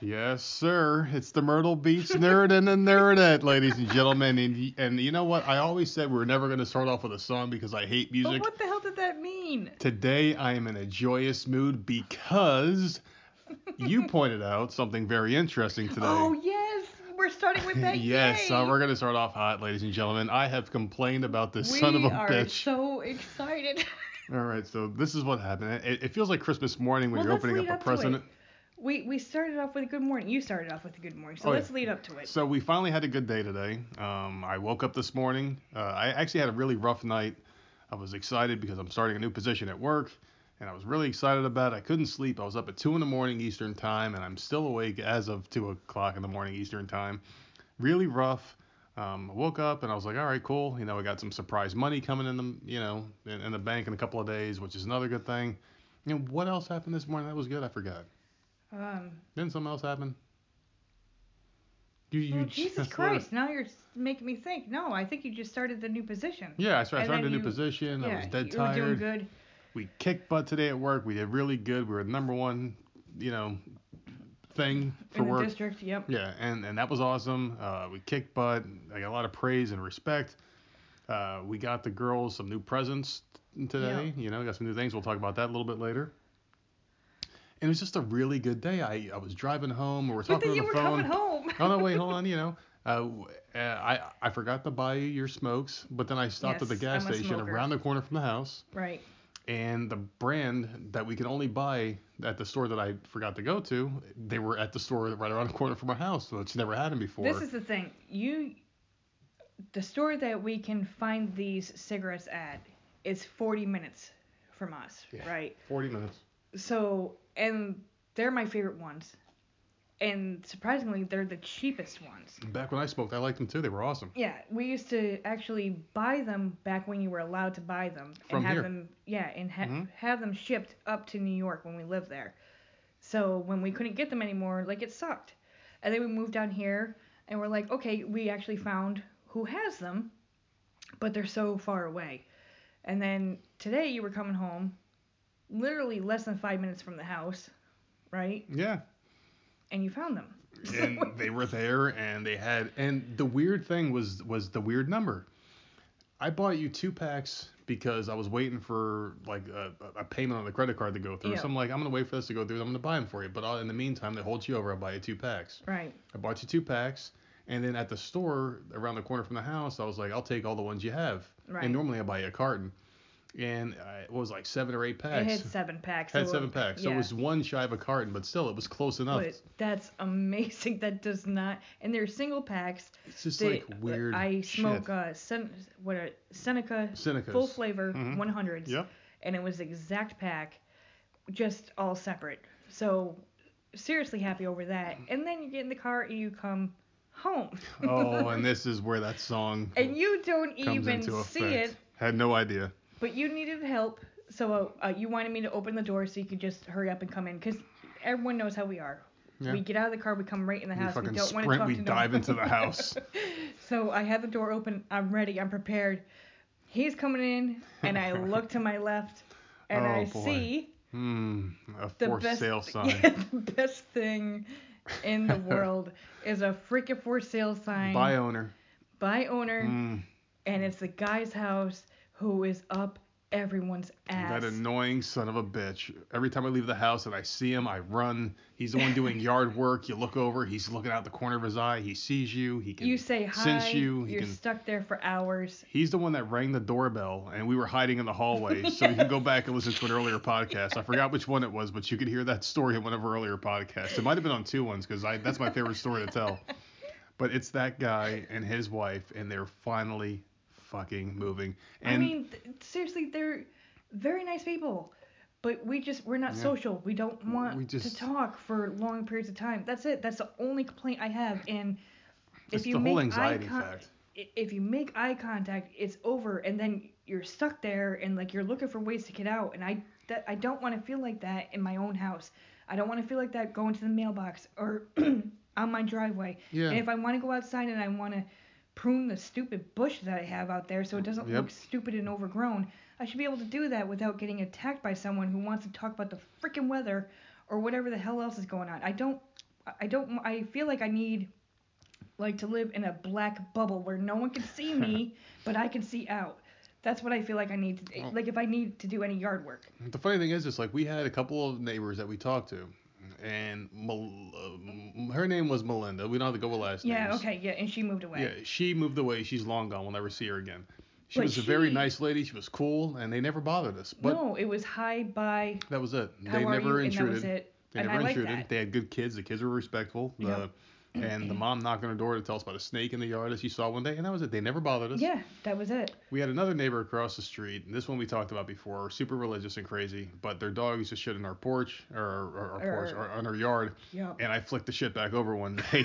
Yes, sir. It's the Myrtle Beach nerd and the nerdette, ladies and gentlemen. And, and you know what? I always said we were never going to start off with a song because I hate But music. what the hell did that mean? Today I am in a joyous mood because you pointed out something very interesting today. Oh yes, we're starting with that. yes, uh, so we're going to start off hot, ladies and gentlemen. I have complained about this we son of a are bitch. so excited. All right, so this is what happened. It, it feels like Christmas morning when well, you're opening lead up a present. it. We we started off with a good morning. You started off with a good morning, so Oh, let's yeah. lead up to it. So we finally had a good day today. Um, I woke up this morning. Uh, I actually had a really rough night. I was excited because I'm starting a new position at work, and I was really excited about it. I couldn't sleep. I was up at two in the morning Eastern time, and I'm still awake as of two o'clock in the morning Eastern time. Really rough. Um, I woke up and I was like, all right, cool. You know, we got some surprise money coming in the, you know, in, in the bank in a couple of days, which is another good thing. You know, what else happened this morning that was good? I forgot. Um, Didn't something else happen? You, you oh, Jesus just let it- Christ! Now you're making me think. No, I think you just started the new position. Yeah, I started, I started a new you- position. I was dead you were doing tired. good. We kicked butt today at work. We did really good. We were the number one, you know, thing for in the work. district. Yep. Yeah, and, and that was awesome. Uh, we kicked butt. I got a lot of praise and respect. Uh, we got the girls some new presents today. You know, got some new things. We'll talk about that a little bit later. And it was just a really good day. I, I was driving home. We were talking on the phone. oh no, wait, hold on. You know, uh, uh, I I forgot to buy you your smokes, but then I stopped at the gas station smoker. around the corner from the house, right. and the brand that we can only buy at the store that I forgot to go to, they were at the store right around the corner from our house, so which never had them before. This is the thing. You, the store that we can find these cigarettes at is 40 minutes from us, Yeah. right? 40 minutes. So, and they're my favorite ones. And surprisingly, they're the cheapest ones. Back when I smoked, I liked them too. They were awesome. Yeah, we used to actually buy them back when you were allowed to buy them From and have here. them yeah, and ha- Mhm. have them shipped up to New York when we lived there. So when we couldn't get them anymore, like it sucked. And then we moved down here and we're like, okay, we actually found who has them, but they're so far away. And then today you were coming home, literally less than five minutes from the house, right? Yeah. And you found them. and they were there and they had and the weird thing was was the weird number i bought you two packs because i was waiting for like a, a payment on the credit card to go through Yeah. so i'm like i'm gonna wait for this to go through i'm gonna buy them for you but I'll, in the meantime they hold you over i'll buy you two packs right. i bought you two packs and then at the store around the corner from the house i was like i'll take all the ones you have Right. and normally i buy you a carton and uh, it was like seven or eight It packs had seven packs. had so- seven packs so it was one shy of a carton but still it was close enough But that's amazing. That does not, and they're single packs. it's just They- like weird I shit. smoke uh, Sen- what are Seneca Senecas. full flavor Mhm. 100s, Yep. and it was exact pack, just all separate. So seriously happy over that. And then you get in the car and you come home. Oh, and this is where that song and you don't even see it, Had no idea. But you needed help. So uh, you wanted me to open the door so you could just hurry up and come in, because everyone knows how we are. Yeah. We get out of the car, we come right in the We house. We fucking don't want to sprint, talk we to dive into the house. so I had the door open. I'm ready. I'm prepared. He's coming in, and I look to my left, and Oh, I boy. see Hmm, a the for best. sale sign. Yeah, the best thing in the world is a freaking for sale sign Buy owner. by owner, Hmm, and it's the guy's house who is up everyone's ass. that annoying son of a bitch. Every time I leave the house and I see him, I run. He's the one doing yard work. You look over, he's looking out the corner of his eye. He sees you. He can you say hi. sense you. He You're can. stuck there for hours. He's the one that rang the doorbell, and we were hiding in the hallway. So you can go back and listen to an earlier podcast. I forgot which one it was, but you could hear that story in one of our earlier podcasts. It might have been on two ones because I that's my favorite story to tell. But it's that guy and his wife, and they're finally fucking moving. And I mean, th- seriously, they're very nice people, but we just we're not Yeah. social. We don't want We to talk for long periods of time. That's it. That's the only complaint I have. And if you make eye con- if you make eye contact, it's over, and then you're stuck there, and like you're looking for ways to get out. And I that I don't want to feel like that in my own house. I don't want to feel like that going to the mailbox or on my driveway. Yeah. And if I want to go outside and I want to prune the stupid bush that I have out there so it doesn't Yep. look stupid and overgrown, I should be able to do that without getting attacked by someone who wants to talk about the freaking weather or whatever the hell else is going on. I don't I- don't. I feel like I need like to live in a black bubble where no one can see me, but I can see out. That's what I feel like I need to do. Oh. Like if I need to do any yard work. The funny thing is, is like we had a couple of neighbors that we talked to, and Mel- uh, her name was Melinda. We don't have to go with last Yeah. names. Okay. Yeah. And she moved away. Yeah, she moved away. She's long gone. We'll never see her again. She But was a very nice lady. She was cool, and they never bothered us. But no, it was hi, bye. that was it. How they are never you? intruded. And that was it. They and never I like intruded. that. They had good kids. The kids were respectful. The, Yep. And the mom knocked on her door to tell us about a snake in the yard that she saw one day, and that was it. They never bothered us. Yeah, that was it. We had another neighbor across the street, and this one we talked about before, super religious and crazy, but their dog used to shit in our porch, or our, our porch, Or- or on our yard, Yeah. and I flicked the shit back over one day.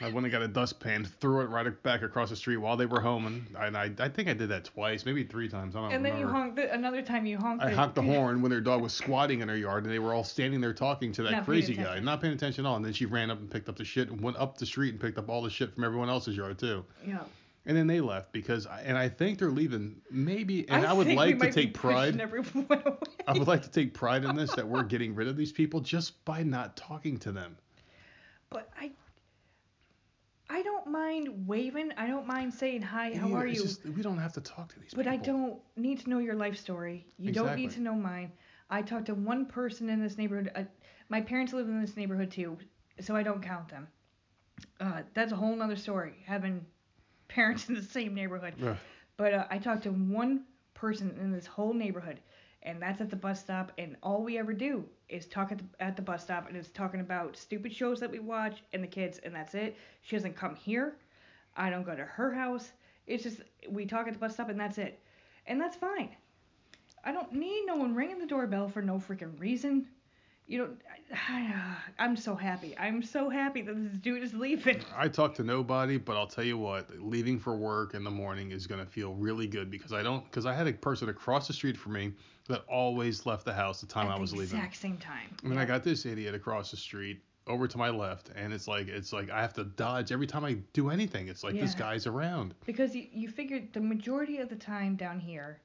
I went and got a dustpan, threw it right back across the street while they were home, and, and I, I think I did that twice, maybe three times. I don't know. And then you honked. The, another time you honked. I honked the horn when their dog was squatting in her yard, and they were all standing there talking to that Not crazy guy, not paying attention at all. And then she ran up and picked up the shit and went up the street and picked up all the shit from everyone else's yard too. Yeah. And then they left because, I- and I think they're leaving. Maybe, and I, I would like to take pride. pushing everyone away. I would like to take pride in this that we're getting rid of these people just by not talking to them. But I, I don't mind waving. I don't mind saying hi. How Yeah, are you? just- we don't have to talk to these but people. I don't need to know your life story. You don't need to know mine. I talked to one person in this neighborhood. Uh, my parents live in this neighborhood too, so I don't count them. Uh, that's a whole nother story. Having parents in the same neighborhood. Ugh. But uh, I talked to one person in this whole neighborhood, and that's at the bus stop. And all we ever do is talk at the, at the bus stop, and it's talking about stupid shows that we watch and the kids, and that's it. She doesn't come here. I don't go to her house. It's just we talk at the bus stop, and that's it. And that's fine. I don't need no one ringing the doorbell for no freaking reason. You know, I, I'm so happy. I'm so happy that this dude is leaving. I talk to nobody, but I'll tell you what, leaving for work in the morning is going to feel really good because I don't, because I had a person across the street from me that always left the house the time at I was the leaving. exact same time. And then I got this idiot across the street over to my left, and it's like, it's like I have to dodge every time I do anything. It's like this guy's around. Because you, you figure the majority of the time down here,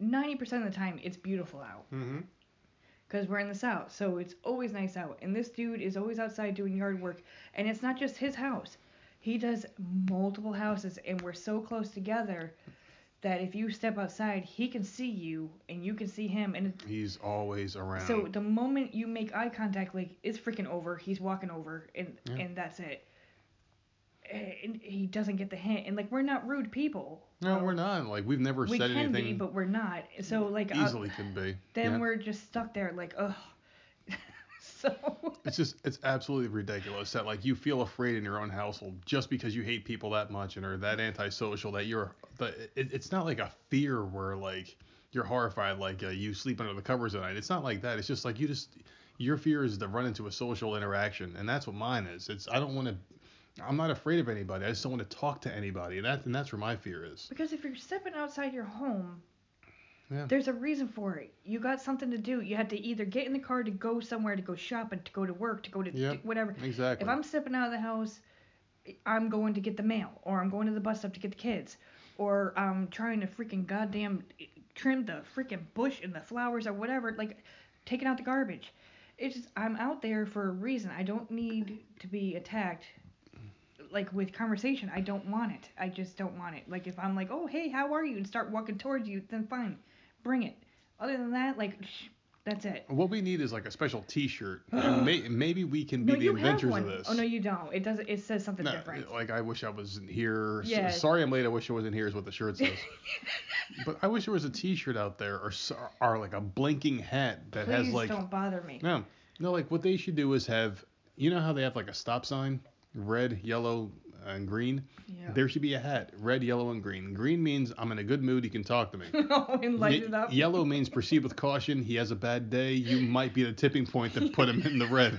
90% of the time, it's beautiful out. Mm-hmm. Because we're in the south, so it's always nice out. And this dude is always outside doing yard work. And it's not just his house, he does multiple houses. And we're so close together that if you step outside, he can see you and you can see him. And He's always around. so the moment you make eye contact, like, it's freaking over. He's walking over, and, Yeah. and that's it. And he doesn't get the hint. And, like, we're not rude people. no, Well, we're not. Like we've never said anything. we said can anything. be, but we're not. So like uh, easily can be. then Yeah. we're just stuck there like ugh. so It's just it's absolutely ridiculous that like you feel afraid in your own household just because you hate people that much and are that antisocial that you're the it, it's not like a fear where like you're horrified like uh, you sleep under the covers at night. It's not like that. It's just like you just your fear is to run into a social interaction and that's what mine is. It's I don't want to I'm not afraid of anybody. I just don't want to talk to anybody. And that and that's where my fear is. because if you're stepping outside your home, Yeah. there's a reason for it. You got something to do. You had to either get in the car to go somewhere, to go shopping, to go to work, to go to Yep. whatever. Exactly. If I'm stepping out of the house, I'm going to get the mail, or I'm going to the bus stop to get the kids, or I'm trying to freaking goddamn eh, trim the freaking bush and the flowers or whatever, like taking out the garbage. It's just I'm out there for a reason. I don't need to be attacked like with conversation. I don't want it. I just don't want it. Like if I'm like, "Oh, hey, how are you?" and start walking towards you, then fine. Bring it. Other than that, like shh, that's it. what we need is like a special T-shirt. and may, maybe we can be No, the inventors of this. Oh no, you don't. It does. It says something No, different. like I wish I wasn't here. Yeah. sorry I'm late. I wish I wasn't here. Is what the shirt says. but I wish there was a T-shirt out there, or or like a blinking hat that Please has like Please don't bother me. no, no. Like what they should do is have, you know how they have like a stop sign, red, yellow, and green. Yeah. There should be a hat, red, yellow, and green. Green means I'm in a good mood. You can talk to me. oh, and Ye- up. Yellow means proceed with caution. He has a bad day. You might be the tipping point that put him in the red.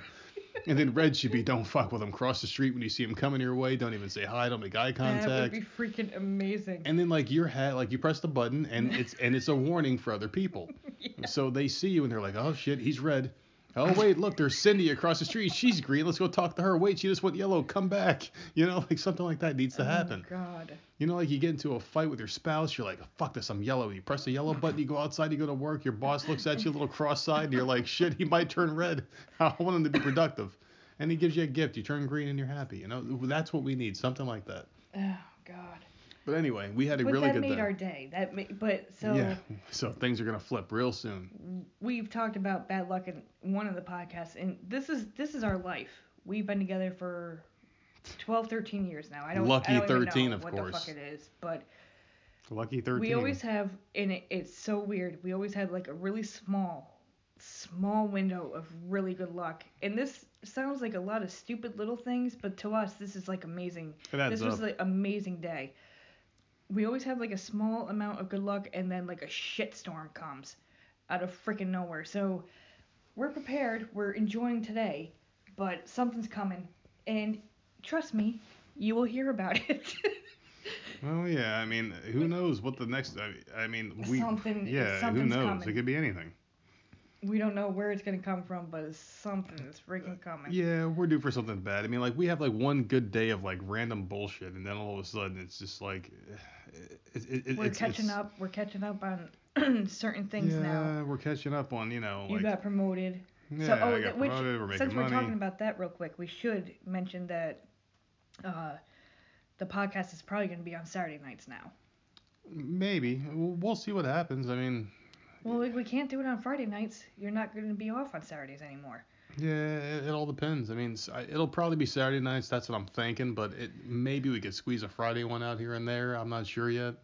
And then red should be don't fuck with him. Cross the street when you see him coming your way. Don't even say hi. Don't make eye contact. That would be freaking amazing. And then like your hat, like you press the button and it's and it's a warning for other people. So they see you and they're like, oh shit, he's red. Oh wait, look, there's Cindy across the street. She's green. Let's go talk to her. Wait, she just went yellow. Come back. You know, like something like that needs to oh, happen. Oh God. You know, like you get into a fight with your spouse, you're like, fuck this, I'm yellow. You press the yellow button, you go outside, you go to work, your boss looks at you a little cross-eyed, and you're like, shit, he might turn red. I want him to be productive. and he gives you a gift. You turn green and you're happy. You know, that's what we need. Something like that. Oh God. But anyway, we had a But really that good made day. our day. That ma- but so yeah. So things are gonna flip real soon. we've talked about bad luck in one of the podcasts, and this is this is our life. We've been together for 12, 13 years now. I don't, Lucky I don't 13, know of what the course. fuck it is, but Lucky 13. we always have, and it, it's so weird. We always have like a really small, small window of really good luck, and this sounds like a lot of stupid little things, but to us, this is like amazing. This was up. an amazing day. We always have like a small amount of good luck, and then like a shitstorm comes out of freaking nowhere. So we're prepared. We're enjoying today, but something's coming, and trust me, you will hear about it. Well, yeah. I mean, who knows what the next? I, I mean, we. Something- Yeah. Who knows? coming. It could be anything. We don't know where it's gonna come from, but something is freaking coming. Yeah, we're due for something bad. I mean, like we have like one good day of like random bullshit, and then all of a sudden it's just like. It, it, it, we're it's, catching it's- up. We're catching up on certain things yeah, now. we're catching up on you know You like. got promoted. yeah, so, oh, I got which, promoted. We're making since we're talking about that real quick, we should mention that uh, the podcast is probably going to be on Saturday nights now. Maybe we'll see what happens. I mean, Well, if we can't do it on Friday nights, you're not going to be off on Saturdays anymore. yeah, it, it all depends. I mean, it'll probably be Saturday nights. That's what I'm thinking. But it maybe we could squeeze a Friday one out here and there. I'm not sure yet.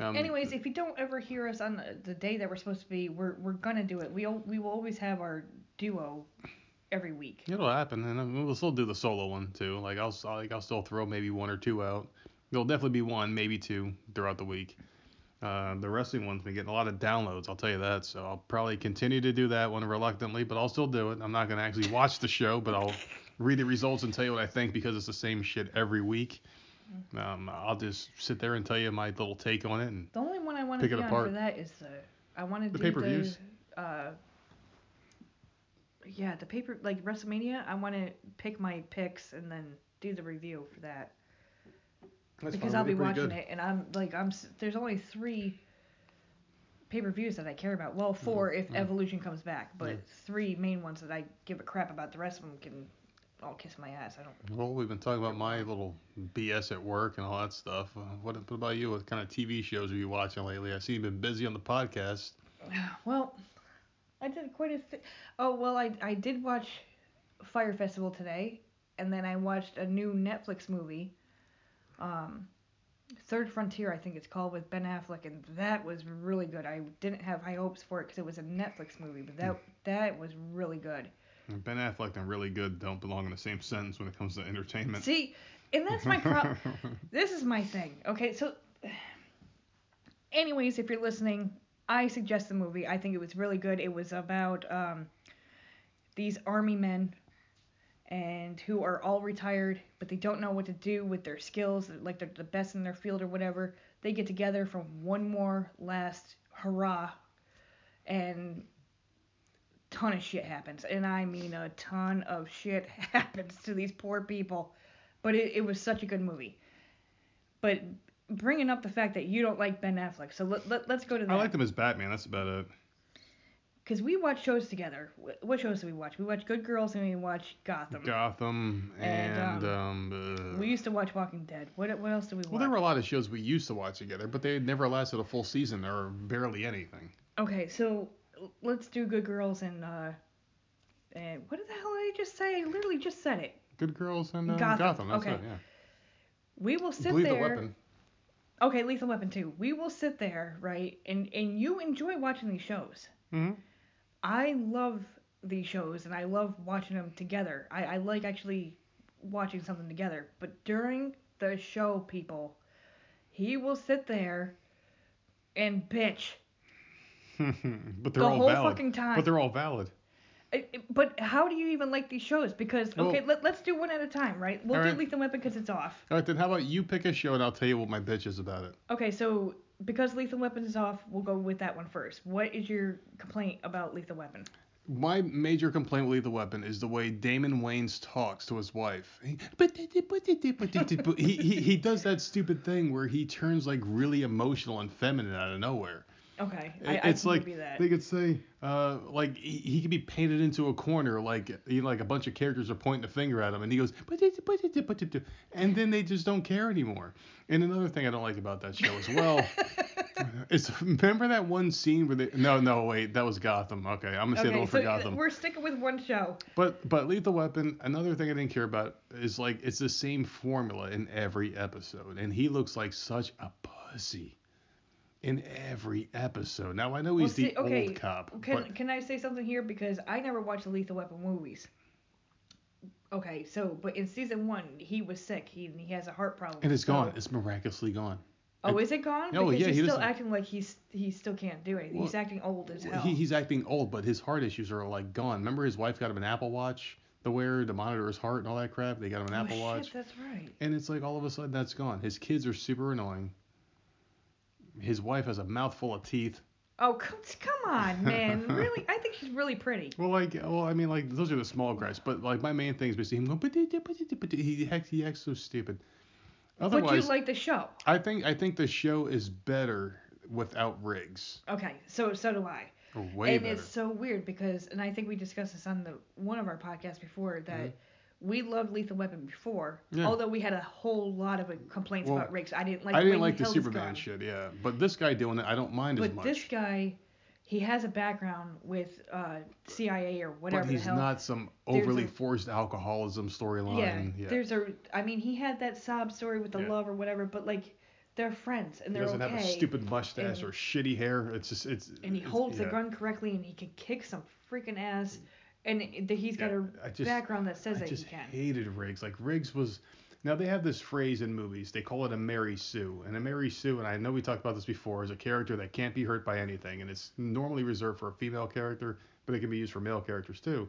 Um, Anyways, if you don't ever hear us on the, the day that we're supposed to be, we're we're gonna do it. We al- we will always have our duo every week. It'll happen, and um, we'll still do the solo one too. Like I'll like I'll still throw maybe one or two out. There'll definitely be one, maybe two throughout the week. Uh, the wrestling one's been getting a lot of downloads, I'll tell you that. So I'll probably continue to do that one reluctantly, but I'll still do it. I'm not gonna actually watch the show, but I'll read the results and tell you what I think because it's the same shit every week. Um, I'll just sit there and tell you my little take on it, and The only one I want to Pick be it apart. for that is the I want to The do pay-per-views? the uh yeah the paper like WrestleMania. I want to pick my picks and then do the review for that that's because I'll be watching good. it and I'm like I'm there's only three pay-per-views that I care about. Well, 4 if mhm. Evolution comes back, but Yeah. three main ones that I give a crap about. The rest of them can all kiss my ass. I don't. Well, we've been talking about my little BS at work and all that stuff. Uh, what, what about you? What kind of TV shows are you watching lately? I see you've been busy on the podcast. Well, I did quite a. Th- oh well, I I did watch Fyre Festival today, and then I watched a new Netflix movie, um, Third Frontier, I think it's called, with Ben Affleck, and that was really good. I didn't have high hopes for it because it was a Netflix movie, but that that was really good. Ben Affleck and really good don't belong in the same sentence when it comes to entertainment. See, and that's my problem. this is my thing. Okay, so anyways, if you're listening, I suggest the movie. I think it was really good. It was about um, these army men and who are all retired, but they don't know what to do with their skills, like they're the best in their field or whatever. They get together for one more last hurrah, and ton of shit happens, and I mean a ton of shit happens to these poor people. But it, it was such a good movie. But bringing up the fact that you don't like Ben Affleck, so let, let, let's go to that. I liked him as Batman. That's about it. Because we watch shows together. What shows do we watch? We watch Good Girls and we watch Gotham. Gotham and, And, um, uh, We used to watch Walking Dead. What what else do we watch? well, there were a lot of shows we used to watch together, but they never lasted a full season or barely anything. Okay, so let's do Good Girls and uh, and what the hell did I just say? I literally just said it. Good Girls and uh, Gotham, Gotham. That's okay. it. Yeah. We will sit Believe there. the weapon. Okay, Lethal Weapon 2. We will sit there, right? And and you enjoy watching these shows. hmm I love these shows and I love watching them together. I, I like actually watching something together. But during the show, people, he will sit there and bitch. but they're The all whole valid. fucking time. But they're all valid. I- But how do you even like these shows? Because Well- okay, let, let's do one at a time, right? We'll do right. Lethal Weapon because it's off. All right, then how about you pick a show and I'll tell you what my bitch is about it. Okay, so because Lethal Weapon is off, we'll go with that one first. What is your complaint about Lethal Weapon? My major complaint with Lethal Weapon is the way Damon Wayans talks to his wife. He, he, he, he does that stupid thing where he turns like really emotional and feminine out of nowhere. Okay, I, I it's can like that. they could say, uh, like he, he could be painted into a corner, like you know, like a bunch of characters are pointing a finger at him, and he goes, "But it- but it- but it," and then they just don't care anymore. And another thing I don't like about that show as well is remember that one scene where they no no wait that was Gotham. Okay, I'm gonna say the one so for Gotham. we're sticking with one show. But but Lethal Weapon, another thing I didn't care about is like it's the same formula in every episode, and he looks like such a pussy in every episode. Now I know he's Well, the okay, old cop, Can but can I say something here because I never watched the Lethal Weapon movies. Okay, so but in season one he was sick. He he has a heart problem. and it's so- gone. It's miraculously gone. Oh, is it gone? Oh, because yeah, he's he still doesn't- acting like he's he still can't do anything. he's acting old as Well, hell. He, he's acting old, but his heart issues are like gone. Remember his wife got him an Apple Watch to wear to monitor his heart and all that crap. They got him an oh, Apple shit, Watch. that's right. And it's like all of a sudden that's gone. His kids are super annoying. His wife has a mouthful of teeth. Oh, come, come on, man. really? I think she's really pretty. Well, like, well, I mean, like, those are the small gripes. But like, my main thing is basically him going, but he acts, he acts so stupid. Otherwise, but you like the show. I think I think the show is better without Riggs. Okay, so so do I. Way and better. it's so weird because, and I think we discussed this on the one of our podcasts before that mm-hmm. We loved Lethal Weapon before. Yeah. although we had a whole lot of complaints Well, about Riggs. I didn't like. I the didn't like the Superman shit, yeah. But this guy doing it, I don't mind as much. But this guy, he has a background with uh, CIA or whatever but he's the hell. not some overly a- forced alcoholism storyline. yeah, Yeah, there's a. I mean, he had that sob story with the Yeah. love or whatever, but like, they're friends and he they're okay. doesn't okay. have a stupid mustache and- or shitty hair. It's just it's. and he it's- holds the gun correctly and he can kick some freaking ass. And it- he's got Yeah, a just- background that says I that he just can. hated Riggs. Like Riggs was. Now they have this phrase in movies. They call it a Mary Sue, and a Mary Sue, and I know we talked about this before, is a character that can't be hurt by anything, and it's normally reserved for a female character, but it can be used for male characters too.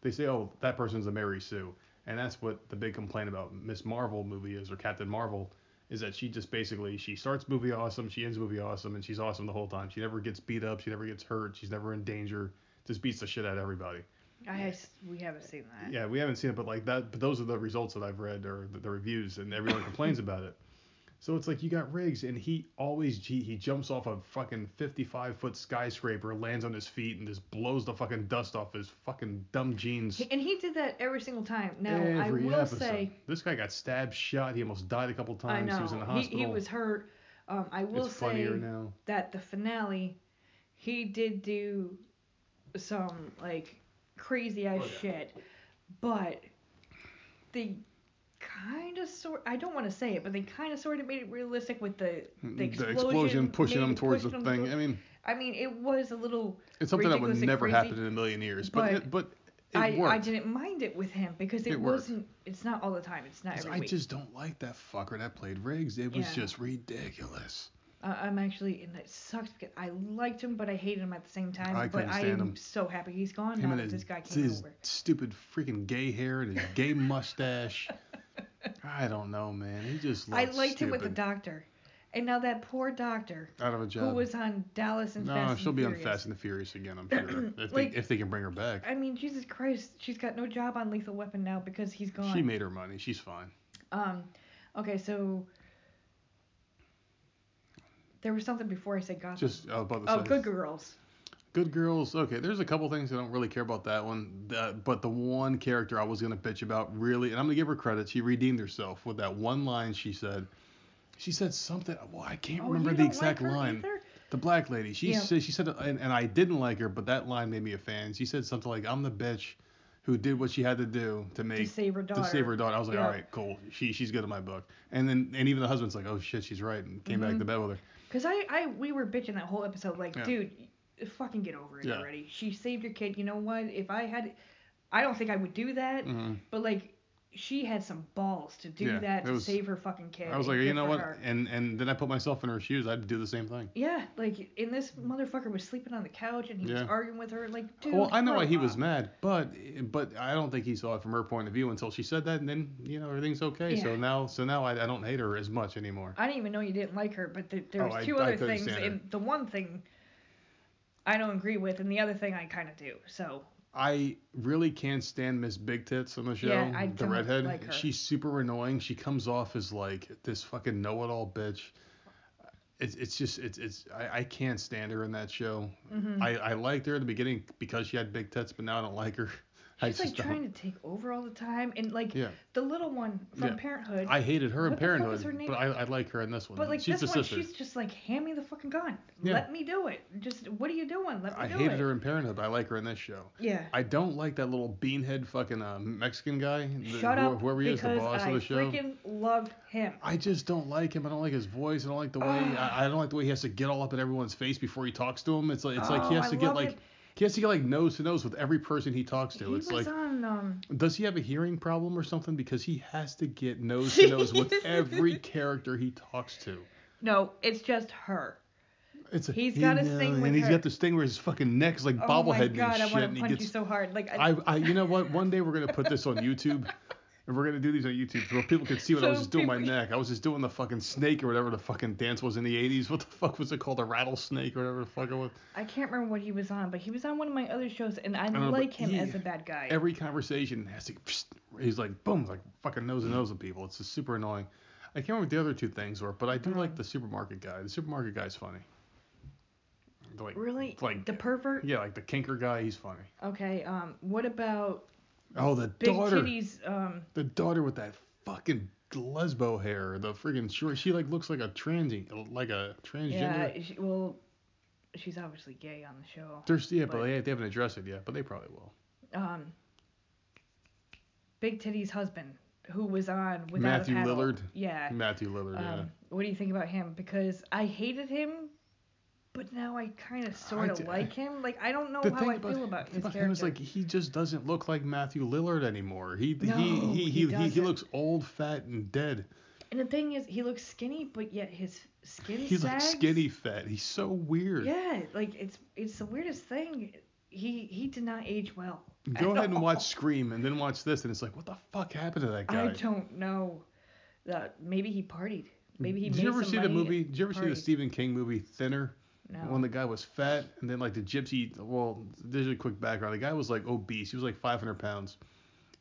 They say, oh, that person's a Mary Sue, and that's what the big complaint about Miss Marvel movie is, or Captain Marvel, is that she just basically she starts movie awesome, she ends movie awesome, and she's awesome the whole time. She never gets beat up, she never gets hurt, she's never in danger, just beats the shit out of everybody. I we haven't seen that. Yeah, we haven't seen it, but like that, but those are the results that I've read or the, the reviews, and everyone complains about it. So it's like you got Riggs, and he always he, he jumps off a fucking 55 foot skyscraper, lands on his feet, and just blows the fucking dust off his fucking dumb jeans. He- and he did that every single time. Now I will episode. say, this guy got stabbed, shot. He almost died a couple I times. know He was in the hospital. he was hurt. Um, I will it's say that the finale, he did do some like crazy as Oh, yeah. shit, but they kind of sort. I don't want to say it, but they kind of sort of made it realistic with the the explosion, pushing them towards pushing the thing. to- I mean, I mean, it was a little. it's something that would never crazy, happen in a million years, but but it, but it I, worked. I didn't mind it with him because it, It wasn't. It's not all the time. It's not every I week. just don't like that fucker that played Riggs. It was Yeah. just ridiculous. Uh, I'm actually, and it sucks because I liked him, but I hated him at the same time. I but I am him. so happy he's gone Him now that this guy came his over. stupid freaking gay hair and his gay mustache. I don't know, man. He just I liked him with the doctor, and now that poor doctor Out of a job. who was on Dallas and no, Fast she'll and be on Fast and the Furious again, I'm sure. if, Like- they, if they can bring her back. I mean, Jesus Christ, she's got no job on Lethal Weapon now because he's gone. She made her money. She's fine. Um, okay, so there was something before I said Gotham. Just uh, about the oh. Good Girls. Good Girls. Okay, there's a couple things I don't really care about that one. But the one character I was gonna bitch about really, and I'm gonna give her credit. She redeemed herself with that one line she said. She said something. Well, I can't Oh, remember the exact like line. either? The black lady. She Yeah. said she said, and, and I didn't like her, but that line made me a fan. She said something like, "I'm the bitch who did what she had to do to make To save her daughter. to save her daughter." I was like, Yeah. "All right, cool. She she's good in my book." And then and even the husband's like, "Oh shit, she's right," and came back Mhm. to bed with her. Cause I, I, we were bitching that whole episode, like, Yeah. dude, fucking get over it Yeah. already. She saved your kid. You know what? If I had, I don't think I would do that, Mhm. but like, she had some balls to do Yeah, that to was- save her fucking kid. I was like, you know what? her. And and then I put myself in her shoes. I'd do the same thing. Yeah, like, and this motherfucker was sleeping on the couch and he was arguing with her, like, dude. well, I know why he was mad, but but I don't think he saw it from her point of view until she said that, and then you know everything's okay. So now so now I, I don't hate her as much anymore. I didn't even know you didn't like her, but there, there Oh, was I- two I other couldn't things, and the one thing I don't agree with, and the other thing I kind of do. So I really can't stand Miss Big Tits on the show. Yeah, I the redhead. like her. She's super annoying. She comes off as like this fucking know-it-all bitch. it's it's just it's it's I, I can't stand her in that show. hmm I I liked her at the beginning because she had big tits, but now I don't like her. I She's like trying to take over all the time, and like Yeah. the little one from Yeah. Parenthood. I hated her in What the fuck is Parenthood, her but I, I like her in this one. but like she's this the one, sister. she's just like, hand me the fucking gun. Yeah. Let me do it. Just what are you doing? Let me I do it. I hated her in Parenthood, but I like her in this show. Yeah. I don't like that little beanhead fucking uh, Mexican guy. the- Shut up, Whoever he is, the boss I of the show. freaking loved him. I just don't like him. I don't like his voice. I don't like the way. Ugh. I, I don't like the way he has to get all up in everyone's face before he talks to him. It's like it's like he Oh, has I to get like it. He has to get like nose to nose with every person he talks to. He it's like on um. does he have a hearing problem or something? Because he has to get nose to nose with every character he talks to. No, it's just her. It's a, He's he- got a thing and with he's her. got this thing where his fucking neck is like oh my bobblehead god, and I want to punch gets. you so hard. Like I, I, I, you know what? One day we're gonna put this on YouTube, and we're gonna do these on YouTube so people can see what I was just doing my neck. I was just doing the fucking snake or whatever the fucking dance was in the 80s. What the fuck was it called? A rattlesnake or whatever the fuck it was. I can't remember what he was on, but he was on one of my other shows, and I, know, but like him he- as a bad guy. Every conversation has to. He's like boom, like fucking nose to nose with people. It's just super annoying. I can't remember what the other two things were, but I do like Um, the supermarket guy. The supermarket guy's funny. Like, really? Like the pervert? yeah, like the kinker guy. He's funny. Okay. Um. What about Oh, the big daughter. titties? Um. The daughter with that fucking lesbo hair, the friggin' short. She like looks like a transy, like a transgender. Yeah. She, well, she's obviously gay on the show. There's yeah, but, but- they, they haven't addressed it yet, but they probably will. Um. Big Titty's husband, who was on without Matthew a paddle. Lillard? Yeah. Matthew Lillard, yeah. Um, what do you think about him? Because I hated him, but now I kind of sort of like him. Like I don't know how I about, feel about his about character. him is like he just doesn't look like Matthew Lillard anymore. He No, he, he, he he, he, looks old, fat, and dead. and the thing is, he looks skinny, but yet his skin He's like skinny fat. He's so weird. Yeah, like it's it's the weirdest thing. He he did not age well. Go ahead and watch Scream and then watch this, and it's like, what the fuck happened to that guy? I don't know. That maybe he partied. Maybe he Did you ever see the movie? Did you ever see the. Stephen King movie Thinner? No. When the guy was fat, and then like the gypsy. Well, there's a quick background. The guy was like obese. He was like 500 pounds,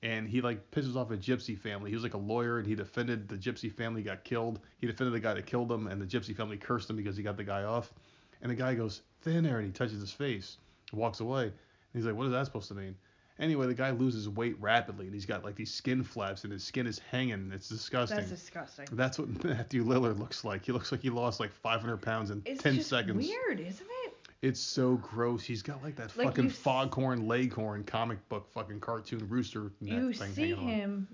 and he like pisses off a gypsy family. He was like a lawyer, and he defended the gypsy family. Got killed. He defended the guy that killed him, and the gypsy family cursed him because he got the guy off. And the guy goes thinner, and he touches his face, walks away. And he's like, "What is that supposed to mean?" Anyway, the guy loses weight rapidly, and he's got like these skin flaps, and his skin is hanging. It's disgusting. That's disgusting. That's what Matthew Lillard looks like. He looks like he lost like 500 pounds in It's 10 just seconds. weird, isn't it? It's so gross. He's got like that Like, fucking you foghorn leghorn comic book fucking cartoon rooster neck you thing see hanging on. him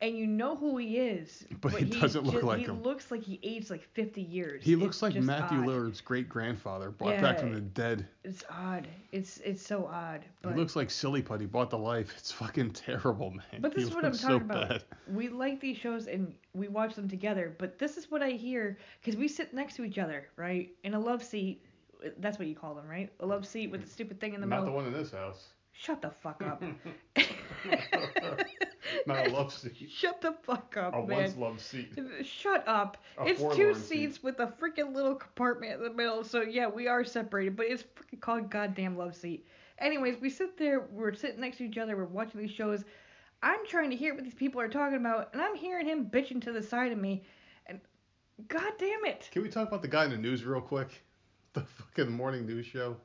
and you know who he is But he doesn't look ju- like he him. He looks like he aged like 50 years He It's looks like Matthew odd. Lillard's great grandfather brought back from the dead. it's odd it's it's so odd but He looks like Silly Putty brought to life. It's fucking terrible, man. but this He is what I'm talking so about. bad. We like these shows and we watch them together, but this is what I hear because we sit next to each other, right? In a love seat. That's what you call them, right? A love seat with the stupid thing in the Not middle. the one in this house. Shut the fuck up. Not a love seat. Shut the fuck up, A man. once love seat. Shut up. A it's two forlorn seat. seats with a freaking little compartment in the middle. So yeah, we are separated, but it's freaking called goddamn love seat. Anyways, we sit there, we're sitting next to each other, we're watching these shows. I'm trying to hear what these people are talking about, and I'm hearing him bitching to the side of me, and god damn it. Can we talk about the guy in the news real quick? The fucking morning news show.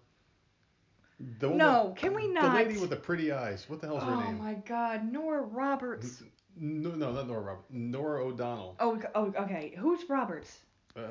The No, with- can we not? The lady with the pretty eyes. What the hell's her Oh name? Oh my god, Nora Roberts. No, no, not Nora Roberts. Norah O'Donnell. Oh, oh, okay. Who's Roberts? Uh,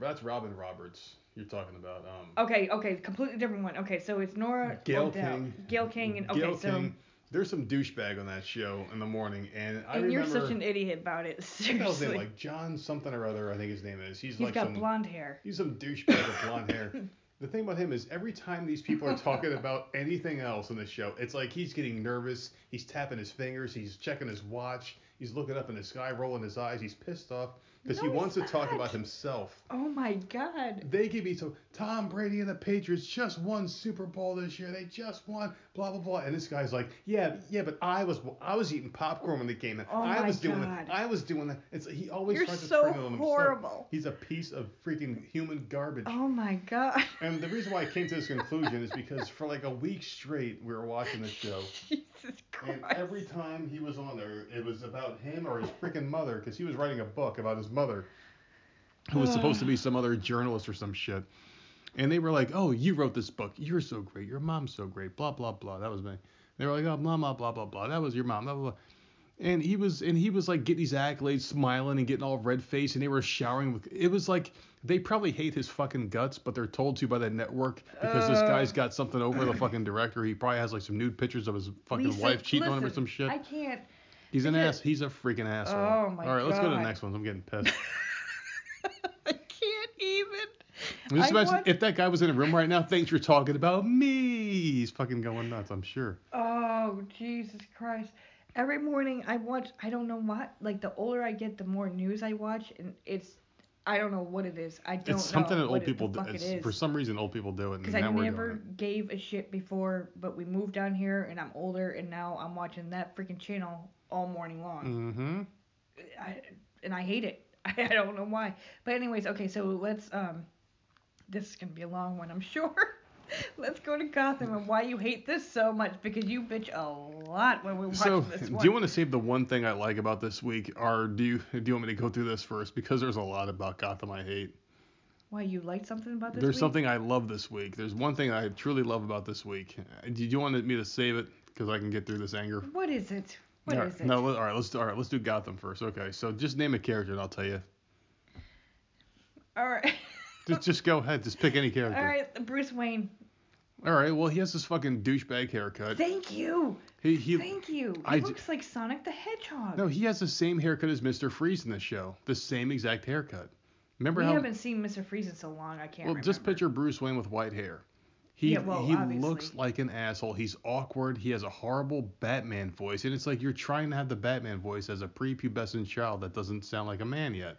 that's Robin Roberts. You're talking about. Um, Okay, okay, completely different one. Okay, so it's Nora Gayle. King. Gayle King, and okay, Gayle so King. There's some douchebag on that show in the morning, and I and remember. you're such an idiot about it. what the hell's his Seriously. name? Like John something or other. I think his name is. He's, He's like got some. blonde hair. He's some douchebag with blonde hair. The thing about him is every time these people are talking about anything else in the show, it's like he's getting nervous. He's tapping his fingers. He's checking his watch. He's looking up in the sky, rolling his eyes. He's pissed off because he No, wants to talk about himself. Oh my god. They give me so Tom Brady and the Patriots just won Super Bowl this year. They just won blah blah blah. And this guy's like, yeah, yeah, but I was I was eating popcorn when they came in. Oh I my was doing God. it. I was doing that. It's he always You're tries to so turn it on himself. horrible. He's a piece of freaking human garbage. Oh my god. And the reason why I came to this conclusion is because for like a week straight we were watching the show, Jesus Christ. and every time he was on there, it was about him or his freaking mother, because he was writing a book about his mother. who was supposed to be some other journalist or some shit. And they were like, "Oh, you wrote this book. You're so great. Your mom's so great. Blah blah blah." That was me. They were like, "Oh, blah blah blah blah blah. That was your mom. Blah blah." blah. And he was and he was like getting these accolades, smiling and getting all red faced, and they were showering with. It was like they probably hate his fucking guts, but they're told to by the network because this uh. guy's got something over the fucking director. He probably has like some nude pictures of his fucking Lisa, wife cheating on him or some shit. I can't. He's an ass. He's a freaking asshole. Oh, my All right, let's go to the next one. I'm getting pissed. I can't even. Just imagine want- if that guy was in a room right now, thinks you're talking about me. He's fucking going nuts. I'm sure. Oh Jesus Christ! Every morning I watch. I don't know what. Like the older I get, the more news I watch, and it's. I don't know what it is. I don't it's something that old it, people do. it It's, is. for some reason, old people do it. And Because I never gave a shit before, but we moved down here and I'm older and now I'm watching that freaking channel all morning long. Mm-hmm. I, and I hate it. I don't know why. But anyways, okay, so let's um this is gonna be a long one, I'm sure. let's go to Gotham and why you hate this so much because you bitch a lot when we watch So, this do you want to save the one thing I like about this week, or do you do you want me to go through this first? Because there's a lot about Gotham I hate. why you like something about this There's week? something I love this week. There's one thing I truly love about this week. Do you want me to save it because I can get through this anger? What is it? What is all right, it? No, all right. Let's all right. Let's do Gotham first. Okay. So just name a character and I'll tell you. All right. Just just go ahead. Just pick any character. All right, Bruce Wayne. All right. Well, he has this fucking douchebag haircut. Thank you. He he. Thank you. He I looks like Sonic the Hedgehog. No, he has the same haircut as Mr. Freeze in this show. The same exact haircut. Remember we how? We haven't seen Mr. Freeze in so long. I can't remember. Well, remember. just picture Bruce Wayne with white hair. He Yeah, well, he obviously. looks like an asshole. He's awkward. He has a horrible Batman voice, and it's like you're trying to have the Batman voice as a prepubescent child that doesn't sound like a man yet.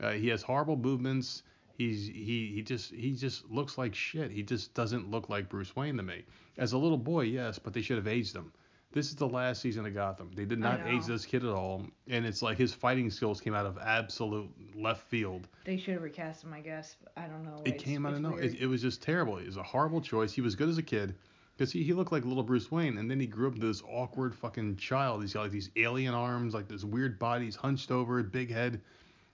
Uh, he has horrible movements. He's he he just he just looks like shit. He just doesn't look like Bruce Wayne to me. As a little boy, yes, but they should have aged him. This is the last season of Gotham. They did not age this kid at all, and it's like his fighting skills came out of absolute left field. They should have recast him, I guess. I don't know. It It's- came out of nowhere. It, it was just terrible. It was a horrible choice. He was good as a kid because he, he looked like little Bruce Wayne, and then he grew up into this awkward fucking child. He's got like these alien arms, like this weird body. He's hunched over, big head,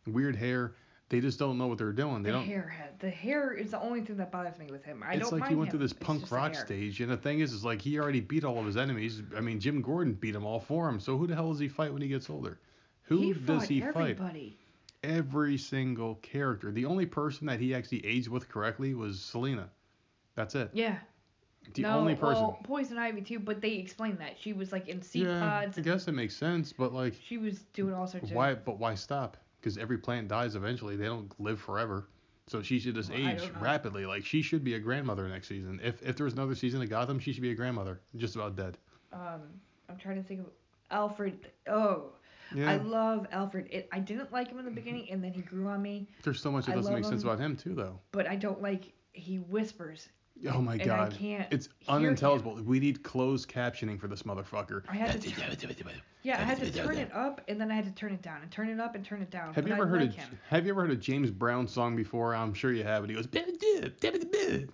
weird hair. They just don't know what they're doing. They the don't. Hairhead. The hair is the only thing that bothers me with him. I it's don't like mind he went him. through this It's punk rock stage, and the thing is, is like he already beat all of his enemies. I mean, Jim Gordon beat him all for him. So who the hell does he fight when he gets older? Who he does he fight? everybody. Every single character. The only person that he actually aged with correctly was Selina. That's it. Yeah. The no, only person. Well, Poison Ivy too, but they explained that she was like in seed yeah, pods. I guess it makes sense, but like, She was doing all sorts why? of. Why? But why stop? Because every plant dies eventually. They don't live forever. So she should just Well, age rapidly. Like she should be a grandmother next season. If if there was another season of Gotham, she should be a grandmother. Just about dead. Um, I'm trying to think of Alfred. Oh, Yeah. I love Alfred. It, I didn't like him in the beginning, and then he grew on me. There's so much that I doesn't make sense about him too, though. But I don't like he whispers. Oh my and I god. can't It's hear unintelligible. We need closed captioning for this motherfucker. I had to. Turn, yeah, I had to turn it up, and then I had to turn it down, and turn it up, and turn it down. Have but you ever I heard like of him. Have you ever heard a James Brown song before? I'm sure you have. And he goes,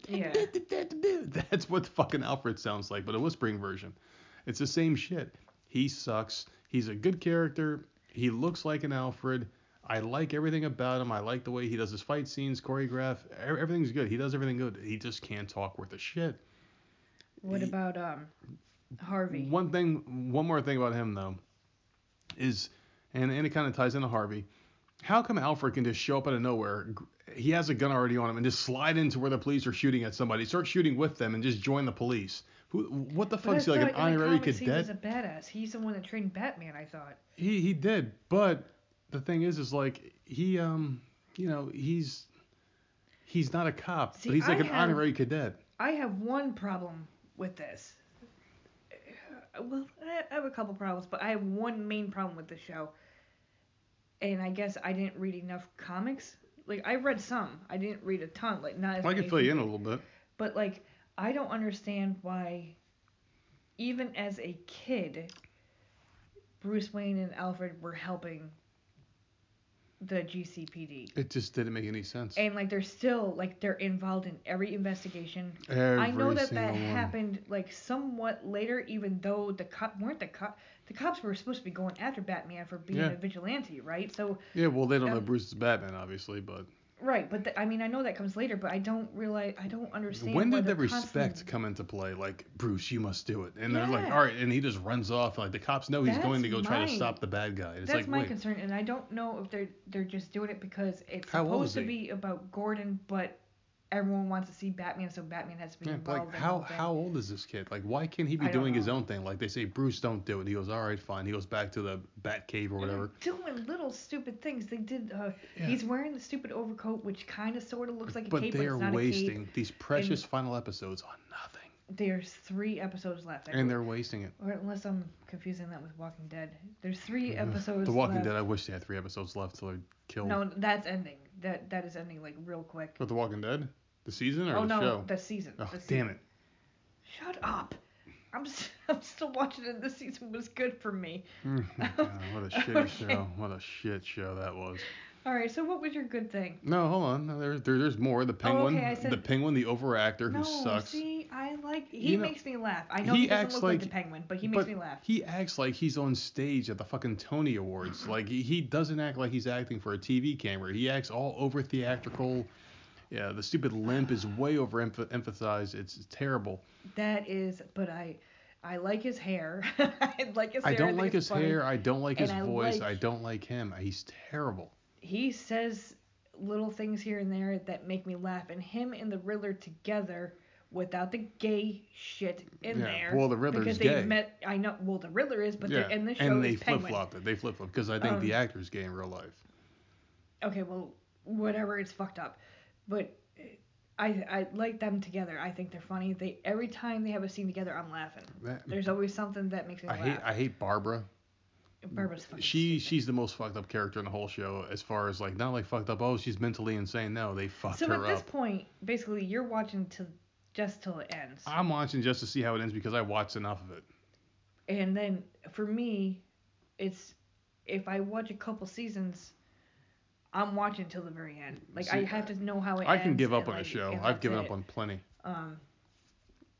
Yeah. That's what fucking Alfred sounds like, but a whispering version. It's the same shit. He sucks. He's a good character. He looks like an Alfred. I like everything about him. I like the way he does his fight scenes, choreograph. Everything's good. He does everything good. He just can't talk worth a shit. What He- about um Harvey? One thing, one more thing about him though, is, and, and it kind of ties into Harvey. How come Alfred can just show up out of nowhere? He has a gun already on him and just slide into where the police are shooting at somebody, start shooting with them, and just join the police. Who? What the fuck is he like an thought in the honorary comics He was a badass. He's the one that trained Batman. I thought. He he did, but the thing is, is like he um, you know, he's he's not a cop, See, but he's like I an have- honorary cadet. I have one problem with this. Well, I have a couple problems, but I have one main problem with the show. And I guess I didn't read enough comics. Like I read some, I didn't read a ton. Like not as I can fill you in a little bit. But like I don't understand why, even as a kid, Bruce Wayne and Alfred were helping the GCPD. It just didn't make any sense. And like they're still like they're involved in every investigation. Every I know that that one. happened like somewhat later, even though the cop weren't the cop. The cops were supposed to be going after Batman for being Yeah. a vigilante, right? So Yeah, well, they don't know Um, Bruce is Batman, obviously, but right, but I mean I know that comes later, but I don't realize I don't understand. when did the respect constantly- come into play? Like, Bruce, you must do it. And they're like, all right, and he just runs off. Like, the cops know he's going to That's go try to stop the bad guy. It's That's like, my wait, concern, and I don't know if they're they're just doing it because it's How supposed to be about Gordon, but everyone wants to see Batman, so Batman has to be yeah, involved. like how thing. how old is this kid? Like, why can't he be doing his own thing? Like they say, Bruce, don't do it. He goes, all right, fine. He goes back to the Bat Cave or And they're whatever. Doing little stupid things. They did. Uh, Yeah. He's wearing the stupid overcoat, which kind of sort of looks like a But cape, they but are it's not a wasting cape. these precious final episodes on nothing, There's three episodes left. I and they're wasting it. or unless I'm confusing that with Walking Dead. There's three episodes. The Walking left. Dead. I wish they had three episodes left till they're killed. No, that's ending. That that is ending like real quick. But The Walking Dead, the season or oh the no, show? the season. oh, the damn season. it! Shut up. I'm s- I'm still watching it. This season was good for me. God, oh, what a shit Okay. show. What a shit show that was. All right. So what was your good thing? No, hold on. No, There, there, there's more. The oh, penguin, Oh, okay, said- the penguin, the overactor who no, sucks. see, I like. He You know, makes me laugh. I know he he, doesn't look like, like- the penguin, but he makes but me laugh. he acts like he's on stage at the fucking Tony Awards. like he, he doesn't act like he's acting for a TV camera. He acts all over theatrical. Yeah, the stupid limp is way over emphasized. It's terrible. That is, but I, I like his hair. I like his hair. I don't think like his funny. hair. I don't like his I voice. like- I don't like him. He's terrible. He says little things here and there that make me laugh, and him and the Riddler together, without the gay shit in Yeah, there. well, the Riddler's because gay. they met. I know. Well, the Riddler is, but yeah, they're in the show and they flip flopped it. They flip flopped because I think Um, the actor's gay in real life. Okay, well, whatever. It's fucked up, but. I, I like them together. I think they're funny. They every time they have a scene together, I'm laughing. That- There's always something that makes me I laugh. hate I hate Barbara. Barbara's fucking She stupid. she's the most fucked up character in the whole show as far as like not like fucked up. Oh, she's mentally insane. No, they fucked So her up. So at this point, basically, you're watching to just till it ends, I'm watching just to see how it ends because I watched enough of it. and then for me, it's if I watch a couple seasons, I'm watching till the very end. Like I have to know how it I can give up on a show. I've given it. up on plenty. Um,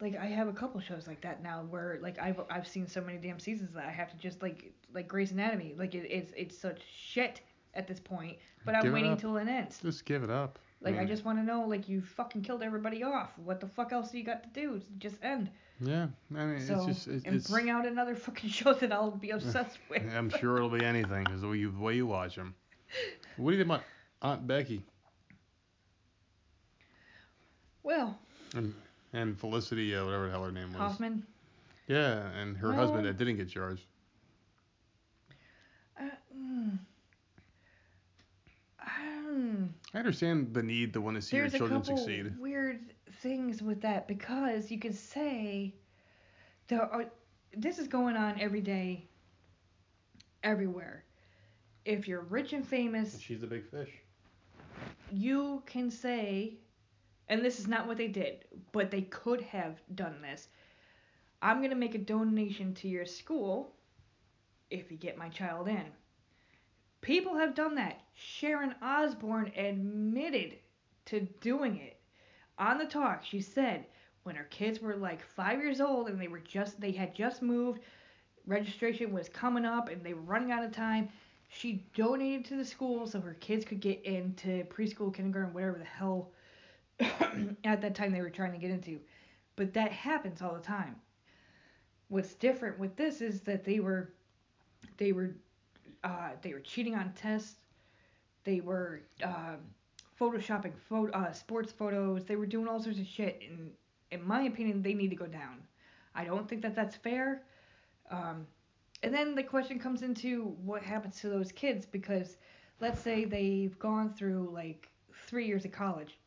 like I have a couple shows like that now where like I've I've seen so many damn seasons that I have to just like like Grey's Anatomy. Like it, it's it's such shit at this point, but I'm waiting up. till it ends. Just give it up. Like I just want to know, like you fucking killed everybody off. What the fuck else do you got to do? Just end. Yeah, I mean So it's just and it's. bring out another fucking show that I'll be obsessed with. I'm sure it'll be anything because the way you the way you watch them. What do you think about Aunt Becky Well, and and Felicity, uh, whatever the hell her name was? Huffman. Yeah, and her husband that didn't get charged. Uh, mm, um, I understand the need to want to see there's your a children succeed. weird things with that because you could say there are. This is going on every day, everywhere. If you're rich and famous, She's the big fish. you can say, and this is not what they did, but they could have done this. I'm going to make a donation to your school if you get my child in. People have done that. Sharon Osbourne admitted to doing it. On the talk, she said when her kids were like five years old and they were just they had just moved, registration was coming up and they were running out of time. She donated to the school so her kids could get into preschool, kindergarten, whatever the hell at that time they were trying to get into. But that happens all the time. What's different with this is that they were they were uh, they were cheating on tests. They were um, photoshopping photo, uh, sports photos. They were doing all sorts of shit. And in my opinion, they need to go down. I don't think that that's fair. Um, and then the question comes into what happens to those kids because let's say they've gone through like three years of college,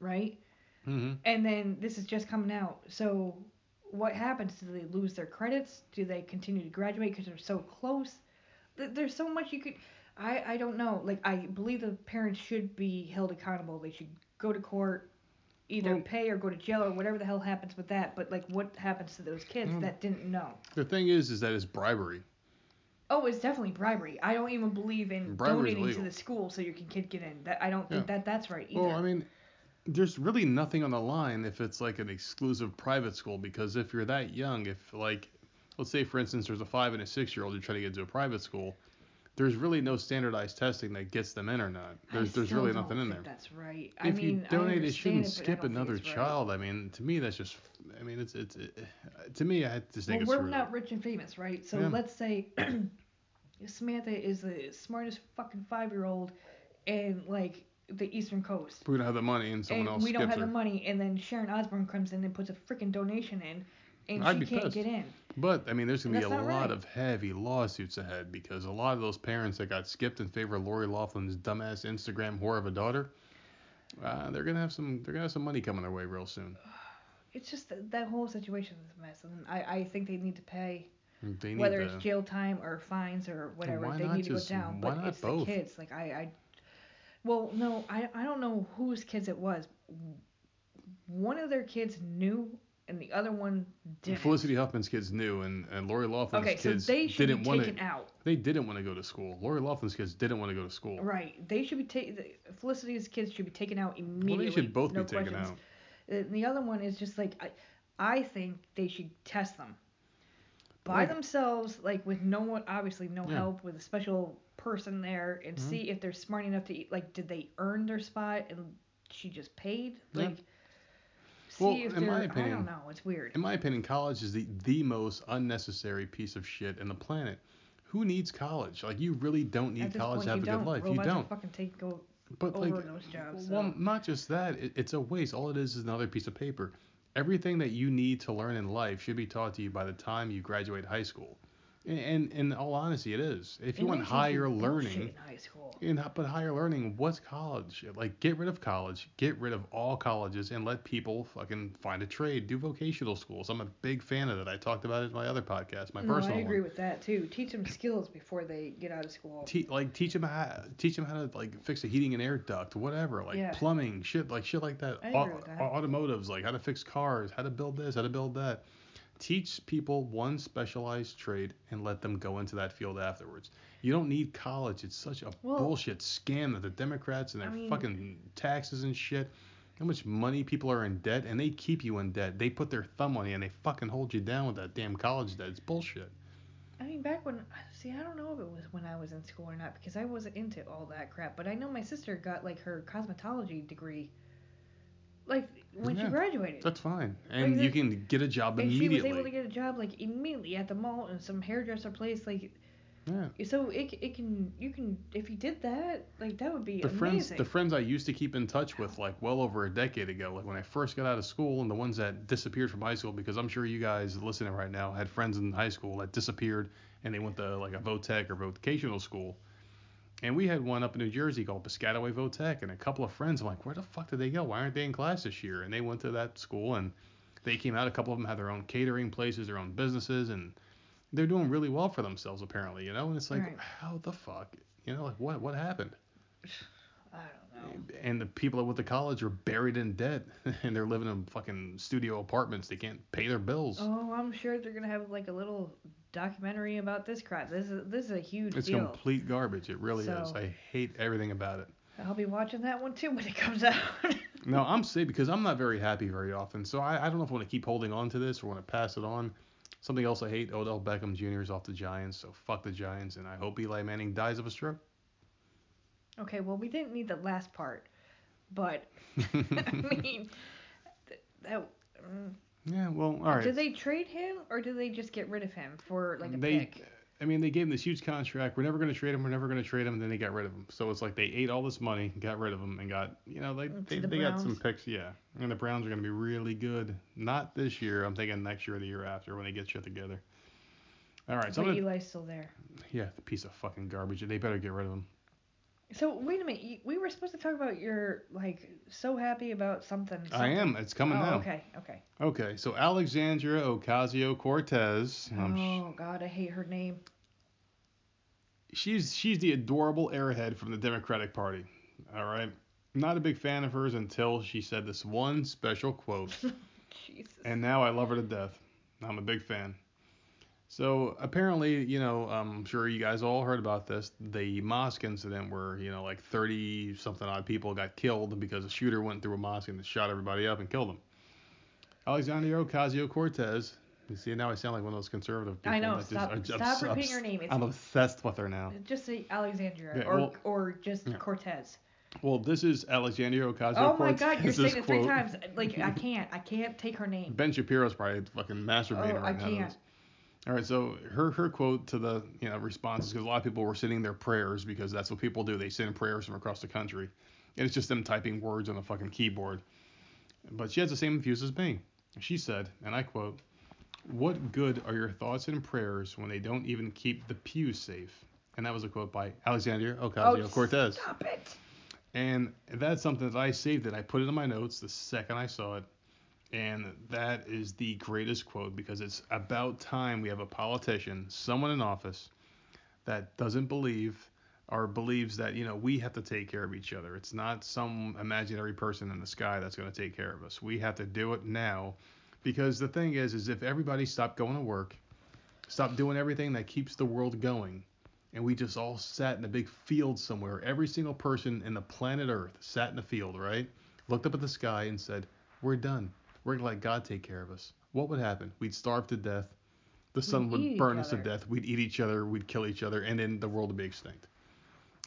right? hmm And then this is just coming out. So what happens? Do they lose their credits? Do they continue to graduate because they're so close? Th- There's so much you could. I I don't know. Like I believe the parents should be held accountable. They should go to court, either pay or go to jail or whatever the hell happens with that. But like, what happens to those kids Mm. that didn't know? The thing is, is that it's bribery. Oh, it's definitely bribery. I don't even believe in Bribery's donating illegal. to the school so your kid can get in. That I don't think Yeah. that that's right either. Well, I mean, there's really nothing on the line if it's like an exclusive private school because if you're that young, if like, let's say for instance, there's a five and a six year old you're trying to get into a private school, there's really no standardized testing that gets them in or not. There's there's really nothing in there. That's right. If I mean, you donate, it shouldn't but I skip another it's right. child. I mean, to me, that's just. I mean, it's it's. It, to me, I just think Well, it's we're not rich and famous, right? So Yeah. let's say Samantha is the smartest fucking five year old in like the Eastern Coast. We don't have the money, and someone and else we don't have her. the money, and then Sharon Osbourne comes in and puts a freaking donation in, and I'd she be can't pissed. get in. But I mean, there's gonna be a lot right. of heavy lawsuits ahead because a lot of those parents that got skipped in favor of Lori Laughlin's dumbass Instagram whore of a daughter, uh, they're gonna have some they're gonna have some money coming their way real soon. It's just that, that whole situation is a mess, and I, I think they need to pay need whether to, it's jail time or fines or whatever. they need to go down. why But not it's both? the kids. Like I, I, well, no, I, I don't know whose kids it was. One of their kids knew, and the other one didn't. Felicity Huffman's kids knew, and and Lori Laughlin's Okay, so kids they should didn't want to. out. They didn't want to go to school. Lori Laughlin's kids didn't want to go to school. Right. They should be taken. Felicity's kids should be taken out immediately. Well, they should both no be taken questions. out. Uh, The other one is just like I, I think they should test them by Like- themselves, like with no one, obviously no Yeah. help, with a special person there, and Mhm. see if they're smart enough to eat. Like, did they earn their spot and she just paid? Yeah. See Well, if in my I opinion- don't know. It's weird. In my opinion, college is the the most unnecessary piece of shit in the planet. Who needs college? Like you really don't need college point, to have a good life. Robots you don't. fucking take go. But over like, those jobs, well, so. not just that. It, it's a waste. All it is is another piece of paper. Everything that you need to learn in life should be taught to you by the time you graduate high school. And, in all honesty, it is. If you want they teach you higher learning, in high school. but higher learning, what's college? Like, get rid of college, get rid of all colleges, and let people fucking find a trade. Do vocational schools. I'm a big fan of that. I talked about it in my other podcast, my no, personal I agree one. with that too. Teach them skills before they get out of school. Te- like teach them how teach them how to like fix a heating and air duct, whatever, like Yeah. plumbing, shit, like shit like that. I agree with that. Automotives, like how to fix cars, how to build this, how to build that. Teach people one specialized trade and let them go into that field afterwards. You don't need college. It's such a Well- bullshit scam that the Democrats and I their mean- fucking taxes and shit. How much money people are in debt, and they keep you in debt. They put their thumb on you and they fucking hold you down with that damn college debt. It's bullshit. I mean, back when see, I don't know if it was when I was in school or not because I wasn't into all that crap. But I know my sister got like her cosmetology degree, like when Yeah, she graduated, That's fine, and Like you can get a job and she immediately. was able to get a job like immediately at the mall and some hairdresser place. Like, yeah. so it it can you can if you did that like that would be the friends amazing. the friends I used to keep in touch with like well over a decade ago, like when I first got out of school and the ones that disappeared from high school because I'm sure you guys listening right now had friends in high school that disappeared and they went to like a Votech or vocational school. And we had one up in New Jersey called Piscataway Votech and a couple of friends I'm like, where the fuck did they go? Why aren't they in class this year? And they went to that school and they came out, a couple of them had their own catering places, their own businesses and they're doing really well for themselves apparently, you know? And it's like, Right. how the fuck? You know, like what what happened? I don't know. and the people that went to college are buried in debt and they're living in fucking studio apartments they can't pay their bills Oh, I'm sure they're gonna have like a little documentary about this crap. This is this is a huge it's deal. complete garbage it really is i hate everything about it I'll be watching that one too when it comes out. no i'm saying because i'm not very happy very often so i, I don't know if i want to keep holding on to this or want to pass it on something else i hate odell beckham jr is off the giants so fuck the giants and i hope eli manning dies of a stroke okay, well we didn't need the last part, but I mean, that. mm, yeah well all right Did they trade him or did they just get rid of him for like a they pick? I mean, they gave him this huge contract. We're never going to trade him. We're never going to trade him. And then they got rid of him. So it's like they ate all this money, got rid of him, and got you know they they, the they got some picks. Yeah, and the Browns are going to be really good. Not this year. I'm thinking next year or the year after when they get shit together. All right, so but I'm gonna, Eli's still there. yeah, the piece of fucking garbage. They better get rid of him. So wait a minute, you, we were supposed to talk about your like so happy about something. I am. It's coming oh, now. Okay, okay. Okay, so Alexandria Ocasio Cortez. Um, oh God, I hate her name. she's she's the adorable airhead from the Democratic Party. All right. Not a big fan of hers until she said this one special quote. Jesus. And now I love her to death. I'm a big fan. So apparently, you know, um, I'm sure you guys all heard about this, the mosque incident where, you know, like 30 something odd people got killed because a shooter went through a mosque and shot everybody up and killed them. Alexandria Ocasio Cortez. You see, now I sound like one of those conservative people. I know. Stop, I'm- stop I'm- repeating her name. It's, I'm obsessed with her now. just say Alexandria Yeah, or well- or just Yeah. Cortez. Well, this is Alexandria Ocasio Oh my. God, you're saying it three quote. times. Like I can't, I can't take her name. Ben Shapiro's probably fucking masturbating Oh, I right now. to can't. All right, so her her quote to the you know responses because a lot of people were sending their prayers because that's what people do. They send prayers from across the country, and it's just them typing words on a fucking keyboard. But she has the same views as me. She said, and I quote, "What good are your thoughts and prayers when they don't even keep the pews safe?" And that was a quote by Alexandria Ocasio oh, Cortez. Oh, Stop it. And that's something that I saved it. I put it in my notes the second I saw it. And that is the greatest quote because it's about time we have a politician, someone in office, that doesn't believe or believes that, you know, we have to take care of each other. It's not some imaginary person in the sky that's going to take care of us. We have to do it now because the thing is, is if everybody stopped going to work, stopped doing everything that keeps the world going, and we just all sat in a big field somewhere. Every single person in the planet Earth sat in a field, right? Looked up at the sky and said, "We're done. We're gonna let God take care of us." What would happen? We'd starve to death. The sun We'd would burn us to death. We'd eat each other. We'd kill each other, and then the world would be extinct.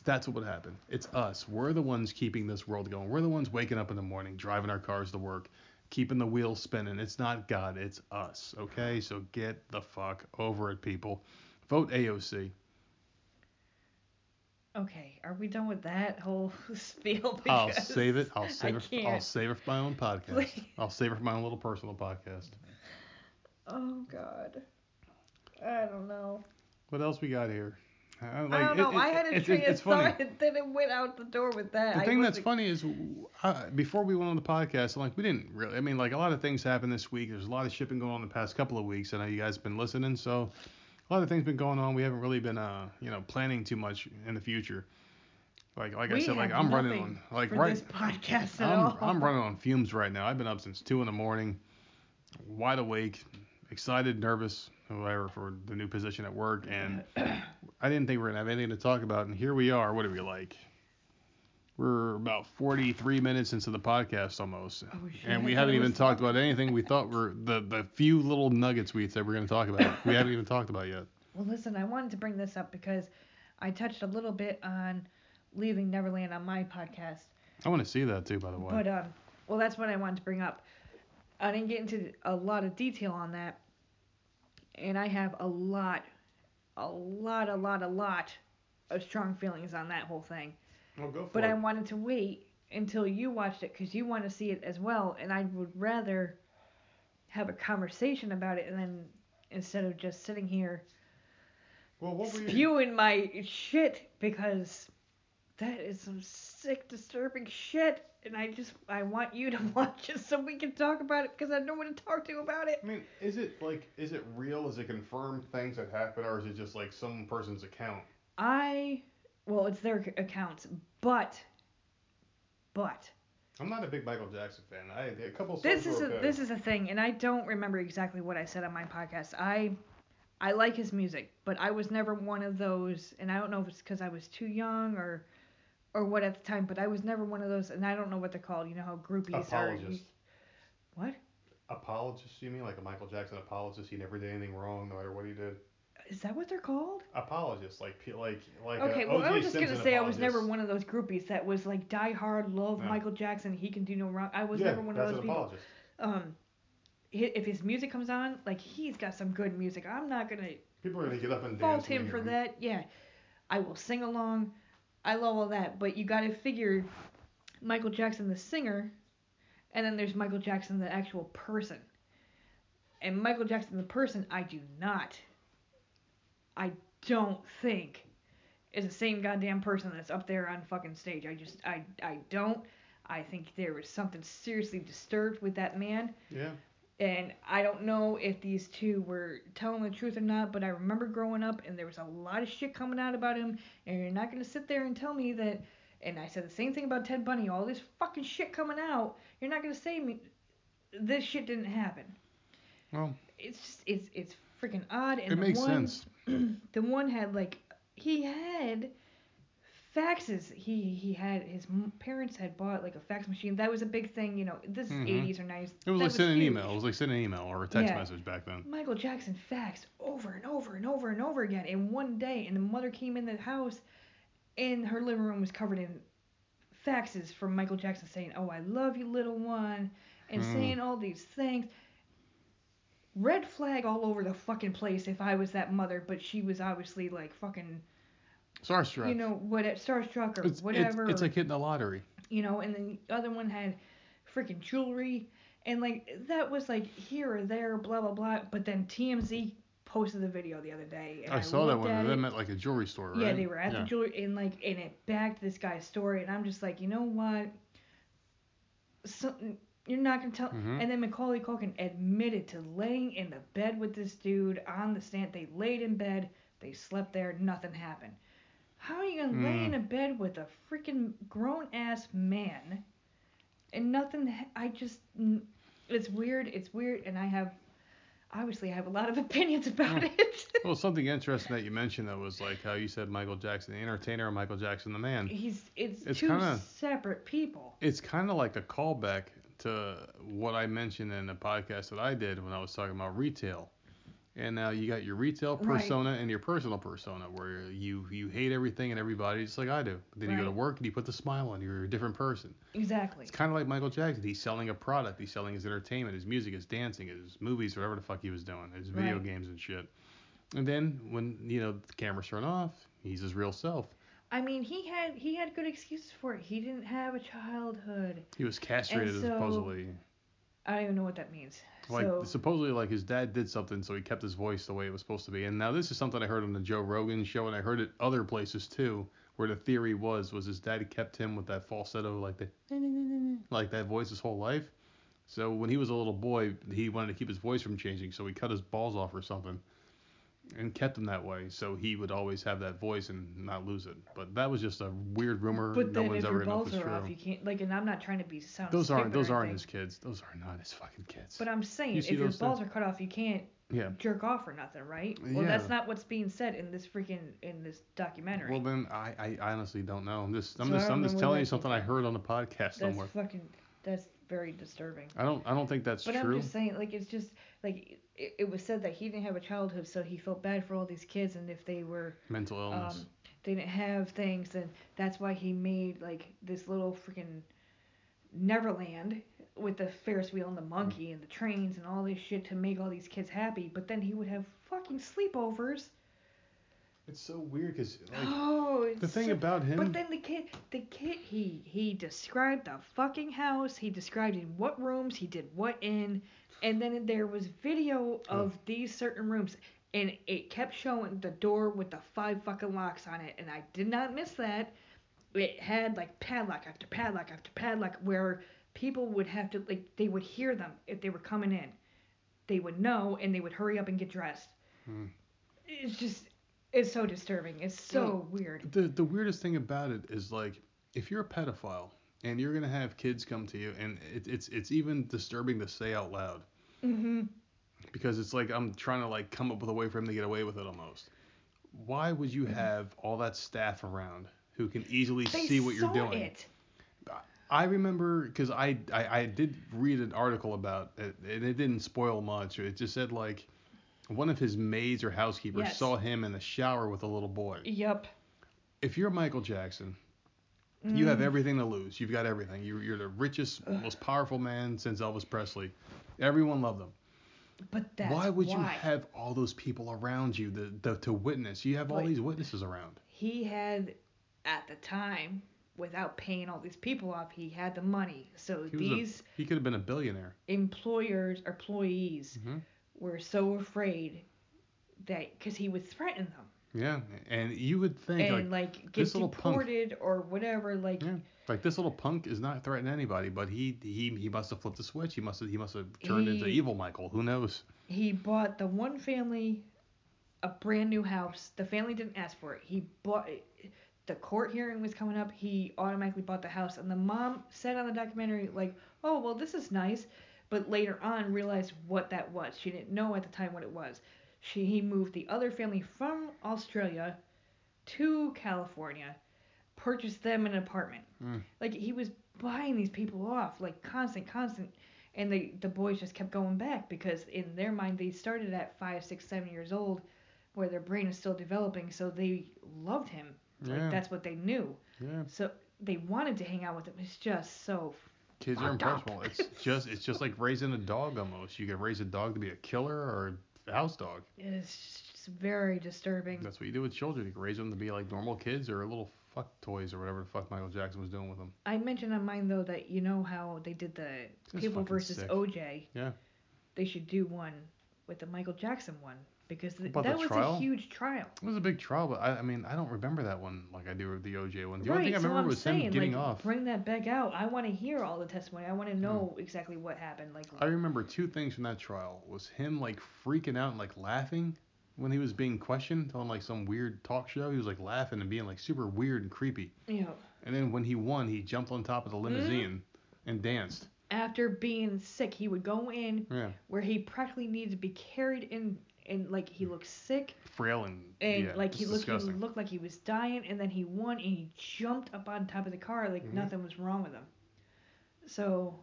That's what would happen. It's us. We're the ones keeping this world going. We're the ones waking up in the morning, driving our cars to work, keeping the wheels spinning. It's not God. It's us. Okay? So get the fuck over it, people. Vote AOC. Okay, are we done with that whole spiel? I'll save it. I'll I save it. For, I'll save it for my own podcast. Please. I'll save it for my own little personal podcast. Oh God. I don't know. What else we got here? I like, don't know. it- I had a train it's of funny. thought, and then it went out the door with that. The I thing that's wasn't- funny is, uh, before we went on the podcast, like we didn't really. I mean, like a lot of things happened this week. There's a lot of shipping going on the past couple of weeks. I know you guys have been listening, so a lot of things been going on. We haven't really been, uh, you know, planning too much in the future. Like, like I said, like I'm running on, like right. this podcast at I'm, all. I'm running on fumes right now. I've been up since two in the morning, wide awake, excited, nervous, whatever, for the new position at work, and I didn't think we were gonna have anything to talk about, and here we are. What are we like? We're about 43 minutes into the podcast almost, Oh, and we haven't even talked about anything we thought were the the few little nuggets we said we are gonna talk about. We haven't even talked about yet. Well, listen, I wanted to bring this up because I touched a little bit on leaving Neverland on my podcast. I want to see that too, by the way. But um, well, that's what I wanted to bring up. I didn't get into a lot of detail on that, and I have a lot, a lot, a lot, a lot of strong feelings on that whole thing. Well, go for But I wanted to wait until you watched it because you want to see it as well, and I would rather have a conversation about it and then instead of just sitting here well, were you? spewing my shit because that is some sick, disturbing shit. And I just I want you to watch it so we can talk about it because I know what to talk to about it. I mean, is it like, is it real? Is it confirmed things that happen, or is it just like some person's account? I well, it's their accounts, but but I'm not a big Michael Jackson fan. I a couple this is a, okay. this is a thing, and I don't remember exactly what I said on my podcast. I I like his music, but I was never one of those, and I don't know if it's because I was too young or or what at the time, but I was never one of those, and I don't know what they're called. You know how groupies are. apologist. What? Apologist? You mean like a Michael Jackson apologist? He never did anything wrong, no matter what he did. Is that what they're called? Apologists, like like like. Okay, well, I was just Simpson gonna say I was never one of those groupies that was like die hard, love No. Michael Jackson, he can do no wrong. I was yeah, never one of that's those an people. apologist. Um, if his music comes on, like he's got some good music. I'm not gonna People are gonna get up and fault him for hear that. Yeah, I will sing along. I love all that, but you gotta figure Michael Jackson the singer, and then there's Michael Jackson the actual person. And Michael Jackson the person, I do not. I don't think is the same goddamn person that's up there on fucking stage. I just I I don't. I think there was something seriously disturbed with that man. Yeah. And I don't know if these two were telling the truth or not, but I remember growing up and there was a lot of shit coming out about him. And you're not going to sit there and tell me that. And I said the same thing about Ted Bundy. All this fucking shit coming out. You're not going to say me this shit didn't happen. Well, It's just, it's, it's freaking odd. And It makes one, sense. the one had like he had faxes. He he had his parents had bought like a fax machine. That was a big thing. You know, this Mhm. is 80s or 90s. It was like sending an email. It was like sending an email or a text Yeah. message back then. Michael Jackson faxed over and over and over and over again in one day, and the mother came in the house, and her living room was covered in faxes from Michael Jackson saying, "Oh, I love you, little one," and Hmm. saying all these things. Red flag all over the fucking place if I was that mother, but she was obviously like fucking, Starstruck. you know, what starstruck or it's, it's, whatever. it's like hitting the lottery. you know, and then the other one had freaking jewelry, and like that was like here or there, blah blah blah. But then TMZ posted the video the other day, and I, I saw that one. at They it. met like a jewelry store, right? Yeah, they were at Yeah. the jewelry, and like, and it backed this guy's story, and I'm just like, you know what? Something you're not gonna tell. Mhm. And then Macaulay Culkin admitted to laying in the bed with this dude on the stand. They laid in bed, they slept there, nothing happened. How are you gonna lay Mm. in a bed with a freaking grown ass man and nothing? I just, mm, it's weird. It's weird, and I have, obviously, I have a lot of opinions about Mm. it. Well, something interesting that you mentioned that was like how you said Michael Jackson the entertainer and Michael Jackson the man. He's, it's, It's two kinda- separate people. It's kind of like a callback to what I mentioned in the podcast that I did when I was talking about retail. And now you got your retail Right. persona and your personal persona, where you you hate everything and everybody just like I do. But then you go to work and you put the smile on. You're a different person. Exactly. It's kind of like Michael Jackson. He's selling a product. He's selling his entertainment, his music, his dancing, his movies, whatever the fuck he was doing, his video Right. games and shit. And then when you know the cameras turn off, he's his real self. I mean, he had he had good excuses for it. He didn't have a childhood. He was castrated so- supposedly. I don't even know what that means. Like so supposedly like his dad did something so he kept his voice the way it was supposed to be. And now this is something I heard on the Joe Rogan show and I heard it other places too, where the theory was was his dad kept him with that falsetto like the like that voice his whole life. So when he was a little boy, he wanted to keep his voice from changing, so he cut his balls off or something. And kept him that way, so he would always have that voice and not lose it. But that was just a weird rumor. but no then one's if ever your balls are off, you can't like. And I'm not trying to be sound. Those aren't those aren't his kids. Those are not his fucking kids. But I'm saying, You if your balls things? are cut off, you can't yeah. jerk off or nothing, right? Well, Yeah. that's not what's being said in this freaking in this documentary. Well then I, I honestly don't know. I'm just I'm So just I'm just telling you something I heard on the podcast that's somewhere. fucking. That's very disturbing. I don't I don't think that's But true. But I'm just saying, like, it's just like it, it was said that he didn't have a childhood, so he felt bad for all these kids, and if they were Mental illness. um, they didn't have things, and that's why he made like this little freaking Neverland with the Ferris wheel and the monkey and the trains and all this shit to make all these kids happy. But then he would have fucking sleepovers. it's so weird because like oh, the thing so- about him. But then the kid, the kid, he he described the fucking house. He described in what rooms he did what in, and then there was video of these certain rooms, and it kept showing the door with the five fucking locks on it, and I did not miss that. It had like padlock after padlock after padlock where people would have to like they would hear them if they were coming in. They would know and they would hurry up and get dressed. Hmm. It's just it's so disturbing. It's so Well, weird. the the weirdest thing about it is like if you're a pedophile and you're gonna have kids come to you and it, it's it's even disturbing to say out loud Mhm. because it's like I'm trying to like come up with a way for him to get away with it almost. Why would you have all that staff around who can easily They see what you're doing? It. I remember because I, I I did read an article about it and it didn't spoil much. It just said like one of his maids or housekeepers Yes. saw him in the shower with a little boy. Yep. If you're Michael Jackson, you have Mm. everything to lose. You've got everything. You're, you're the richest, most powerful man since Elvis Presley. Everyone loved them. But that's why would you have all those people around you the, the, to witness? You have all these witnesses around. He had at the time, without paying all these people off, he had the money. So He was a- these He could have been a billionaire. employers, employees, Mhm. were so afraid that because he would threaten them Yeah, and you would think and like, like, get this little punk- or whatever. Like yeah, like this little punk is not threatening anybody, but he he he must have flipped the switch. He must have he must have turned into evil Michael. Who knows? he bought the one family a brand new house. The family didn't ask for it. He bought the court hearing was coming up. He automatically bought the house, and the mom said on the documentary like, "Oh well, this is nice," but later on realized what that was. She didn't know at the time what it was. She he moved the other family from Australia to California, purchased them an apartment. Mm. Like he was buying these people off, like constant, constant, and the the boys just kept going back because in their mind they started at five, six, seven years old, where their brain is still developing, so they loved him. Yeah. Like that's what they knew. Yeah. So they wanted to hang out with him. It's just so. Kids are impressionable. It's just it's just like raising a dog almost. You could raise a dog to be a killer or a house dog. It's just very disturbing. That's what you do with children. You can raise them to be like normal kids or little fuck toys or whatever the fuck Michael Jackson was doing with them. I mentioned on mine though that you know how they did the It's people versus sick. OJ. Yeah. They should do one with the Michael Jackson one because th- that was trial? a huge trial. It was a big trial, but I, I mean I don't remember that one like I do with the OJ one. The only thing I so remember I'm was saying him getting like off. Hmm. bring that back out. I want to hear all the testimony. I want to know exactly what happened. Like I remember two things from that trial was him like freaking out and like laughing when he was being questioned on like some weird talk show. He was like laughing and being like super weird and creepy. know, And then when he won, he jumped on top of the limousine Mm-hmm. and danced. after being sick, he would go in Yeah. where he practically needed to be carried in, and like he looked sick, Frail and, and yeah, like he it's looked, he looked like he was dying, and then he won, and he jumped up on top of the car like Mhm. nothing was wrong with him. So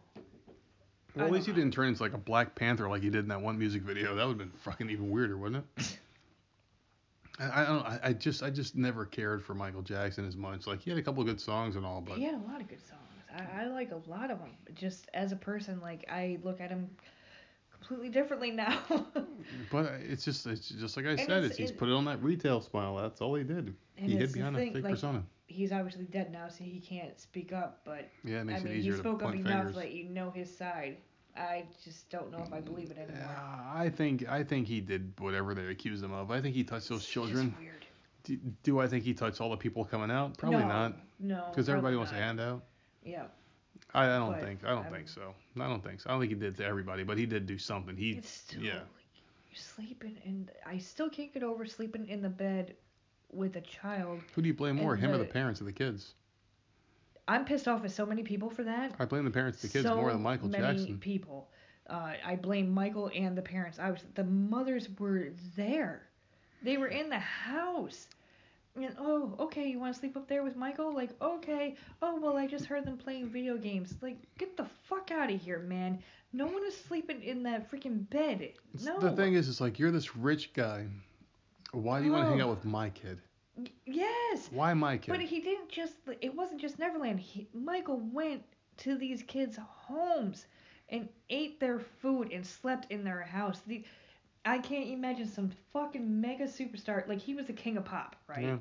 Well, at least he don't- didn't turn into like a Black Panther like he did in that one music video. That would have been fucking even weirder, wouldn't it? I, I don't. I, I just I just never cared for Michael Jackson as much. Like he had a couple of good songs and all, but he had a lot of good songs. I, I like a lot of them. Just as a person, like I look at him completely differently now. but it's just it's just like I And said. it's- It's, he's put it on that retail smile. That's all he did. He hid behind thing, a fake like, persona. He's obviously dead now, so he can't speak up. But Yeah, it makes I mean, it he easier to spoke up enough fingers. that you know his side. I just don't know if I believe it anymore. Yeah, I think I think he did whatever they accused him of. I think he touched those children. Do, do I think he touched all the people coming out? Probably no, not, No. because everybody probably wants a handout. Yeah. I, I don't But, think I don't um, think so. I don't think so. I don't think he did to everybody, but he did do something. He It's still yeah. like you're sleeping, and I still can't get over sleeping in the bed with a child. Who do you blame more, him or the- the parents of the kids? I'm pissed off at so many people for that. I blame the parents of the kids so more than Michael many Jackson. people. Uh, I blame Michael and the parents. I was the mothers were there. They were in the house. And oh, okay, you want to sleep up there with Michael? Like, okay. Oh, well, I just heard them playing video games. Like, get the fuck out of here, man. No one is sleeping in that freaking bed. No. The thing is, it's like you're this rich guy. Why do you want to hang Oh. out with my kid? Yes. Why my kid? But he didn't just. It wasn't just Neverland. He, Michael went to these kids' homes and ate their food and slept in their house. The, I can't imagine some fucking mega superstar. Like he was the king of pop, right? Yeah.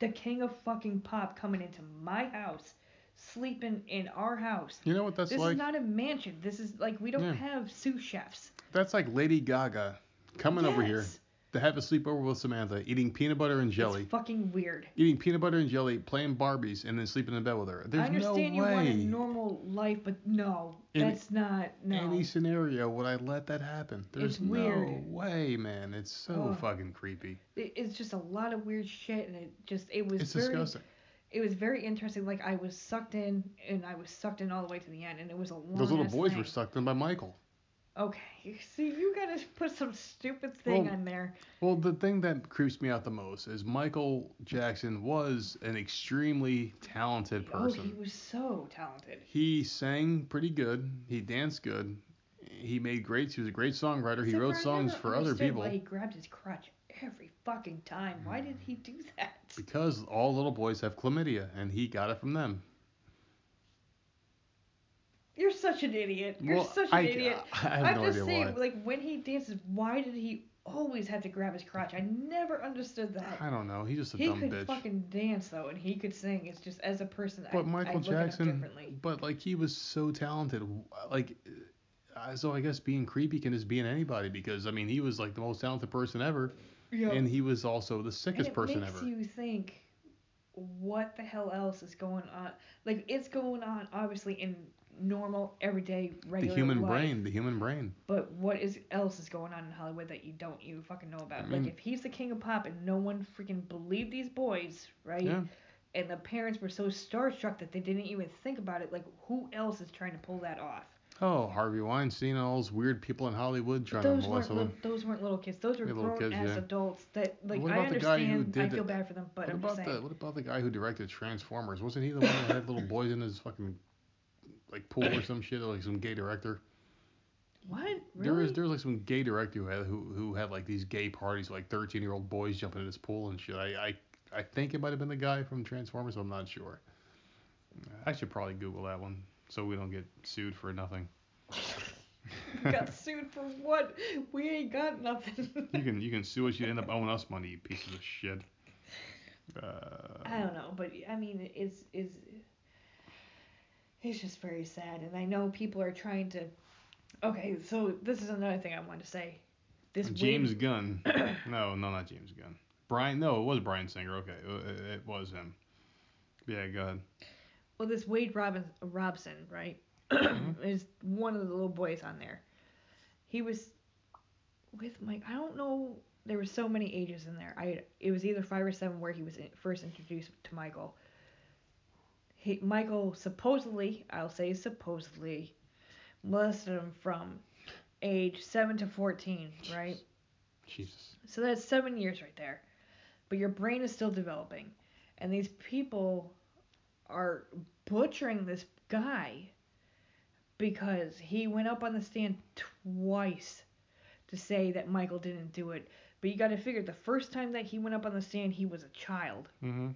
The king of fucking pop coming into my house, sleeping in our house. You know what that's this like? This is not a mansion. This is like we don't Yeah. have sous chefs. That's like Lady Gaga coming over here Yes. To have a sleepover with Samantha, eating peanut butter and jelly. It's fucking weird. Eating peanut butter and jelly, playing Barbies, and then sleeping in bed with her. There's I understand no you want a way. normal life, but no, In that's not no. any scenario would I let that happen. There's It's weird. no way, man. It's so fucking creepy. it's just a lot of weird shit and it just it was It's very disgusting. it was very interesting like i was sucked in and i was sucked in all the way to the end and it was a long Those little boys thing. were sucked in by Michael. Okay see you gotta put some stupid thing Well, on there Well, the thing that creeps me out the most is Michael Jackson was an extremely talented person. oh he was so talented He sang pretty good. He danced good. He made great. He was a great songwriter. He wrote songs for other people why he grabbed his crotch every fucking time why did he do that because all little boys have chlamydia, and he got it from them. you're such an idiot you're well, such an I, idiot I have i'm no just saying why. like when he dances why did he always have to grab his crotch i never understood that I don't know. He's just a he dumb could fucking dance though, and he could sing. It's just as a person, I, But Michael I Jackson, differently. but like he was so talented. Like, uh, so I guess being creepy can just be in anybody because I mean he was like the most talented person ever, Yeah. and he was also the sickest and sickest it person makes ever. you think, what the hell else is going on? Like it's going on obviously in normal, everyday, regular. The human life, brain, the human brain. But what is else is going on in Hollywood that you don't you fucking know about? I mean- like mm. if he's the king of pop and no one freaking believed these boys, right? Yeah. And the parents were so starstruck that they didn't even think about it. Like who else is trying to pull that off? Oh, Harvey Weinstein and all those weird people in Hollywood trying those to weren't molest them. those weren't little kids. Those were Yeah, grown kids, ass yeah. adults that like What I about the guy who understand. I feel it- bad for them, but What I'm about just the what about the guy who directed Transformers? Wasn't he the one that had little boys in his fucking like pool or some shit, or like some gay director? What? There Really? there was like some gay director who had who, who had like these gay parties, like 13 year old boys jumping in his pool and shit. I I, I think it might have been the guy from Transformers. I'm not sure. I should probably Google that one so we don't get sued for nothing. Got sued for what? We ain't got nothing. You can you can sue us. You end up owing us money, you pieces of shit. Uh, I don't know, but I mean, it's it's it's just very sad, and I know people are trying to. Okay, so this is another thing I want to say. This James Gunn. No, no, not James Gunn. Brian. No, it was Bryan Singer. Okay, it, it was him. Yeah, go ahead. well, this Wade Robin, Robson, right, Mm-hmm. is one of the little boys on there. He was with Mike. I don't know. There were so many ages in there. I it was either five or seven where he was in, first introduced to Michael. He Michael supposedly, I'll say supposedly, molested him from age seven to fourteen, right? Jesus. So that's seven years right there. But your brain is still developing. And these people are butchering this guy because he went up on the stand twice to say that Michael didn't do it. But you got to figure the first time that he went up on the stand, he was a child. Mhm.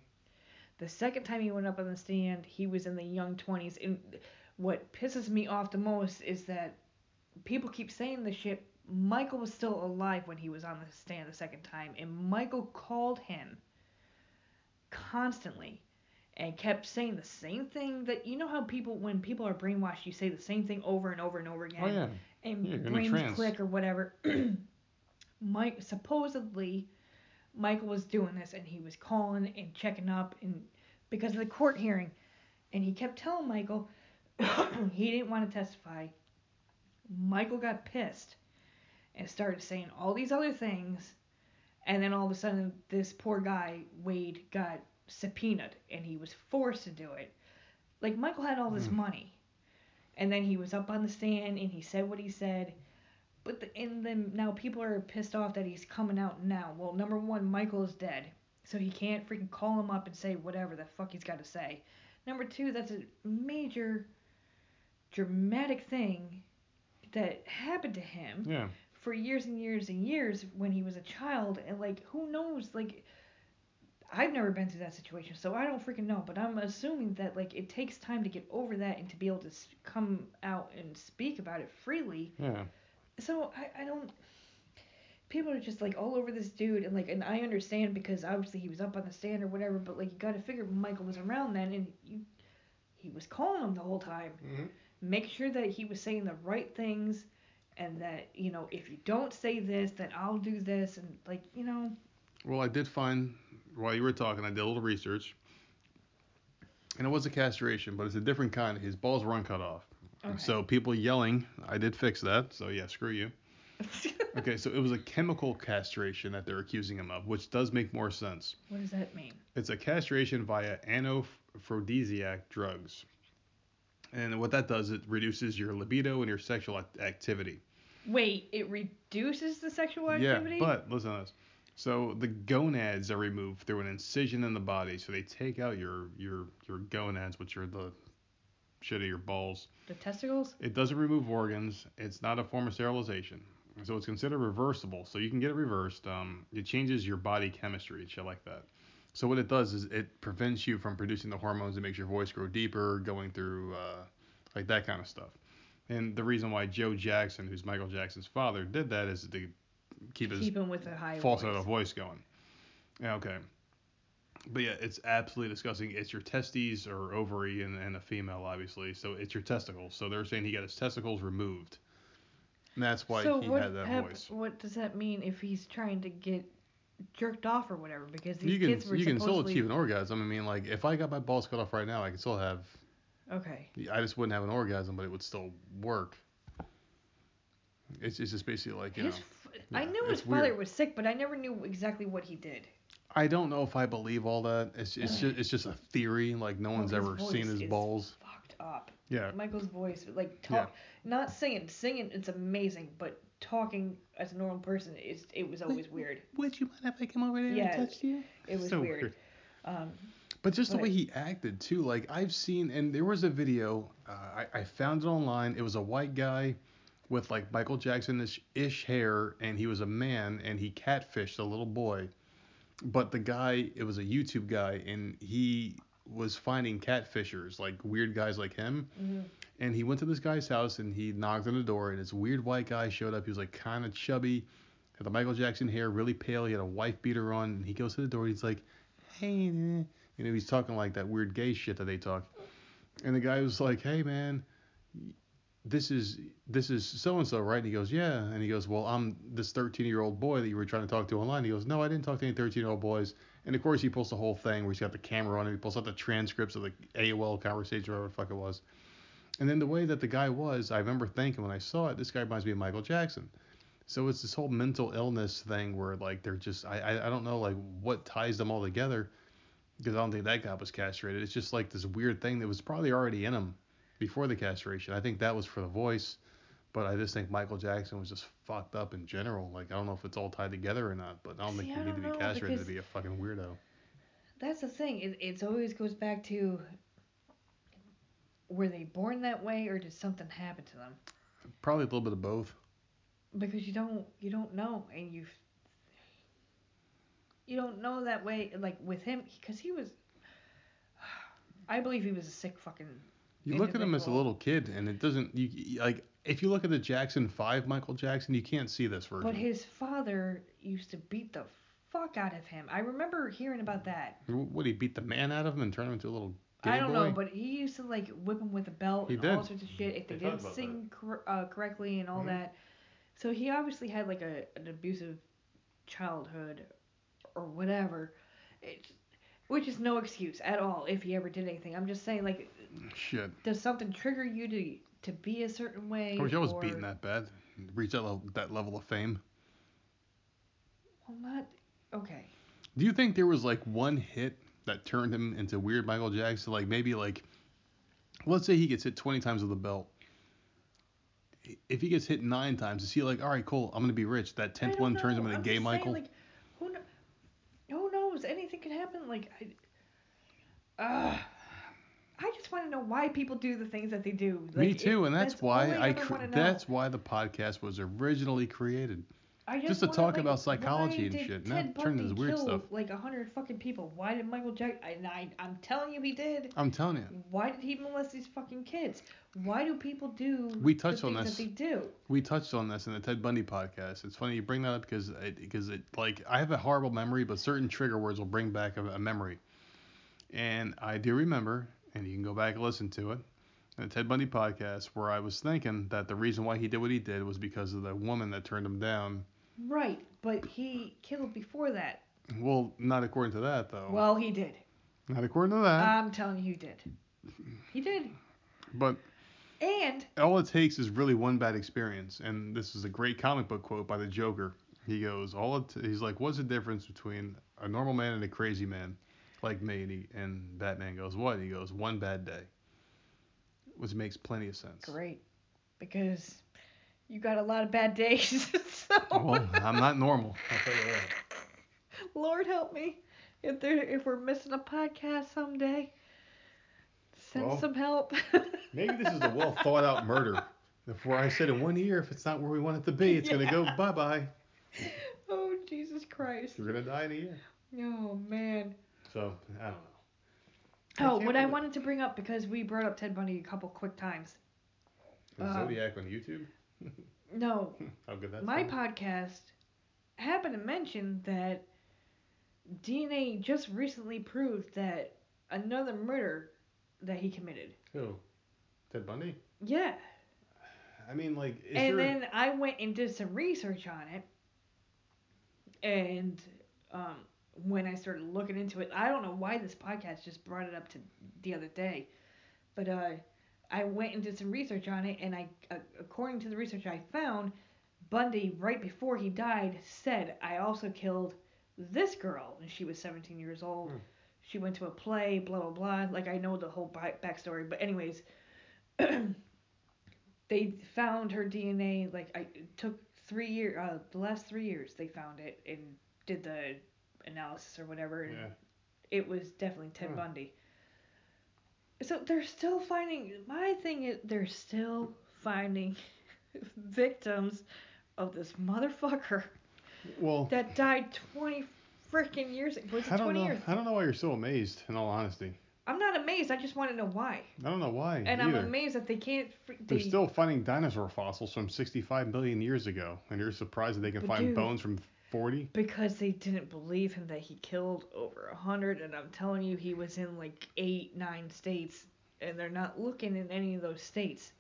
The second time he went up on the stand, he was in the young 20s. And what pisses me off the most is that people keep saying this shit. Michael was still alive when he was on the stand the second time, and Michael called him constantly and kept saying the same thing that you know how people when people are brainwashed you say the same thing over and over and over again Oh yeah. and Yeah, you're in a brains click or whatever. Mike supposedly Michael was doing this and he was calling and checking up and because of the court hearing and he kept telling Michael he didn't want to testify. Michael got pissed and started saying all these other things and then all of a sudden this poor guy Wade got subpoenaed and he was forced to do it. Like Michael had all this Hmm. money and then he was up on the stand and he said what he said. But the, and then now people are pissed off that he's coming out now. Well, number one, Michael is dead, so he can't freaking call him up and say whatever the fuck he's got to say. Number two, that's a major dramatic thing that happened to him Yeah. for years and years and years when he was a child and like who knows like I've never been through that situation so I don't freaking know but I'm assuming that like it takes time to get over that and to be able to come out and speak about it freely Yeah. So I, I don't people are just like all over this dude and like and I understand because obviously he was up on the stand or whatever but like you got to figure Michael was around then and you he was calling him the whole time Mhm. make sure that he was saying the right things and that you know if you don't say this then i'll do this and like you know Well, I did find while you were talking, I did a little research, and it was a castration, but it's a different kind. His balls were uncut off. Okay. So people yelling, I did fix that. So yeah, screw you. Okay, so it was a chemical castration that they're accusing him of, which does make more sense. what does that mean It's a castration via anaphrodisiac drugs. And what that does, it reduces your libido and your sexual act- activity. wait it reduces the sexual activity Yeah, but listen to this. So the gonads are removed through an incision in the body. So they take out your your your gonads, which are the shit of your balls. the testicles It doesn't remove organs. It's not a form of sterilization. So it's considered reversible. So you can get it reversed. Um, it changes your body chemistry and shit like that. So what it does is it prevents you from producing the hormones that makes your voice grow deeper, going through uh, like that kind of stuff. And the reason why Joe Jackson, who's Michael Jackson's father, did that is to keep his keep him with a high falsetto voice. voice going. Yeah, okay. But yeah, it's absolutely disgusting. It's your testes or ovary and, and a female, obviously. So it's your testicles. So they're saying he got his testicles removed. And that's why so he what had that hap- voice. what does that mean if he's trying to get jerked off or whatever because these You can kids were you can still achieve an orgasm. I mean, like if I got my balls cut off right now, I could still have. okay I just wouldn't have an orgasm, but it would still work. It's, it's just basically like you know. his f- I yeah, knew his father weird. was sick but I never knew exactly what he did I don't know if I believe all that. It's it's just it's just a theory. Like no one's ever seen his is balls. fucked up. Yeah. Michael's voice, like talk, not singing. Singing, it's amazing, but talking as a normal person is it was always weird. Would you mind if I come over there Yeah, and touched you? It was So weird. Um, But just the But- way he acted too, like I've seen, and there was a video, uh, I, I found it online. It was a white guy with like Michael Jackson ish hair, and he was a man, and he catfished a little boy. But the guy, it was a YouTube guy, and he was finding catfishers, like weird guys like him. mhm. And he went to this guy's house, and he knocked on the door, and this weird white guy showed up. He was like kind of chubby, had the Michael Jackson hair, really pale. He had a wife beater on, and he goes to the door. And he's like, "Hey," eh." you know, he's talking like that weird gay shit that they talk. And the guy was like, "Hey, man, this is this is so and so, right?" And he goes, "Yeah." And he goes, "Well, I'm this 13 year old boy that you were trying to talk to online." He goes, "No, I didn't talk to any 13 year old boys." And of course, he pulls the whole thing where he's got the camera on him. He pulls out the transcripts of the AOL conversation, whatever the fuck it was. And then the way that the guy was, I remember thinking when I saw it, this guy reminds me of Michael Jackson. So it's this whole mental illness thing where like they're just I I, I don't know like what ties them all together because I don't think that guy was castrated. It's just like this weird thing that was probably already in him before the castration. I think that was for the voice, but I just think Michael Jackson was just fucked up in general. Like I don't know if it's all tied together or not, but I don't See, think you need to be castrated to be a fucking weirdo. That's the thing. It it's always goes back to were they born that way or did something happen to them? Probably a little bit of both. Because you don't you don't know and you you don't know that way like with him because he was I believe he was a sick fucking You look at him as a little kid, and it doesn't. You you- like if you look at the Jackson Five Michael Jackson, you can't see this version. but his father used to beat the fuck out of him. I remember hearing about that. Would he beat the man out of him and turn him into a little gay I don't boy? know, but he used to like whip him with a belt He and did. all sorts of shit if they, They didn't sing cor- uh, correctly and all Mhm. that. So he obviously had like a an abusive childhood or whatever. It, which is no excuse at all if he ever did anything. I'm just saying like Shit. does something trigger you to to be a certain way? I wish I was or, beaten that bad. Reach that level, that level of fame. Well, not okay. Do you think there was like one hit that turned him into weird Michael Jackson? Like maybe like, let's say he gets hit 20 times with a belt. If he gets hit nine times, is he like, all right, cool, I'm gonna be rich? That tenth one turns him into I'm gay saying, Michael. like, who, kn- who knows? Anything could happen. Like, I, uh, I just want to know why people do the things that they do. Like, Me it- too, and that's, why I ever cre- wanna know. that's why the podcast was originally created. I just to wanna, talk like, about psychology and shit, not turn into weird stuff. Like a hundred fucking people. Why did Michael Jackson? And I, I'm telling you, he did. I'm telling you, Why did he molest these fucking kids? Why do people do We touched the on this. that they do? we touched on this in the Ted Bundy podcast. It's funny you bring that up because it, because it like I have a horrible memory, but certain trigger words will bring back a, a memory. And I do remember, and you can go back and listen to it, the Ted Bundy podcast, where I was thinking that the reason why he did what he did was because of the woman that turned him down. Right, but he killed before that. Well, not according to that though. Well, he did. not according to that. I'm telling you, he did. He did. but And all it takes is really one bad experience, and this is a great comic book quote by the Joker. He goes, all it he's like, what's the difference between a normal man and a crazy man, like me? And, he, and Batman goes, what? He goes, one bad day, which makes plenty of sense. great, because you got a lot of bad days. so Well, I'm not normal. I'll tell you that. Lord help me if there if we're missing a podcast someday. Send Well, some help. Maybe this is a well thought out murder. Before I said in one year, if it's not where we want it to be, it's gonna go bye bye. oh Jesus Christ. You're gonna die in a year. Oh man. So I don't know. Oh, can't what I wanted to bring up because we brought up Ted Bundy a couple quick times. Is Um, Zodiac on YouTube? No, How good that's my done? podcast happened to mention that DNA just recently proved that another murder that he committed. Who? Ted Bundy? Yeah. I mean, like, is and there? then I went and did some research on it. And um, when I started looking into it, I don't know why this podcast just brought it up to the other day, but uh, I went and did some research on it, and I, uh, according to the research I found, Bundy right before he died said, "I also killed this girl, and she was 17 years old. Hmm. She went to a play, blah blah blah. Like I know the whole back backstory, but anyways." they found her DNA. Like I it took three years. Uh, the last three years they found it and did the analysis or whatever. And Yeah. It was definitely Ted Huh. Bundy. So they're still finding. My thing is they're still finding victims of this motherfucker Well, that died 20 freaking years. Ago. Was it I don't 20 know. years? I don't know why you're so amazed. In all honesty, I'm not amazed. I just want to know why. I don't know why. And I'm amazed that they can't. fr- They're still finding dinosaur fossils from 65 million years ago, and you're surprised that they can find dude- bones from 40. because they didn't believe him that he killed over a hundred, and I'm telling you, he was in like eight, nine states, and they're not looking in any of those states.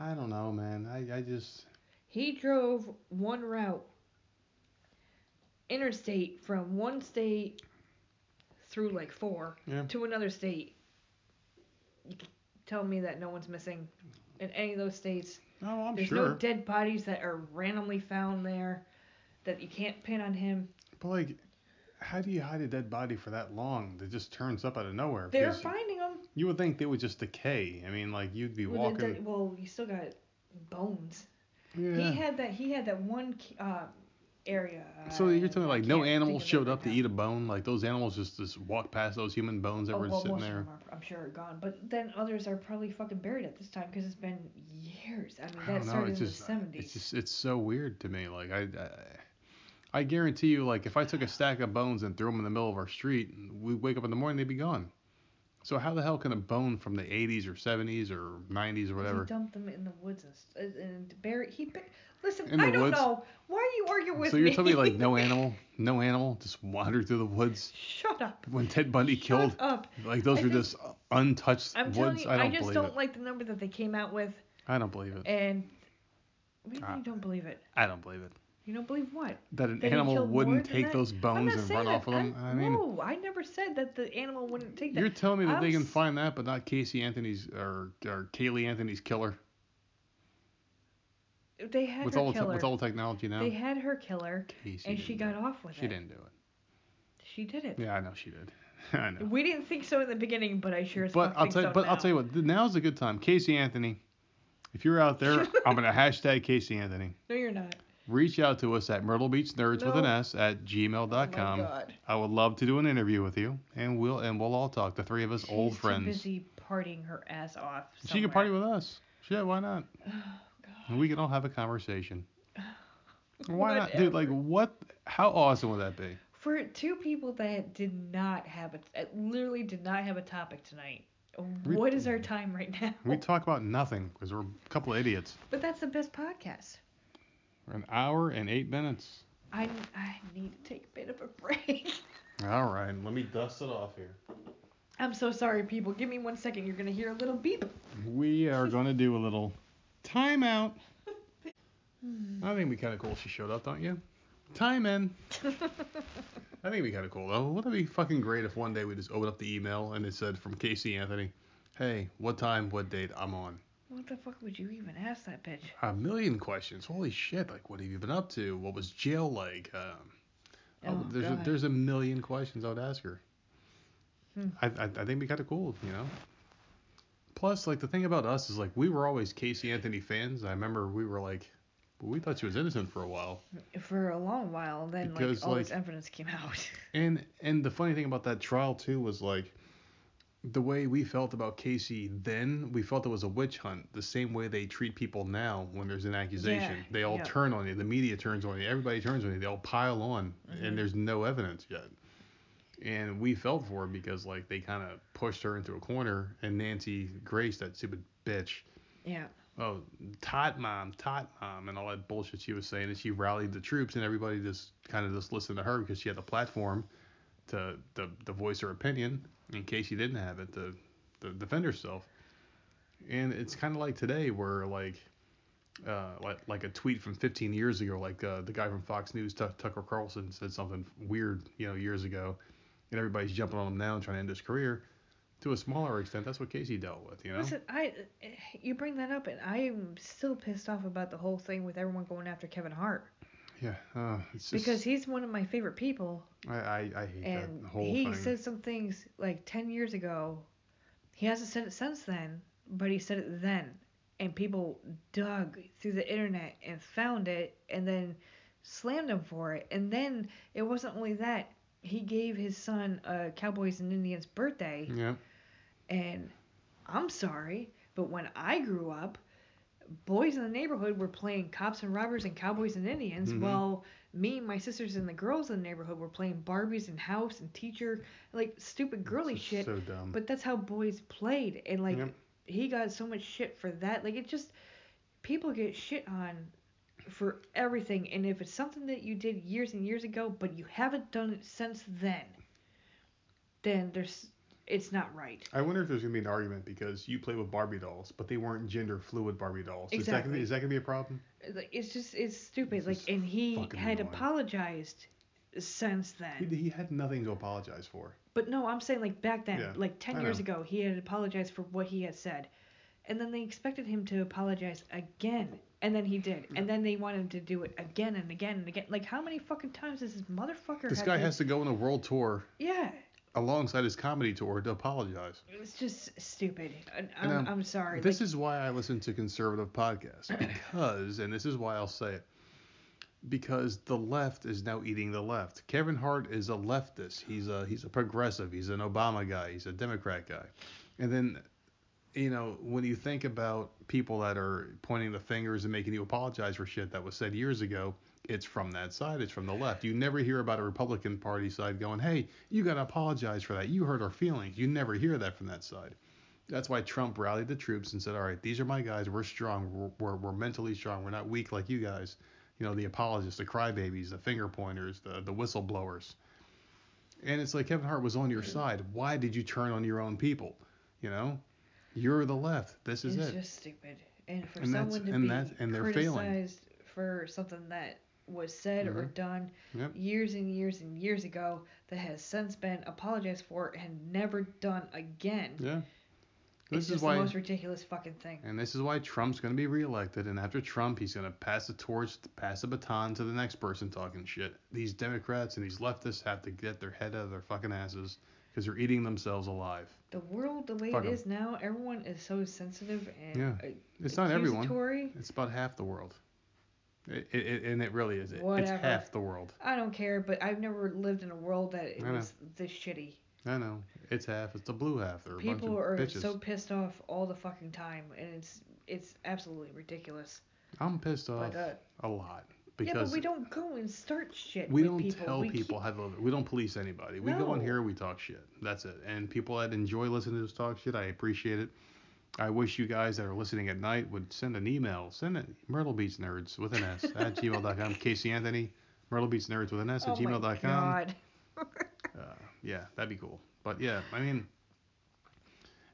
I don't know, man. I, I just He drove one route, interstate from one state through like four yeah. to another state. You can tell me that no one's missing in any of those states. No, I'm There's sure. no dead bodies that are randomly found there that you can't pin on him. But like, how do you hide a dead body for that long? That just turns up out of nowhere. They're finding them. You would think they would just decay. I mean, like you'd be Well, walking. well, you still got bones. yeah. He had that. He had that one uh, area. so you're uh, telling me like no animals showed up to eat a bone? Like those animals just just walk past those human bones that Oh, were well, sitting most there. of them are, I'm sure, are gone. But then others are probably fucking buried at this time because it's been years. I mean, I that know. started It's in just the 70s. it's just it's so weird to me. Like I, I I guarantee you, like if I took a stack of bones and threw them in the middle of our street, we wake up in the morning they'd be gone. So how the hell can a bone from the 80s or 70s or 90s or whatever? He dumped them in the woods and, st- and buried. He listen. In I don't woods? know. Why are you arguing with So me? So you're telling me like no animal, no animal just wandered through the woods Shut up. when Ted Bundy Shut killed? up. Like those I were think- just untouched I'm telling woods. you, I I, don't just believe don't it. like the number that they came out with, I don't believe it. and what do you Ah. mean you don't believe it? I don't believe it. You don't believe what? That an That animal wouldn't take that? those bones and run that. off of them. I, I mean, no, I never said that the animal wouldn't take that. you're telling me that I'm they can find that, but not Casey Anthony's or or Caylee Anthony's killer They had with her all the te- killer. with all the technology now. They had her killer, Casey and she got off with it. She didn't do it. She did it. Yeah, I know she did. I know. We didn't think so in the beginning, but I sure as But I'll tell you, so but I'll now. tell you what. Now's a good time. Casey Anthony, if you're out there, I'm gonna hashtag Casey Anthony. No, you're not. Reach out to us at Myrtle Beach Nerds with an S at Oh gmail.com. God. I would love to do an interview with you, and we'll and we'll all talk. The three of us, She's old too friends. busy partying her ass off. She can party with us. Yeah, why not? Oh, And we can all have a conversation. Why not, dude? Like, what? How awesome would that be? For two people that did not have a, literally did not have a topic tonight. We- What is our time right now? We talk about nothing because we're a couple of idiots. But that's the best podcast. We're an hour and eight minutes. I I need to take a bit of a break. All right, let me dust it off here. I'm so sorry, people. Give me one second. You're gonna hear a little beep. We are going to do a little timeout. Hmm. I think it'd be kind of cool if she showed up, don't you? Time in. I think it'd be kind of cool though. Wouldn't it be fucking great if one day we just opened up the email and it said from Casey Anthony, "Hey, what time, what date? I'm on." What the fuck would you even ask that bitch? A million questions. Holy shit! Like, what have you been up to? What was jail like? Um, Oh, oh, there's a, there's a million questions I would ask her. Hmm. I, I I think it'd be kind of cool, you know. Plus, like the thing about us is like we were always Casey Anthony fans. I remember we were like, we thought she was innocent for a while. For a long while, then Because, like all like- this evidence came out. And and the funny thing about that trial too was like the way we felt about Casey then, we felt it was a witch hunt. The same way they treat people now when there's an accusation. Yeah, they all yeah. turn on you. The media turns on you. Everybody turns on you. They all pile on, Mhm. and there's no evidence yet. And we felt for her because like they kind of pushed her into a corner, and Nancy Grace, that stupid bitch, yeah. oh, tot mom, tot mom, and all that bullshit she was saying, and she rallied the troops, and everybody just kind of just listened to her because she had the platform to, to, to voice her opinion in case she didn't have it to, to defend herself. And it's kind of like today where like uh, like like a tweet from 15 years ago, like uh, the guy from Fox News, Tuck Tucker Carlson, said something weird, you know, years ago, and everybody's jumping on him now and trying to end his career. To a smaller extent, that's what Casey dealt with, you know. Listen, I you bring that up, and I'm still pissed off about the whole thing with everyone going after Kevin Hart Yeah, uh, it's just, because he's one of my favorite people, I, I, I hate and that whole he thing. said some things like 10 years ago. He hasn't said it since then, but he said it then, and people dug through the internet and found it, and then slammed him for it. And then it wasn't only that he gave his son a Cowboys and Indians birthday, Yeah. and I'm sorry, but when I grew up, boys in the neighborhood were playing cops and robbers and cowboys and Indians, Mhm. while me, my sisters, and the girls in the neighborhood were playing Barbies and House and Teacher, like stupid girly It's shit. So dumb. But that's how boys played, and like Yep. he got so much shit for that. Like it just people get shit on for everything, and if it's something that you did years and years ago, but you haven't done it since then, then there's it's not right. I wonder if there's gonna be an argument because you play with Barbie dolls, but they weren't gender fluid Barbie dolls. Is that gonna Exactly. be, is that gonna be a problem? It's just it's stupid. It's like and he had annoying. apologized since then. he had nothing to apologize for. But no, I'm saying like back then, Yeah, like 10 I years know. ago, he had apologized for what he had said. And then they expected him to apologize again. And then he did. And then they wanted him to do it again and again and again. Like how many fucking times does this motherfucker This guy to- has to go on a world tour Yeah. Alongside his comedy tour to apologize. It's just stupid. I, I'm, um, I'm sorry. This like, is why I listen to conservative podcasts because, and this is why I'll say it, because the left is now eating the left. Kevin Hart is a leftist. He's a he's a progressive. He's an Obama guy. He's a Democrat guy. And then, you know, when you think about people that are pointing the fingers and making you apologize for shit that was said years ago, it's from that side. It's from the left. You never hear about a Republican Party side going, "Hey, you got to apologize for that. You hurt our feelings." You never hear that from that side. That's why Trump rallied the troops and said, "All right, these are my guys. We're strong. We're, we're, we're mentally strong. We're not weak like you guys. You know, the apologists, the crybabies, the finger pointers, the the whistleblowers." And it's like Kevin Hart was on your side. Why did you turn on your own people? You know, you're the left. This is it's it. just stupid. And for And that's- someone to and be and they're failing. criticized for something that was said or Mhm. done Yep. years and years and years ago that has since been apologized for and never done again. Yeah. it's This is just why. the most ridiculous fucking thing. And this is why Trump's going to be reelected. And after Trump, he's going to pass the torch, pass the baton to the next person talking shit. These Democrats and these leftists have to get their head out of their fucking asses because they're eating themselves alive. The world, the way Fuck it 'em. is now, everyone is so sensitive and Yeah. uh, It's not everyone. It's about half the world. It, it, and it really is. It, it's Whatever. half the world. I don't care, but I've never lived in a world that it I know. was this shitty. I know. It's half. It's the blue half. They're People are bitches. so pissed off all the fucking time, and it's it's absolutely ridiculous. I'm pissed off But uh, a lot yeah, but because we don't go and start shit. we don't people. tell we people keep- how to live. We don't police anybody. We go in here, we talk shit. That's it. And people that enjoy listening to us talk shit, I appreciate it. I wish you guys that are listening at night would send an email. Send it Myrtle Beach Nerds with an S at gmail.com. Casey Anthony, Myrtle Beach Nerds with an S at oh gmail.com. god. Uh, yeah, that'd be cool. But yeah, I mean,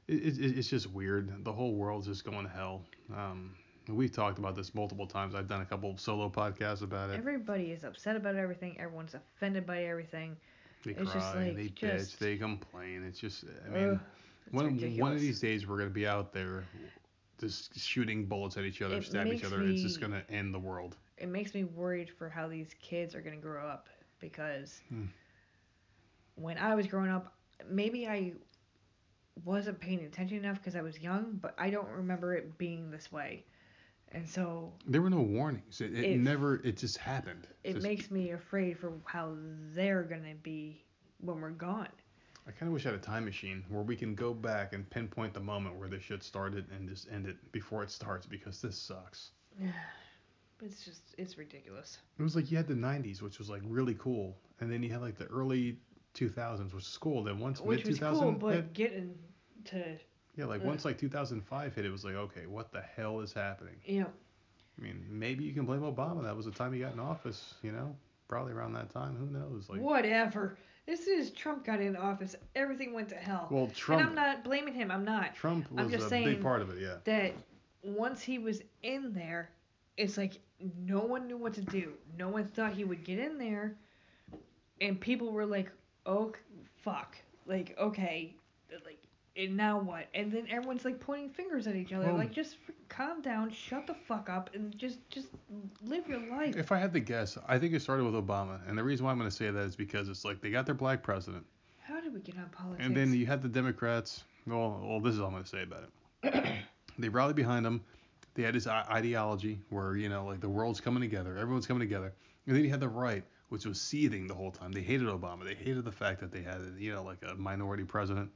it, it, it's just weird. The whole world's just going to hell. Um, we've talked about this multiple times. I've done a couple of solo podcasts about it. Everybody is upset about everything. Everyone's offended by everything. They it's cry, just like, they just- bitch, they complain. It's just, I mean, one, one of these days we're gonna be out there just shooting bullets at each other, It stab each other. It's just gonna end the world. It makes me worried for how these kids are gonna grow up because Hmm. when I was growing up, maybe I wasn't paying attention enough because I was young, but I don't remember it being this way. And so There were no warnings. It, it, It- never. It just happened. it Just- makes me afraid for how they're gonna be when we're gone. I kind of wish I had a time machine where we can go back and pinpoint the moment where this shit started and just end it before it starts because this sucks. It's just it's ridiculous. It was like you had the 90s, which was like really cool, and then you had like the early 2000s, which was cool. Then once mid was 2000 cool, but hit, getting to yeah, like ugh. once like 2005 hit, it was like okay, what the hell is happening? Yeah. I mean, maybe you can blame Obama. That was the time he got in office, you know, probably around that time. Who knows? Like, whatever. As soon as Trump got in office, everything went to hell. well, Trump. and I'm not blaming him. I'm not. Trump I'm was just a saying big part of it. Yeah. that once he was in there, it's like no one knew what to do. No one thought he would get in there, and people were like, "Oh, fuck!" Like, okay, like, and now what? And then everyone's like pointing fingers at each other. Well- like, just calm down, shut the fuck up, and just just live your life. If I had to guess, I think it started with Obama, and the reason why I'm going to say that is because it's like they got their black president, How did we get on politics? and then you had the Democrats. Well, well, this is all I'm going to say about it. they rallied behind him. They had this ideology where you know like the world's coming together, everyone's coming together, and then you had the right, which was seething the whole time. They hated Obama. They hated the fact that they had you know like a minority president.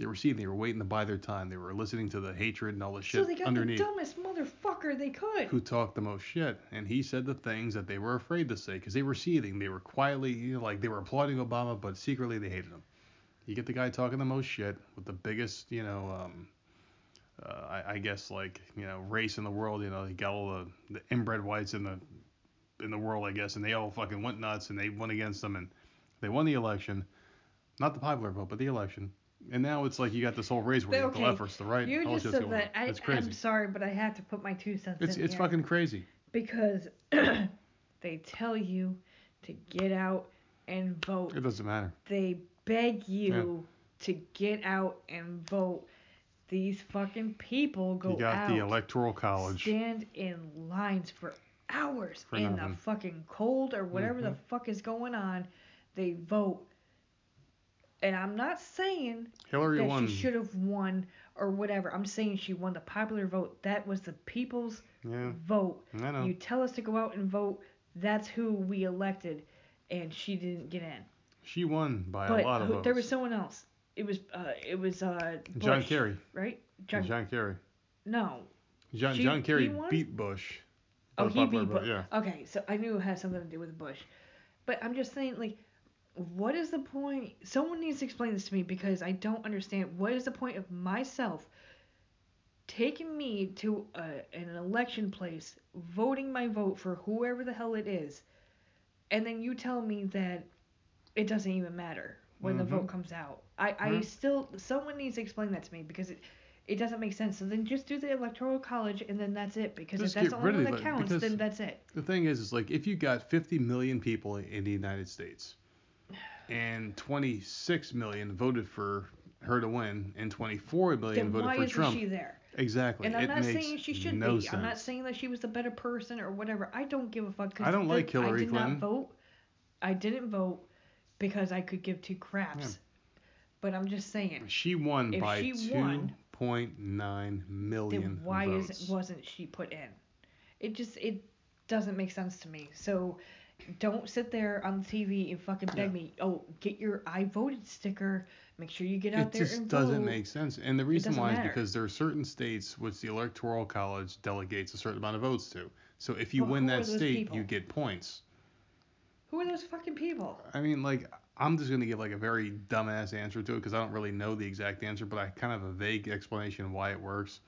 They were seething. They were waiting to buy their time. They were listening to the hatred and all the shit so they got underneath. the dumbest motherfucker they could. who talked the most shit, and he said the things that they were afraid to say because they were seething. They were quietly, you know, like they were applauding Obama, but secretly they hated him. You get the guy talking the most shit with the biggest, you know, um, uh, I, I guess like you know race in the world. You know, he got all the, the inbred whites in the in the world, I guess, and they all fucking went nuts and they went against him and they won the election, not the popular vote, but the election. And now it's like you got this whole race where you Okay, the left versus the right. you just going that. I, it's crazy. I'm sorry, but I have to put my two cents it's in it's here. fucking crazy. because they tell you to get out and vote. It doesn't matter. They beg you to get out and vote. These fucking people go out. You got out, the electoral college. stand in lines for hours For in nothing. the fucking cold or whatever the Mhm. fuck is going on. They vote. And I'm not saying Hillary that won. she should have won or whatever. I'm saying she won the popular vote. That was the people's Yeah, vote. I know. You tell us to go out and vote. That's who we elected, and she didn't get in. She won by but a lot of who, votes. there was someone else. It was uh, it was uh, John Kerry. right? John, John Kerry. no. John, She- John Kerry beat Bush. Oh, he beat Bush. Yeah. Okay, so I knew it had something to do with Bush, but I'm just saying, like, what is the point? Someone needs to explain this to me because I don't understand. What is the point of myself taking me to a, an election place, voting my vote for whoever the hell it is, and then you tell me that it doesn't even matter when the Mhm. vote comes out? I, I Mhm. still someone needs to explain that to me because it. It doesn't make sense. So then just do the electoral college and then that's it. Because Just if that's the only one that counts, then that's it. The thing is, is like if you got 50 million people in the United States, and 26 million voted for her to win, and 24 million then voted why for isn't Trump. she there? Exactly. And I'm it not makes saying she should no be. sense. I'm not saying that she was the better person or whatever. I don't give a fuck. 'cause I don't the- like Hillary I did Clinton. not vote. I didn't vote because I could give two craps. But I'm just saying. She won by she won, 2.9 million Then why votes. isn't wasn't she put in? It just it doesn't make sense to me. So don't sit there on the TV and fucking beg Yeah. me. Oh, get your I voted sticker. Make sure you get out it there It just doesn't vote. make sense. And the reason why matter. is because there are certain states which the electoral college delegates a certain amount of votes to. So if you Well, win that state, people? you get points. Who are those fucking people? I mean, like, I'm just gonna give like a very dumbass answer to it because I don't really know the exact answer, but I kind of have a vague explanation why it works.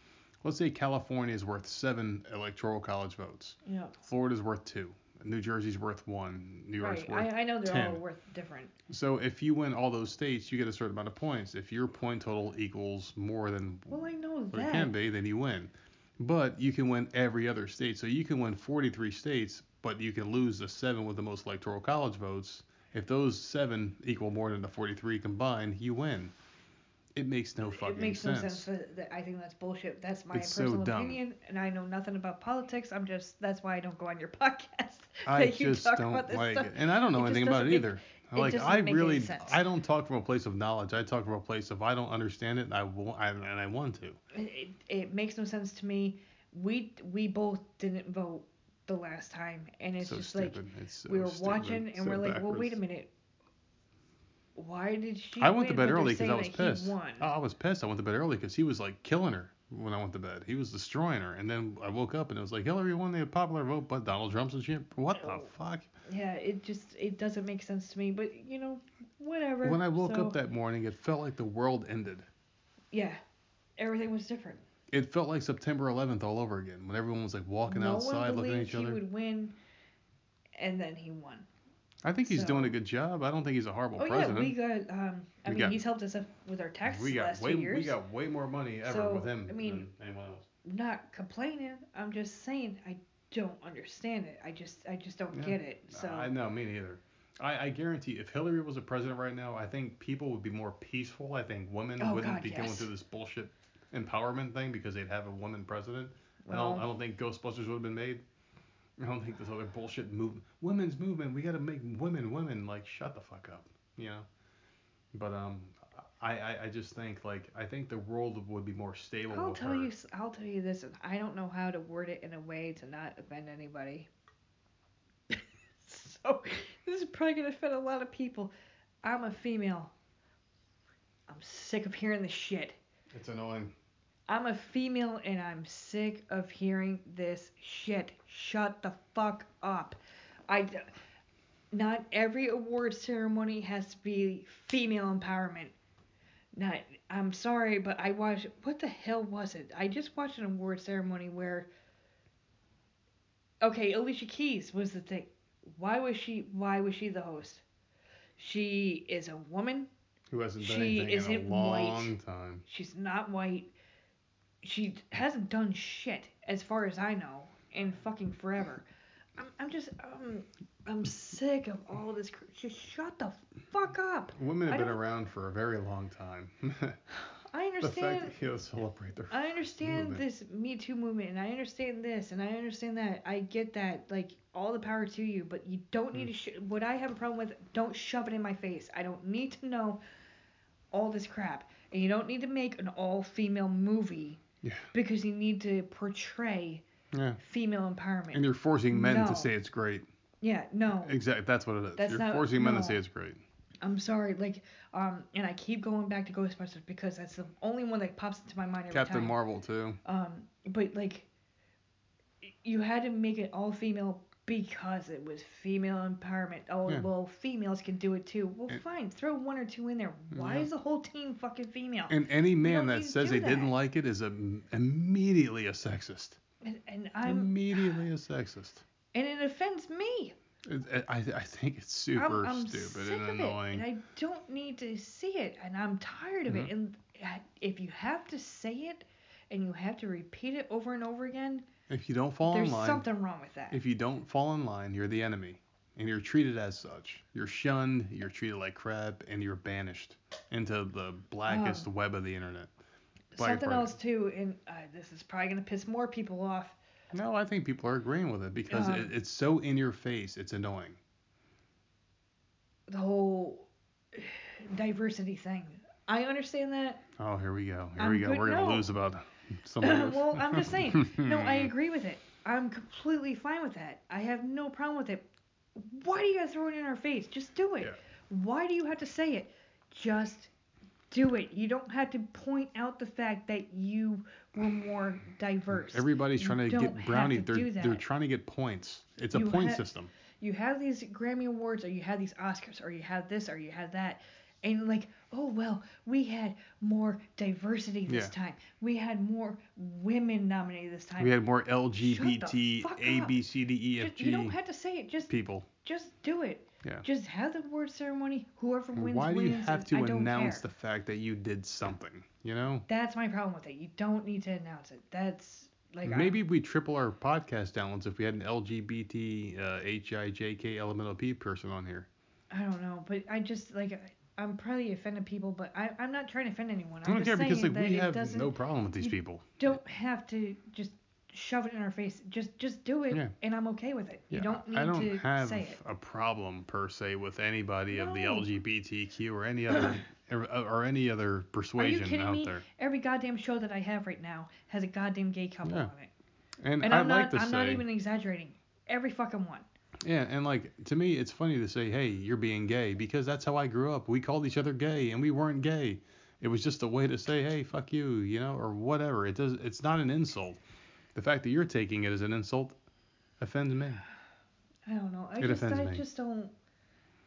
Let's say California is worth seven electoral college votes. Yeah. is worth two. New Jersey's worth one. New York's Right. worth. I, I know they're 10. all worth different. So if you win all those states, you get a certain amount of points. If your point total equals more than Well, I know what that. it can be, then you win. But you can win every other state. So you can win 43 states, but you can lose the seven with the most electoral college votes. If those seven equal more than the 43 combined, you win. It makes no fucking it makes sense. no sense. For that. I think that's bullshit. That's my It's personal dumb. opinion, and I know nothing about politics. I'm just that's why I don't go on your podcast. I you just talk don't about like stuff. it, and I don't know It anything about it make- either. it like I really, sense. I don't talk from a place of knowledge. I talk from a place of I don't understand it, and I will, I, and I want to. It, it, makes no sense to me. We we both didn't vote the last time, and it's so just like it's so we were stupid. watching and so we're like, well, wait a minute. Why did she? I went to bed early because I was pissed. Oh, I was pissed. I went to bed early because he was like killing her when I went to bed. He was destroying her, and then I woke up and it was like Hillary won the popular vote, but Donald Trump's a shit. What the Oh. fuck? Yeah, it just it doesn't make sense to me. But you know, whatever. When I woke So, up that morning, it felt like the world ended. yeah, everything was different. It felt like September 11th all over again when everyone was like walking no outside one looking at believed each he other. would win, and then he won. I think he's doing a good job. I don't think he's a horrible oh president. yeah, we got. Um, I We mean, got- he's helped us with our taxes we the got last way two years. we got way more money ever So, with him I mean- than anyone else. Not complaining. I'm just saying I don't understand it. I just I just don't Yeah. get it. So I know me neither. I, I guarantee if Hillary was a president right now, I think people would be more peaceful. I think women Oh, wouldn't God, be going through this bullshit empowerment thing because they'd have a woman president. I don't I don't think Ghostbusters would have been made. I don't think this other bullshit movement, women's movement. We got to make women women. Like shut the fuck up, you know. But um, I, I, I just think like I think the world would be more stable. I'll tell her. you. I'll tell you this. and I don't know how to word it in a way to not offend anybody. so this is probably gonna offend a lot of people. I'm a female. I'm sick of hearing this shit. It's annoying. I'm a female and I'm sick of hearing this shit. Shut the fuck up. I not every award ceremony has to be female empowerment. Not I'm sorry, but I watched what the hell was it? I just watched an award ceremony where Okay, Alicia Keys was the thing. Why was she why was she the host? She is a woman. Who hasn't done She anything in isn't a white. long time. She's not white. She hasn't done shit, as far as I know, in fucking forever. I'm, I'm just, um, I'm sick of all this. cr- Just shut the fuck up. Women have I been don't- around for a very long time. I understand. the fact that you celebrate their I understand movement. this Me Too movement, and I understand this, and I understand that. I get that. Like, all the power to you, but you don't Hmm. need to. Sh- what I have a problem with, don't shove it in my face. I don't need to know all this crap. And you don't need to make an all female movie Yeah. because you need to portray Yeah. female empowerment. And you're forcing men No. to say it's great. yeah, no. Exactly. That's what it is. That's you're not- forcing men no. to say it's great. I'm sorry, like, um, and I keep going back to Ghostbusters because that's the only one that pops into my mind every Captain time. Marvel too. Um, but like, you had to make it all female because it was female empowerment. Oh, Yeah. well, females can do it too. Well, And- fine, throw one or two in there. Why Yeah. is the whole team fucking female? And any man that says they didn't like it is a, immediately a sexist. And, and I'm, immediately a sexist. and it offends me. It, I, I think it's super I'm, I'm stupid and annoying. it, and I don't need to see it, and I'm tired of it. Mhm. And uh, if you have to say it, and you have to repeat it over and over again, if you don't fall there's in line, something wrong with that. if you don't fall in line, you're the enemy, and you're treated as such. You're shunned, you're treated like crap, and you're banished into the blackest web of the internet. Something else too, and uh, this is probably gonna piss more people off. No, I think people are agreeing with it because Um, it, it's so in your face. It's annoying. The whole diversity thing. I understand that. Oh, here we go. Here I'm we go. good- We're gonna no. lose about. well, I'm just saying. No, I agree with it. I'm completely fine with that. I have no problem with it. Why do you guys throw it in our face? Just do it. Yeah. Why do you have to say it? Just do it. You don't have to point out the fact that you were more diverse. Everybody's You trying to get brownie. to They're they're trying to get points. It's a You point ha- system. you have these Grammy Awards, or you have these Oscars, or you have this, or you have that, and like, oh well, we had more diversity this Yeah. time. We had more women nominated this time. We had more LGBT, a b c d e f g A, up. B, C, D, F, just, you don't have to say it. Just people. just do it. Yeah. Just have the award ceremony. Whoever wins Why do wins. you have to announce care. the fact that you did something? You know, That's my problem with it. You don't need to announce it. That's like I- maybe we triple our podcast downloads if we had an LGBT, uh, HIJK elemental P person on here. I don't know, but I just like I- I'm probably offending people, but I, I'm not trying to offend anyone. I I'm don't just care because saying like that we it have doesn't no problem with these you- people. don't have to just shove it in our face. Just just do it, Yeah. and I'm okay with it. Yeah, you don't need I don't to have say it. a problem per se with anybody of the LGBTQ or any other or, uh, or any other persuasion Are you kidding out me? there. Every goddamn show that I have right now has a goddamn gay couple Yeah. on it, And, and I'm like not to I'm say, not even exaggerating. Every fucking one. Yeah, and like to me, it's funny to say, hey, you're being gay because that's how I grew up. We called each other gay, and we weren't gay. It was just a way to say, hey, fuck you, you know, or whatever. It does. It's not an insult. The fact that you're taking it as an insult offends me. I don't know. I It just offends I me. just don't.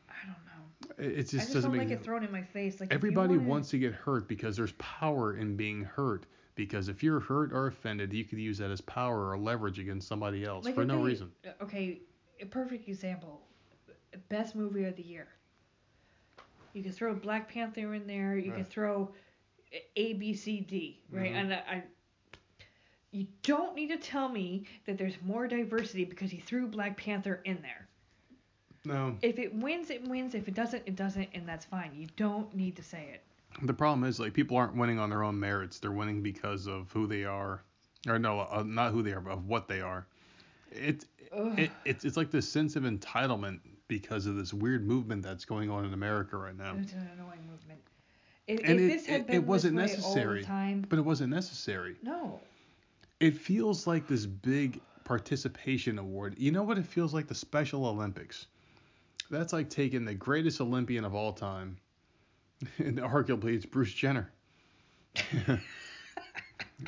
I don't know. It, it just I just doesn't don't make like it thrown in my face. Like Everybody wanna- wants to get hurt because there's power in being hurt. Because if you're hurt or offended, you could use that as power or leverage against somebody else Like for no they- reason. Okay, a perfect example. Best movie of the year. You can throw Black Panther in there. You Right. could throw A, B, C, D, right? Mhm. And I, I, you don't need to tell me that there's more diversity because you threw Black Panther in there. No. If it wins, it wins. If it doesn't, it doesn't, and that's fine. You don't need to say it. The problem is like people aren't winning on their own merits. They're winning because of who they are, or no, uh, not who they are, but of what they are. It's it, it's it's like this sense of entitlement because of this weird movement that's going on in America right now. It's an annoying movement. If, And if it- this had been it wasn't necessary. time, But it wasn't necessary. no. It feels like this big participation award. You know what it feels like? The Special Olympics. That's like taking the greatest Olympian of all time, and arguably it's Bruce Jenner.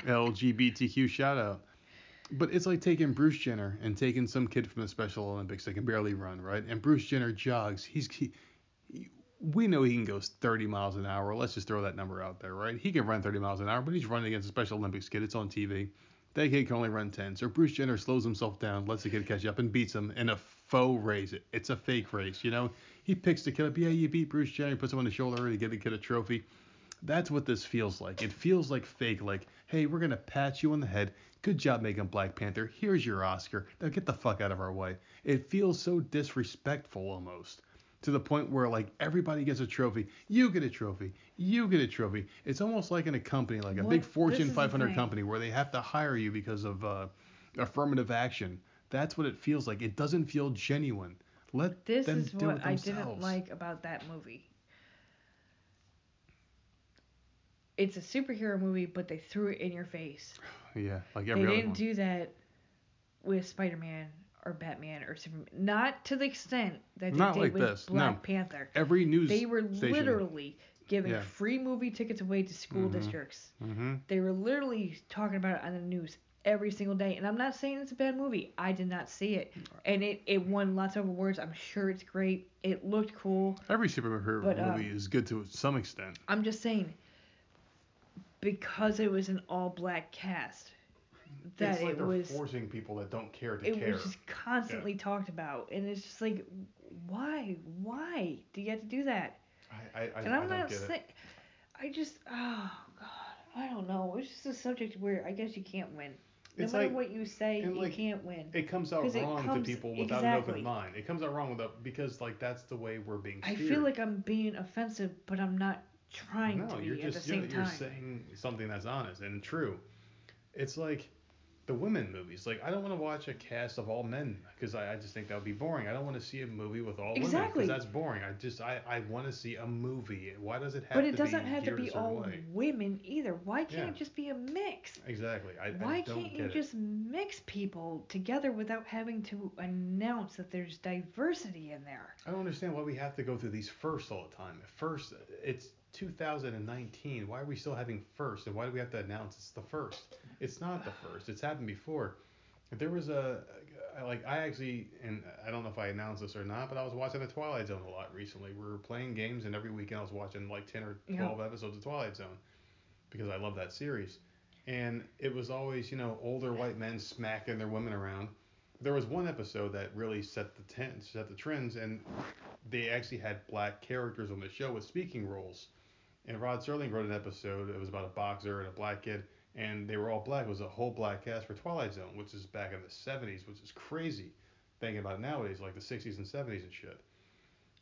LGBTQ shout out. But it's like taking Bruce Jenner and taking some kid from the Special Olympics that can barely run, right? And Bruce Jenner jogs. He's he, we know he can go 30 miles an hour. Let's just throw that number out there, right? He can run 30 miles an hour, but he's running against a Special Olympics kid. It's on TV. That kid can only run 10. So Bruce Jenner slows himself down, lets the kid catch up, and beats him in a faux race. It's a fake race, you know? He picks the kid up. Yeah, you beat Bruce Jenner. He puts him on the shoulder to get the kid a trophy. That's what this feels like. It feels like fake. Like, hey, we're gonna pat you on the head. Good job making Black Panther. Here's your Oscar. Now get the fuck out of our way. It feels so disrespectful almost. To the point where like everybody gets a trophy. You get a trophy. You get a trophy. It's almost like in a company, like a What- big Fortune 500 company where they have to hire you because of uh, affirmative action. That's what it feels like. It doesn't feel genuine. Let This them is do what it I didn't like about that movie. It's a superhero movie, but they threw it in your face. Yeah, like They every other didn't do that with Spider-Man or Batman or Superman. Not to the extent that they Not did like with this, Black no. Panther. every news They were station. literally giving Yeah. free movie tickets away to school Mhm. districts. hmm They were literally talking about it on the news every single day. And I'm not saying it's a bad movie. I did not see it. And it, it won lots of awards. I'm sure it's great. It looked cool. Every superhero But, um, movie is good to some extent. I'm just saying, because it was an all black cast, that it's like it they're was forcing people that don't care to it care. was just constantly talked about, and it's just like, why, why do you have to do that? I, I, I, and I I'm don't not get it. saying, I just, oh god, I don't know. It's just a subject where I guess you can't win. No It's matter like- what you say, you like, can't win. It comes out wrong comes- to people without an open mind. It comes out wrong without because like that's the way we're being I feel like I'm being offensive, but I'm not trying no, to you're be at just the you're, same you're time. saying something that's honest and true. It's like the women movies. Like I don't want to watch a cast of all men because I, I just think that would be boring. I don't want to see a movie with all women because that's boring. I just I, I want to see a movie. Why does it have but to it doesn't be have to be all way? women either. Why can't Yeah. it just be a mix? Exactly. I, Why I can't you it. just mix people together without having to announce that there's diversity in there? I don't understand why we have to go through these first all the time. First, it's 2019. Why are we still having first? And why do we have to announce it's the first? It's not the first. It's happened before. There was a like I actually and I don't know if I announced this or not, but I was watching the Twilight Zone a lot recently. We were playing games and every weekend I was watching like 10 or Yeah. 12 episodes of Twilight Zone because I love that series. And it was always, you know, older white men smacking their women around. There was one episode that really set the ten, set the trends, and they actually had black characters on the show with speaking roles. And Rod Serling wrote an episode. It was about a boxer and a black kid, and they were all black. It was a whole black cast for Twilight Zone, which is back in the 70s, which is crazy. Thinking about it nowadays, like the 60s and 70s and shit.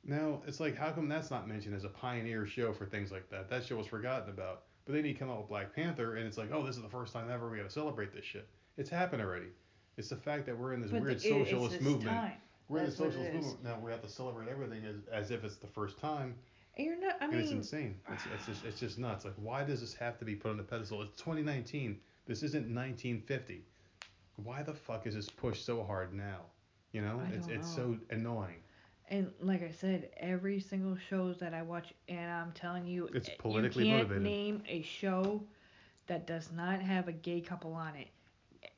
Now it's like, how come that's not mentioned as a pioneer show for things like that? That show was forgotten about. But then you come out with Black Panther, and it's like, oh, this is the first time ever we got to celebrate this shit. It's happened already. It's the fact that we're in this But weird the- socialist movement. time. We're in the That's what it socialist movement now. We have to celebrate everything as, as if it's the first time, you're not. I and it's insane. It's, it's just it's just nuts. Like, why does this have to be put on the pedestal? It's 2019. This isn't 1950. Why the fuck is this pushed so hard now? You know, I it's it's know. so annoying. and like I said, every single show that I watch, and I'm telling you, It's eh, politically you can't motivated. name a show that does not have a gay couple on it.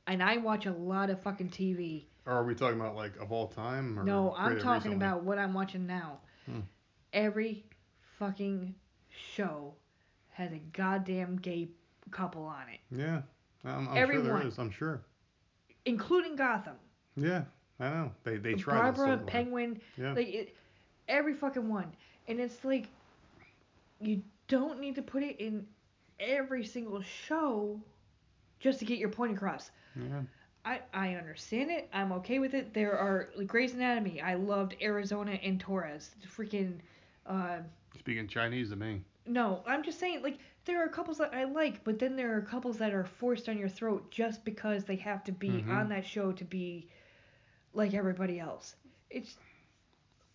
And I watch a lot of fucking TV. Or are we talking about like of all time? Or No, I'm talking recently? about what I'm watching now. Hmm. Every fucking show has a goddamn gay couple on it, Yeah, I'm, I'm sure Everyone. there is. I'm sure. including Gotham. Yeah, I know. They they tried. Barbara, so. Penguin, Yeah. like it, every fucking one. And it's like you don't need to put it in every single show just to get your point across. yeah. I, I understand it. I'm okay with it. There are like Grey's Anatomy. I loved Arizona and Torres. Freaking uh, Speaking Chinese to me. no, I'm just saying like there are couples that I like, but then there are couples that are forced on your throat just because they have to be Mhm. on that show to be like everybody else. It's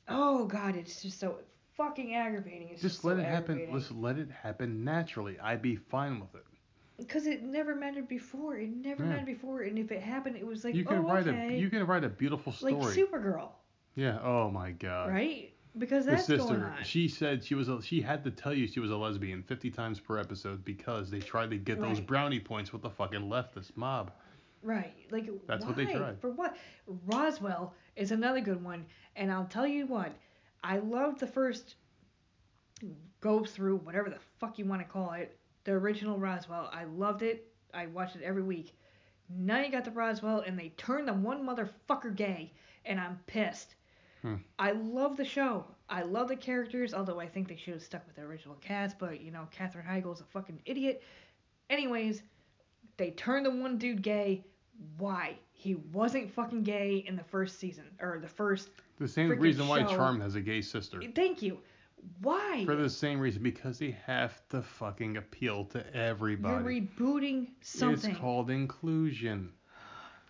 oh god, it's just so fucking aggravating. It's just, Just let so it happen. Just let it happen naturally. I'd be fine with it. Because it never mattered before. It never Yeah. mattered before, and if it happened, it was like, you can oh, write okay. a you can write a beautiful story. like Supergirl, yeah. Oh my god. right? Because The that's going sister, on. she said she was a, she had to tell you she was a lesbian 50 times per episode because they tried to get those brownie points with the fucking leftist mob. Right. Like That's why? what they tried. For what? Roswell is another good one, and I'll tell you what. I loved the first go through, whatever the fuck you want to call it, the original Roswell. I loved it. I watched it every week. Now you got the Roswell, and they turned the one motherfucker gay, and I'm pissed. Hmm. I love the show. I love the characters, although I think they should have stuck with the original cast, but you know, Katherine Heigl's a fucking idiot. Anyways, they turned the one dude gay. Why? He wasn't fucking gay in the first season or the first. The same reason why show. Charmed has a gay sister. Thank you. Why? For the same reason because they have to fucking appeal to everybody. You're rebooting something. It's called inclusion.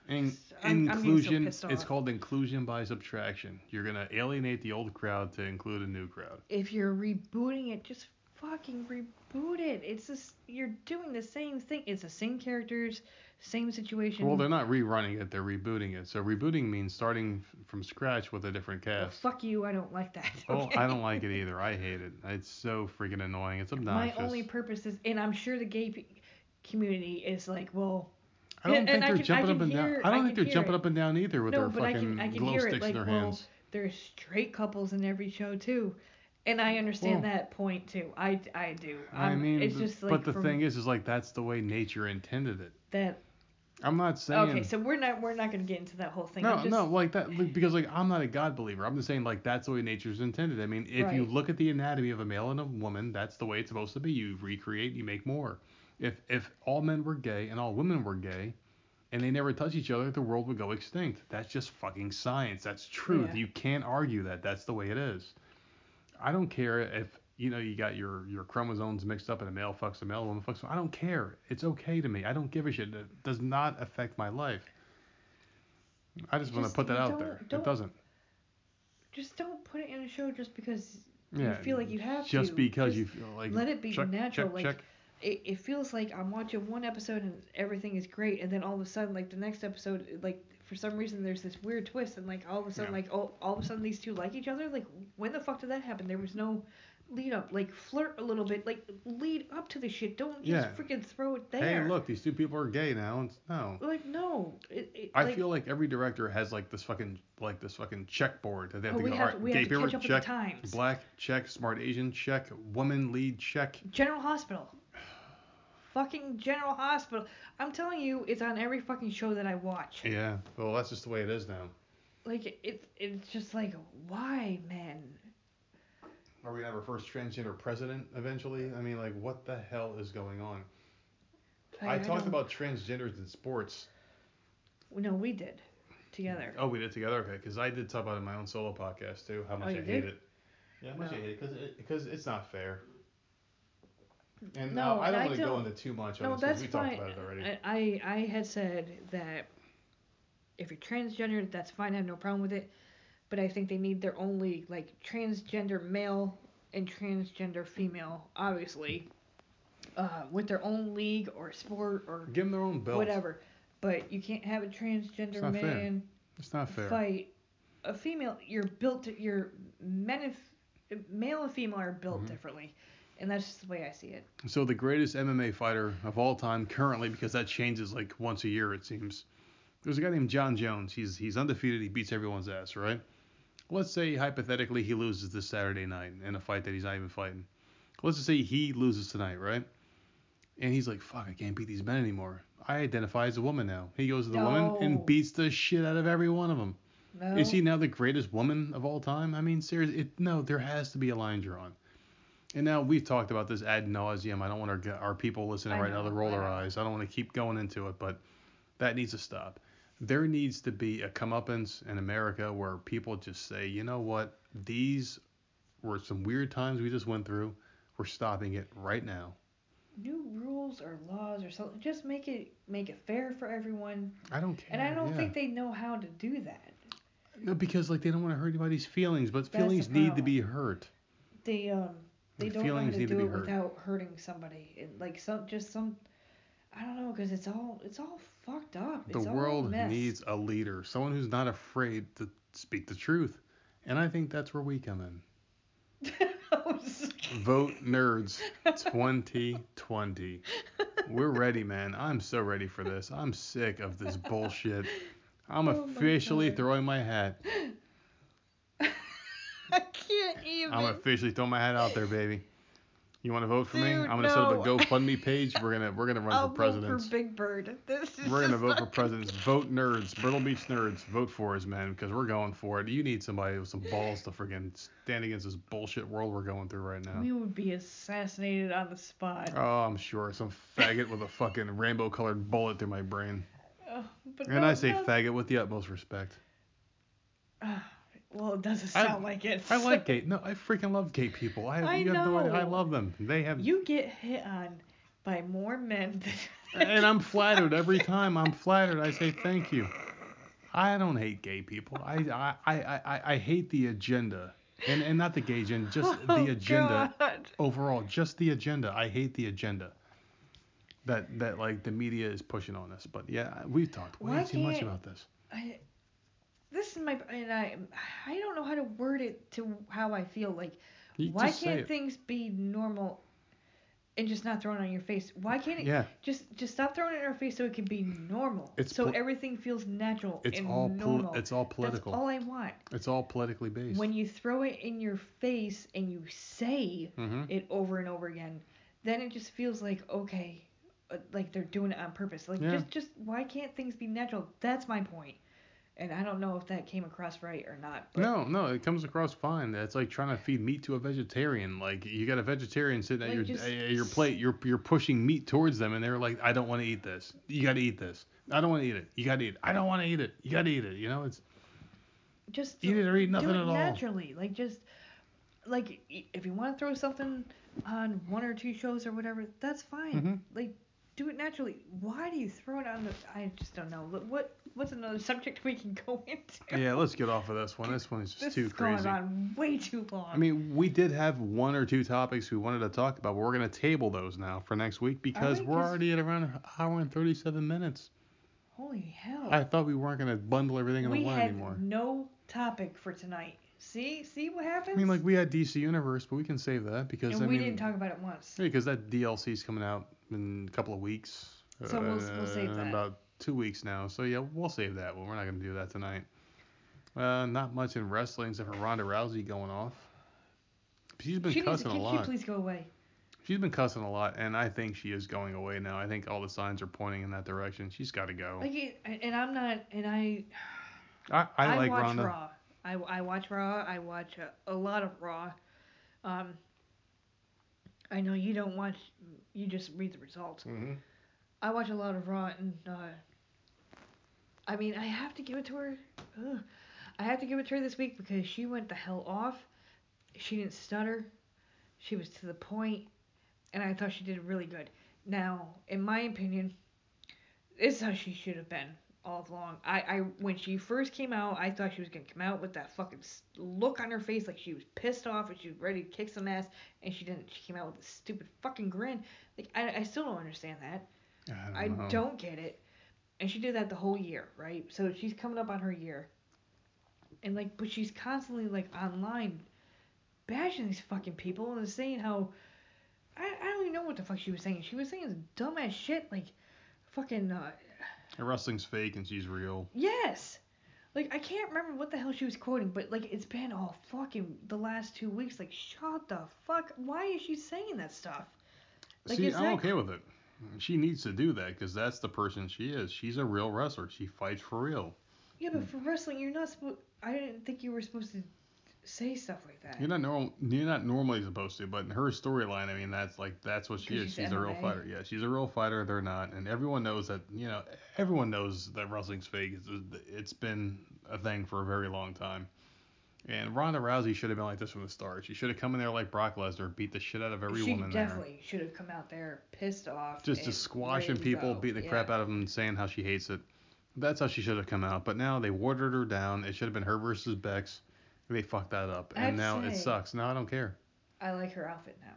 In, I'm- I'm so Inclusion—it's called inclusion by subtraction. You're gonna alienate the old crowd to include a new crowd. if you're rebooting it, just fucking reboot it. It's just you're doing the same thing. It's the same characters, same situation. Well, they're not rerunning it; they're rebooting it. So rebooting means starting from scratch with a different cast. Well, fuck you. I don't like that. Oh. I don't like it either. I hate it. It's so freaking annoying. It's My obnoxious. only purpose is, and I'm sure the gay community is like, well, I don't and- think and they're can- jumping up and hear- down. I don't I think they're jumping it. up and down either with no, their but I fucking can I can glow hear sticks it. Like, in their well, hands. there's straight couples in every show too, and I understand Well- that point too. I I do. I Um, mean, it's just like but the from thing is, is like that's the way nature intended it. that. I'm not saying. Okay, so we're not we're not gonna get into that whole thing. no, I'm just, no, like that, like, because like I'm not a God believer. I'm just saying like that's the way nature's intended. I mean, if you look at the anatomy of a male and a woman, that's the way it's supposed to be. You recreate, you make more. If if all men were gay and all women were gay, and they never touch each other, the world would go extinct. That's just fucking science. That's truth. Yeah. You can't argue that. That's the way it is. I don't care if you know you got your your chromosomes mixed up and a male fucks a male, a woman fucks. a- I don't care. It's okay to me. I don't give a shit. It does not affect my life. I just want to put that out there. It doesn't. just don't put it in a show just because Yeah. you feel like you have just to. Just because Just you feel like let it be check, natural. Check, like check. It, it feels like I'm watching one episode and everything is great, and then all of a sudden, like the next episode, like for some reason there's this weird twist, and like all of a sudden, Yeah. like all, all of a sudden these two like each other. Like when the fuck did that happen? There was no lead up. Like flirt a little bit. Like lead up to the shit. Don't just Yeah. freaking throw it there. Hey, look, these two people are gay now. And no. Like no. It, it, I like, feel like every director has like this fucking like this fucking checkboard that they have Oh, to go. have All right, we gay people catch up with check, the times." black check, smart Asian check, woman lead check. General Hospital. Fucking General Hospital. I'm telling you, it's on every fucking show that I watch. Yeah, well that's just the way it is now. Like it, it's just like, why, man? Are we gonna have our first transgender president eventually? I mean, like, what the hell is going on? I, talked don't- about transgenders in sports. No, we did together. Oh, we did together, okay? Because I did talk about it in my own solo podcast too. How much Oh, I you hate it. Yeah, how much No. I hate it because it, it's not fair. And No, no, I don't want to go into too much on No, this because we fine. talked about it already. I, I I had said that if you're transgender, that's fine. I have no problem with it. But I think they need their own league, like transgender male and transgender female, obviously, uh, with their own league or sport or Give them their own belt. whatever. But you can't have a transgender not fair. man It's not fair. fight a female. You're built. To, you're men and male and female are built Mm-hmm. differently, and that's just the way I see it. So the greatest MMA fighter of all time currently, because that changes like once a year it seems. There's a guy named Jon Jones. He's he's undefeated. He beats everyone's ass, right? Let's say hypothetically he loses this Saturday night in a fight that he's not even fighting. Let's just say he loses tonight, right? And he's like, fuck, I can't beat these men anymore. I identify as a woman now. He goes to the woman and beats the shit out of every one of them. No. Is he now the greatest woman of all time? I mean, seriously, it, no, there has to be a line drawn. And now we've talked about this ad nauseum. I don't want our our people listening I right now to roll their eyes. I don't want to keep going into it, but that needs to stop. There needs to be a comeuppance in America where people just say, you know what, these were some weird times we just went through. We're stopping it right now. new rules or laws or something. Just make it make it fair for everyone. I don't care. And I don't yeah. think they know how to do that. no because like they don't want to hurt anybody's feelings, but the feelings need to be hurt. they um they The don't know how to need to do it heard. without hurting somebody. And like some just some I don't know because it's all it's all fucked up. The It's all world mess. needs a leader, someone who's not afraid to speak the truth. And I think that's where we come in. Vote Nerds 2020. We're ready, man. I'm so ready for this. I'm sick of this bullshit. I'm Oh officially God. throwing my hat. I can't even. I'm officially throwing my hat out there, baby. You want to vote for me? I'm gonna set up a. GoFundMe page. We're gonna we're gonna run I'll for vote presidents. for Big Bird. This is We're gonna vote for not- presidents. Vote nerds, Myrtle Beach nerds. Vote for us, man, because we're going for it. You need somebody with some balls to friggin' stand against this bullshit world we're going through right now. We would be assassinated on the spot. Oh, I'm sure some faggot with a fucking rainbow-colored bullet through my brain. Oh, but And no, I say no. faggot with the utmost respect. Well, it doesn't I- sound like it. I like gay. No, I freaking love gay people. I, I you have no idea. I love them. They have. You get hit on by more men than. and I'm flattered every time. I'm flattered. I say thank you. I don't hate gay people. I I, I, I, I hate the agenda. And and not the gay agenda, just Oh, the agenda God. overall. Just the agenda. I hate the agenda. That that like the media is pushing on us. But yeah, we've talked way Why too much about this. I, this is my and I I don't know how to word it to how I feel like You why can't things be normal and just not thrown on your face? Why can't it Yeah, just just stop throwing it in our face so it can be normal It's so pol- everything feels natural it's and all normal. pol- it's all political. that's all I want. It's all politically based. when you throw it in your face and you say hmm it over and over again then it just feels like okay uh, like they're doing it on purpose. Like Yeah. just just why can't things be natural? That's my point and I don't know if that came across right or not but No, no, it comes across fine. That's like trying to feed meat to a vegetarian. Like you got a vegetarian sitting at your at your plate, you're you're pushing meat towards them, and they're like, I don't want to eat this. You got to eat this. I don't want to eat it. You got to eat it. I don't want to eat it. You got to eat it. You know, it's just eat it or eat nothing do it at all. naturally like just like if you want to throw something on one or two shows or whatever that's fine Mhm. like do it naturally why do you throw it on the i just don't know what what's another subject we can go into yeah. Let's get off of this one. This one is just this too is crazy. going on way too long I mean, we did have one or two topics we wanted to talk about, but we're gonna table those now for next week because we? we're 'Cause- already at around an hour and 37 minutes. holy hell I thought we weren't gonna bundle everything into we one had no topic for tonight see see what happens I mean, like we had DC Universe, but we can save that because and I we mean, didn't talk about it once Yeah, because that DLC's coming out in a couple of weeks. So we'll- we'll save Uh, that. About two weeks now. So yeah, we'll save that one. We're not gonna do that tonight. Uh, not much in wrestling except for Ronda Rousey going off. She's been she needs cussing a can lot. please go away She's been cussing a lot, and I think she is going away now. I think all the signs are pointing in that direction. She's got to go. like it, and i'm not and i I, I, like watch Ronda. Raw. I, I watch Raw. I watch a, a lot of Raw. Um, I know you don't watch. You just read the results. hmm I watch a lot of Raw, and uh, I mean, I have to give it to her. Ugh. I have to give it to her this week because she went the hell off. She didn't stutter. She was to the point, and I thought she did really good. Now, in my opinion, this is how she should have been all along. I, I when she first came out, I thought she was gonna come out with that fucking look on her face like she was pissed off and she was ready to kick some ass, and she didn't. She came out with a stupid fucking grin. Like I, I still don't understand that. I I don't know. don't get it. And she did that the whole year, right? So she's coming up on her year. And like but she's constantly like online bashing these fucking people and saying how I, I don't even know what the fuck she was saying. She was saying this dumbass shit like fucking uh Her wrestling's fake and she's real. yes. Like I can't remember what the hell she was quoting, but like it's been all fucking the last two weeks. Like shut the fuck. Why is she saying that stuff? Like, See, I'm that okay with it. She needs to do that because that's the person she is. She's a real wrestler. She fights for real. Yeah, but for wrestling, you're not supposed. I didn't think you were supposed to say stuff like that. You're not normal. You're not normally supposed to, but in her storyline, I mean, that's like that's what she is. she's She's a real fighter. Yeah, she's a real fighter. They're not, and everyone knows that. You know, everyone knows that wrestling's fake. It's, it's been a thing for a very long time. And Ronda Rousey should have been like this from the start. She should have come in there like Brock Lesnar, beat the shit out of every she woman there. definitely should have come out there pissed off. Just just squashing people, beating the Yeah. crap out of them, saying how she hates it. That's how she should have come out. But now they watered her down. It should have been her versus Bex. They fucked that up, and to now it say- sucks. Now I don't care. I like her outfit now.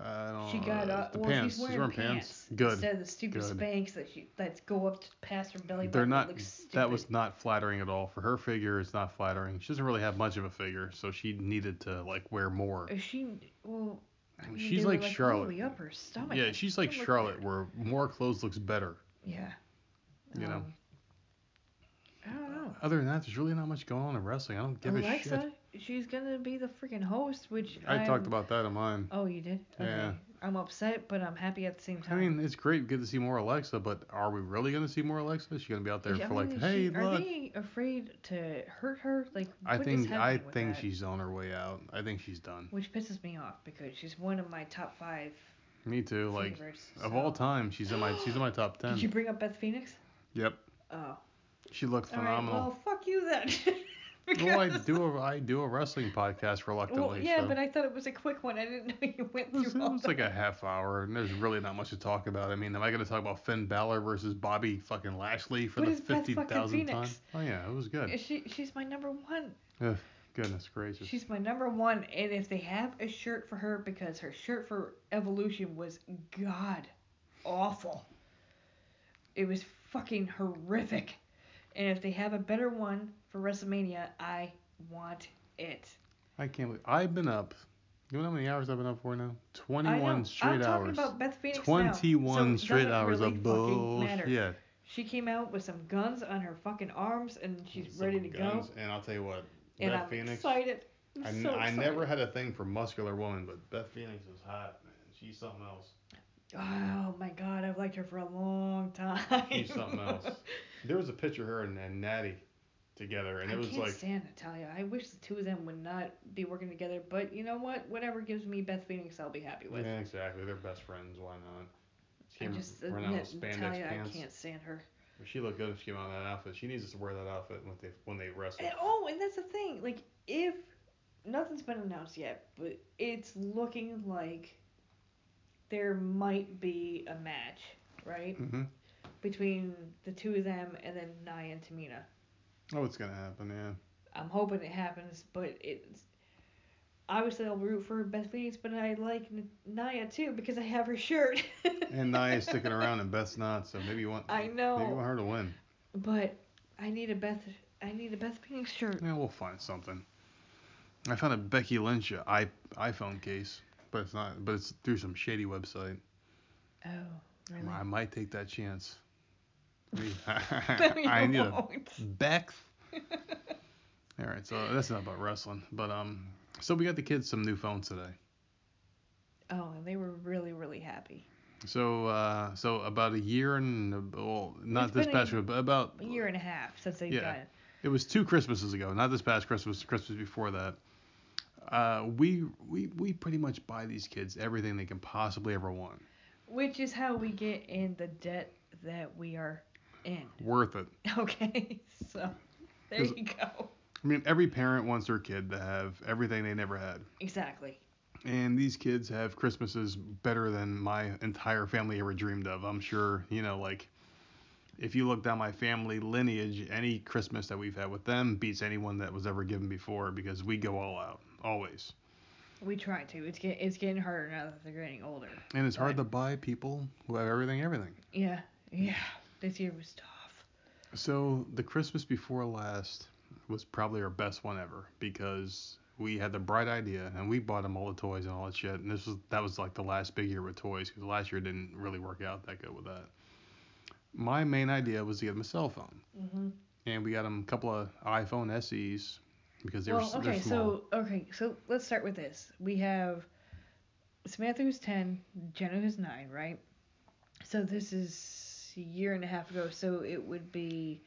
I don't She got uh, the well, pants. she's wearing, pants, Good. instead of the stupid Good. Spanx that she that go up to past her belly They're button. not. That, looks stupid. That was not flattering at all for her figure. It's not flattering. She doesn't really have much of a figure, so she needed to like wear more. Is she well? I mean, She's they were like Charlotte. All the way up her stomach. Yeah, she's like Charlotte, weird. where more clothes looks better. Yeah. You know. Um, know. Other than that, there's really not much going on in wrestling. I don't give a shit. Alexa, she's gonna be the freaking host, which I I'm- talked about that in mine. Oh, you did? Okay. Yeah. I'm upset, but I'm happy at the same time. I mean, it's great, good to see more Alexa, but are we really gonna see more Alexa? Is she gonna be out there I for like, mean, is hey, she, are they afraid to hurt her? Like, I think I think that? she's on her way out. I think she's done. Which pisses me off because she's one of my top five Me too. Like favorites. of all time, she's in my she's in my top ten. Did you bring up Beth Phoenix? Yep, Oh. She looked All right. phenomenal. Well, fuck you then. Well, I do a I do a wrestling podcast reluctantly. Well, yeah, so. but I thought it was a quick one. I didn't know you went through it all was like a half hour, and there's really not much to talk about. I mean, am I going to talk about Finn Balor versus Bobby fucking Lashley for But the it's fifty thousandth time? Oh yeah, it was good. She, she's my number one. Ugh, goodness gracious. She's my number one, and if they have a shirt for her, because her shirt for Evolution was god awful. It was fucking horrific. And if they have a better one for WrestleMania, I want it. I can't believe I've been up. You know how many hours I've been up for now? Twenty-one straight I'm talking hours. about Beth Phoenix now, Twenty-one so straight hours really of bullshit. Yeah. She came out with some guns on her fucking arms, and she's Some ready to guns, go. And I'll tell you what, And Beth I'm Phoenix. excited. I'm I, so I never had a thing for muscular women, but Beth Phoenix is hot, man. She's something else. Oh my god, I've liked her for a long time. She's something else. There was a picture of her and, and Natty together, and I it was can't like, stand Natalya. I wish the two of them would not be working together. But you know what? Whatever gives me Beth Phoenix, I'll be happy with. yeah, exactly. They're best friends. Why not? She I just uh, running out Nat- spandex Natalya, pants. I can't stand her. She looked good when she came out in that outfit. She needs to wear that outfit when they when they wrestle. And, oh, and that's the thing. Like, if nothing's been announced yet, but it's looking like there might be a match, right, hmm between the two of them and then Nia and Tamina. Oh, it's gonna happen, yeah. I'm hoping it happens, but it's obviously I'll root for Beth Phoenix, but I like Nia too because I have her shirt. And Nia's sticking around and Beth's not, so maybe you want I know. maybe you want her to win. But I need a Beth. I need a Beth Phoenix shirt. Yeah, we'll find something. I found a Becky Lynch uh, i iPhone case, but it's not. But it's through some shady website. Oh, really? I might take that chance. I need a won't. Bex. All right, so that's not about wrestling, but um, so we got the kids some new phones today. Oh, and they were really, really happy. So uh, so about a year and well, not It's this past year, but about A year and a half since they Yeah. got it. it was two Christmases ago, not this past Christmas, Christmas before that. Uh, we we we pretty much buy these kids everything they can possibly ever want. Which is how we get in the debt that we are in. Worth it. Okay, so there you go. I mean, every parent wants their kid to have everything they never had. Exactly. And these kids have Christmases better than my entire family ever dreamed of. I'm sure, you know, like if you look down my family lineage, any Christmas that we've had with them beats anyone that was ever given before because we go all out, always. We try to. It's get, it's getting harder now that they're getting older. And it's hard to buy people who have everything, everything. Yeah, yeah. This year was tough. So the Christmas before last was probably our best one ever because we had the bright idea and we bought them all the toys and all that shit. And this was that was like the last big year with toys because last year didn't really work out that good with that. My main idea was to get them a cell phone, hmm and we got them a couple of iPhone SEs because they Well, were they're okay, small. so okay, so let's start with this. We have Samantha who's ten, Jenna who's nine, right? So this is a year and a half ago, so it would be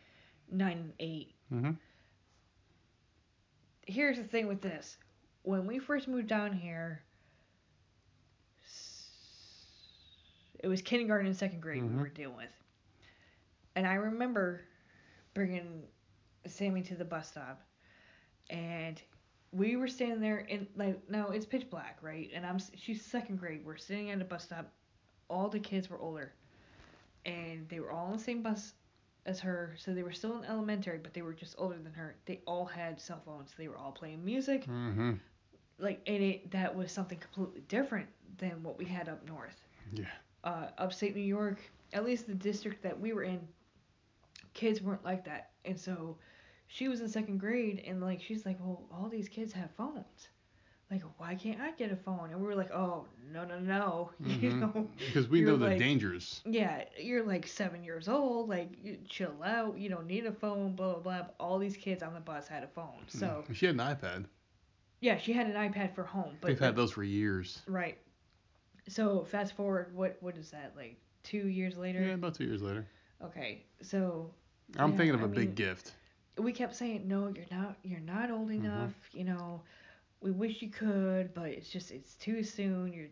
nine and eight. hmm Here's the thing with this: when we first moved down here, it was kindergarten and second grade Mhm. we were dealing with, and I remember bringing Sammy to the bus stop, and we were standing there in like now it's pitch black, right? And I'm she's second grade. We're sitting at a bus stop. All the kids were older, and they were all on the same bus as her, so they were still in elementary, but they were just older than her. They all had cell phones. They were all playing music. hmm like and it that was something completely different than what we had up north. Yeah. Uh, upstate New York, at least the district that we were in, kids weren't like that, and so she was in second grade, and like she's like, well, all these kids have phones. Like, why can't I get a phone? And we were like, oh, no, no, no. You Mhm. know, Because we know the like- dangers. yeah, you're like seven years old. Like, you chill out. You don't need a phone. Blah blah blah. All these kids on the bus had a phone. So She had an iPad. yeah, she had an iPad for home. But They've had those for years. right. So fast forward, what what is that like? Two years later. Yeah, about two years later. Okay, so I'm Yeah, thinking of I a big mean- gift. we kept saying no, you're not you're not old Mhm. enough. You know, we wish you could, but it's just it's too soon. You're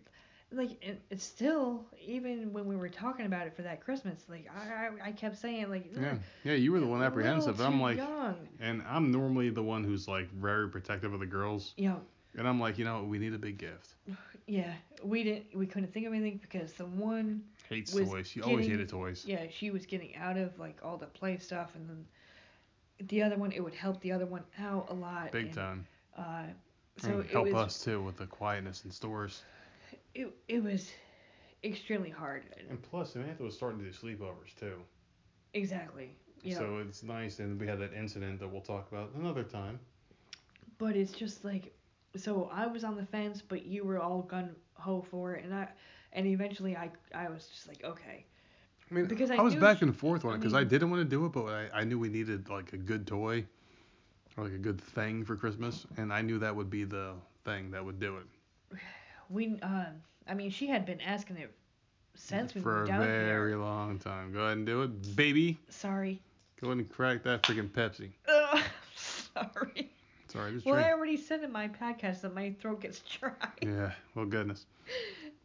like it, it's still even when we were talking about it for that Christmas, like I I, I kept saying like Yeah, yeah, you were the one apprehensive. I'm like, young. and I'm normally the one who's like very protective of the girls, Yeah. and I'm like, you know, we need a big gift. yeah, we didn't we couldn't think of anything because the one Hates toys. She always getting- hated toys. yeah she was getting out of like all the play stuff and then the other one it would help the other one out a lot. Big and, time. Uh, so and it help was us too with the quietness in stores. it it was extremely hard. And plus, Samantha was starting to do sleepovers too. Exactly. You know, So it's nice, and we had that incident that we'll talk about another time. but it's just like so I was on the fence, but you were all gun ho for it, and I and eventually I I was just like okay. I mean, Because I I, was back she- and forth on I it because I mean- didn't want to do it, but I, I knew we needed like a good toy or like a good thing for Christmas, and I knew that would be the thing that would do it We um I mean she had been asking it since we for a moved down very here. long time. Go ahead and do it, baby. Sorry. Go ahead and crack that freaking Pepsi. Ugh, sorry. Sorry, just Well, drink. I already said in my podcast that my throat gets dry. Yeah, well, goodness.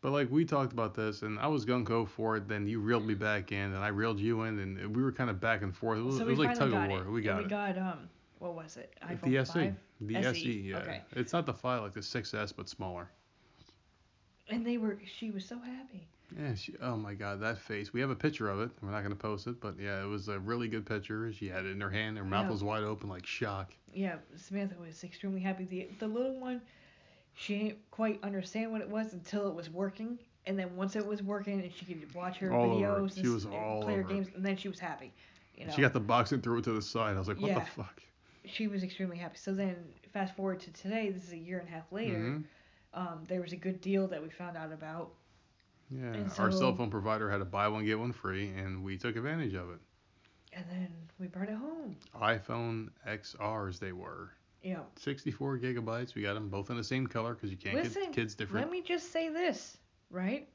But like we talked about this, and I was gung ho for it. Then you reeled me back in, and I reeled you in, and we were kind of back and forth. It was, so it was like tug of war. it. We and got we it. got um what was it? iPhone the SE, 5? the SE, SE, yeah. okay. It's not the 5 like the 6S, but smaller. And they were she was so happy. Yeah, she, oh my God, that face. We have a picture of it. We're not gonna post it, but yeah, it was a really good picture. She had it in her hand. Her mouth Yeah. was wide open, like shock. Yeah, Samantha was extremely happy. The the little one, she didn't quite understand what it was until it was working, and then once it was working and she could watch her All over videos She and, was all and play her it. games, and then she was happy. You know, She got the box and threw it to the side. I was like, what Yeah. the fuck? She was extremely happy. So then fast forward to today. This is a year and a half later. Mhm. Um, there was a good deal that we found out about. Yeah, And our cell phone provider had a buy one get one free, and we took advantage of it. And then we brought it home. iPhone XRs they were. Know, 64 gigabytes. We got them both in the same color because you can't Listen, get kids different. let me just say this, right?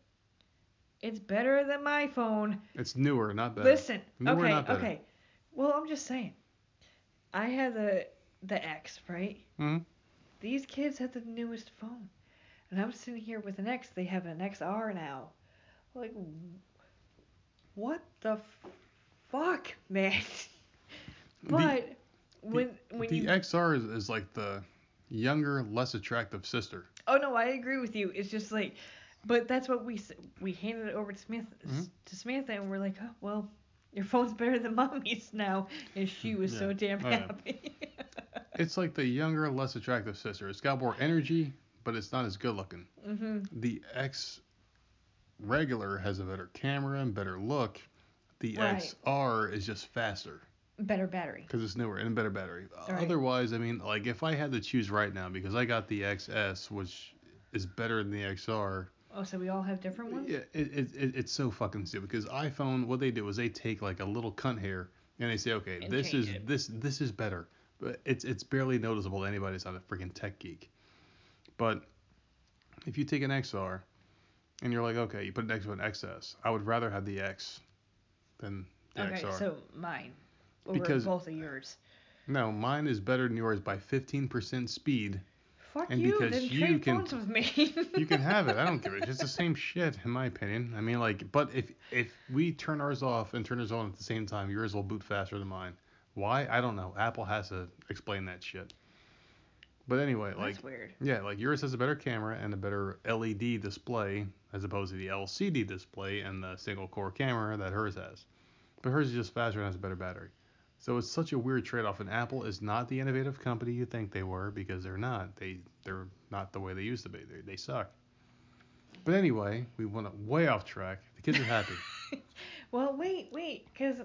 It's better than my phone. It's newer, not better. Listen, Newer, okay, better. okay. Well, I'm just saying. I had the the X, right? Mhm. These kids have the newest phone, and I'm sitting here with an X. They have an XR now. Like, what the fuck, man? but when when the you XR is, is like the younger, less attractive sister. Oh no, I agree with you. It's just like, but that's what we we handed it over to Smith Mhm. to Samantha, and we're like, oh, well, your phone's better than mommy's now, and she was so damn Oh, yeah. happy. It's like the younger, less attractive sister. It's got more energy, but it's not as good looking. mhm. The X regular has a better camera and better look. The Right. XR is just faster. Better battery. because it's newer and a better battery. Right. Otherwise, I mean, like if I had to choose right now, because I got the XS, which is better than the XR. Oh, so we all have different ones. Yeah, it, it, it, it's so fucking stupid. Because iPhone, what they do is they take like a little cunt hair and they say, okay, And this is it. this this is better, but it's it's barely noticeable to anybody that's not a freaking tech geek. But if you take an XR and you're like, okay, you put it next to an XS, I would rather have the X than the okay, XR. Okay, so mine over Because- both of yours. No, mine is better than yours by 15% speed. Fuck and you. because Then you trade can- phones with me. You can have it. I don't give it. It's the same shit, in my opinion. I mean, like, but if if we turn ours off and turn ours on at the same time, yours will boot faster than mine. Why? I don't know. Apple has to explain that shit. But anyway, like, weird. yeah, like yours has a better camera and a better LED display as opposed to the LCD display and the single core camera that hers has. But hers is just faster and has a better battery. So it's such a weird trade-off. And Apple is not the innovative company you think they were because they're not. They they're not the way they used to be. They they suck. But anyway, we went way off track. The kids are happy. Well, wait, wait, because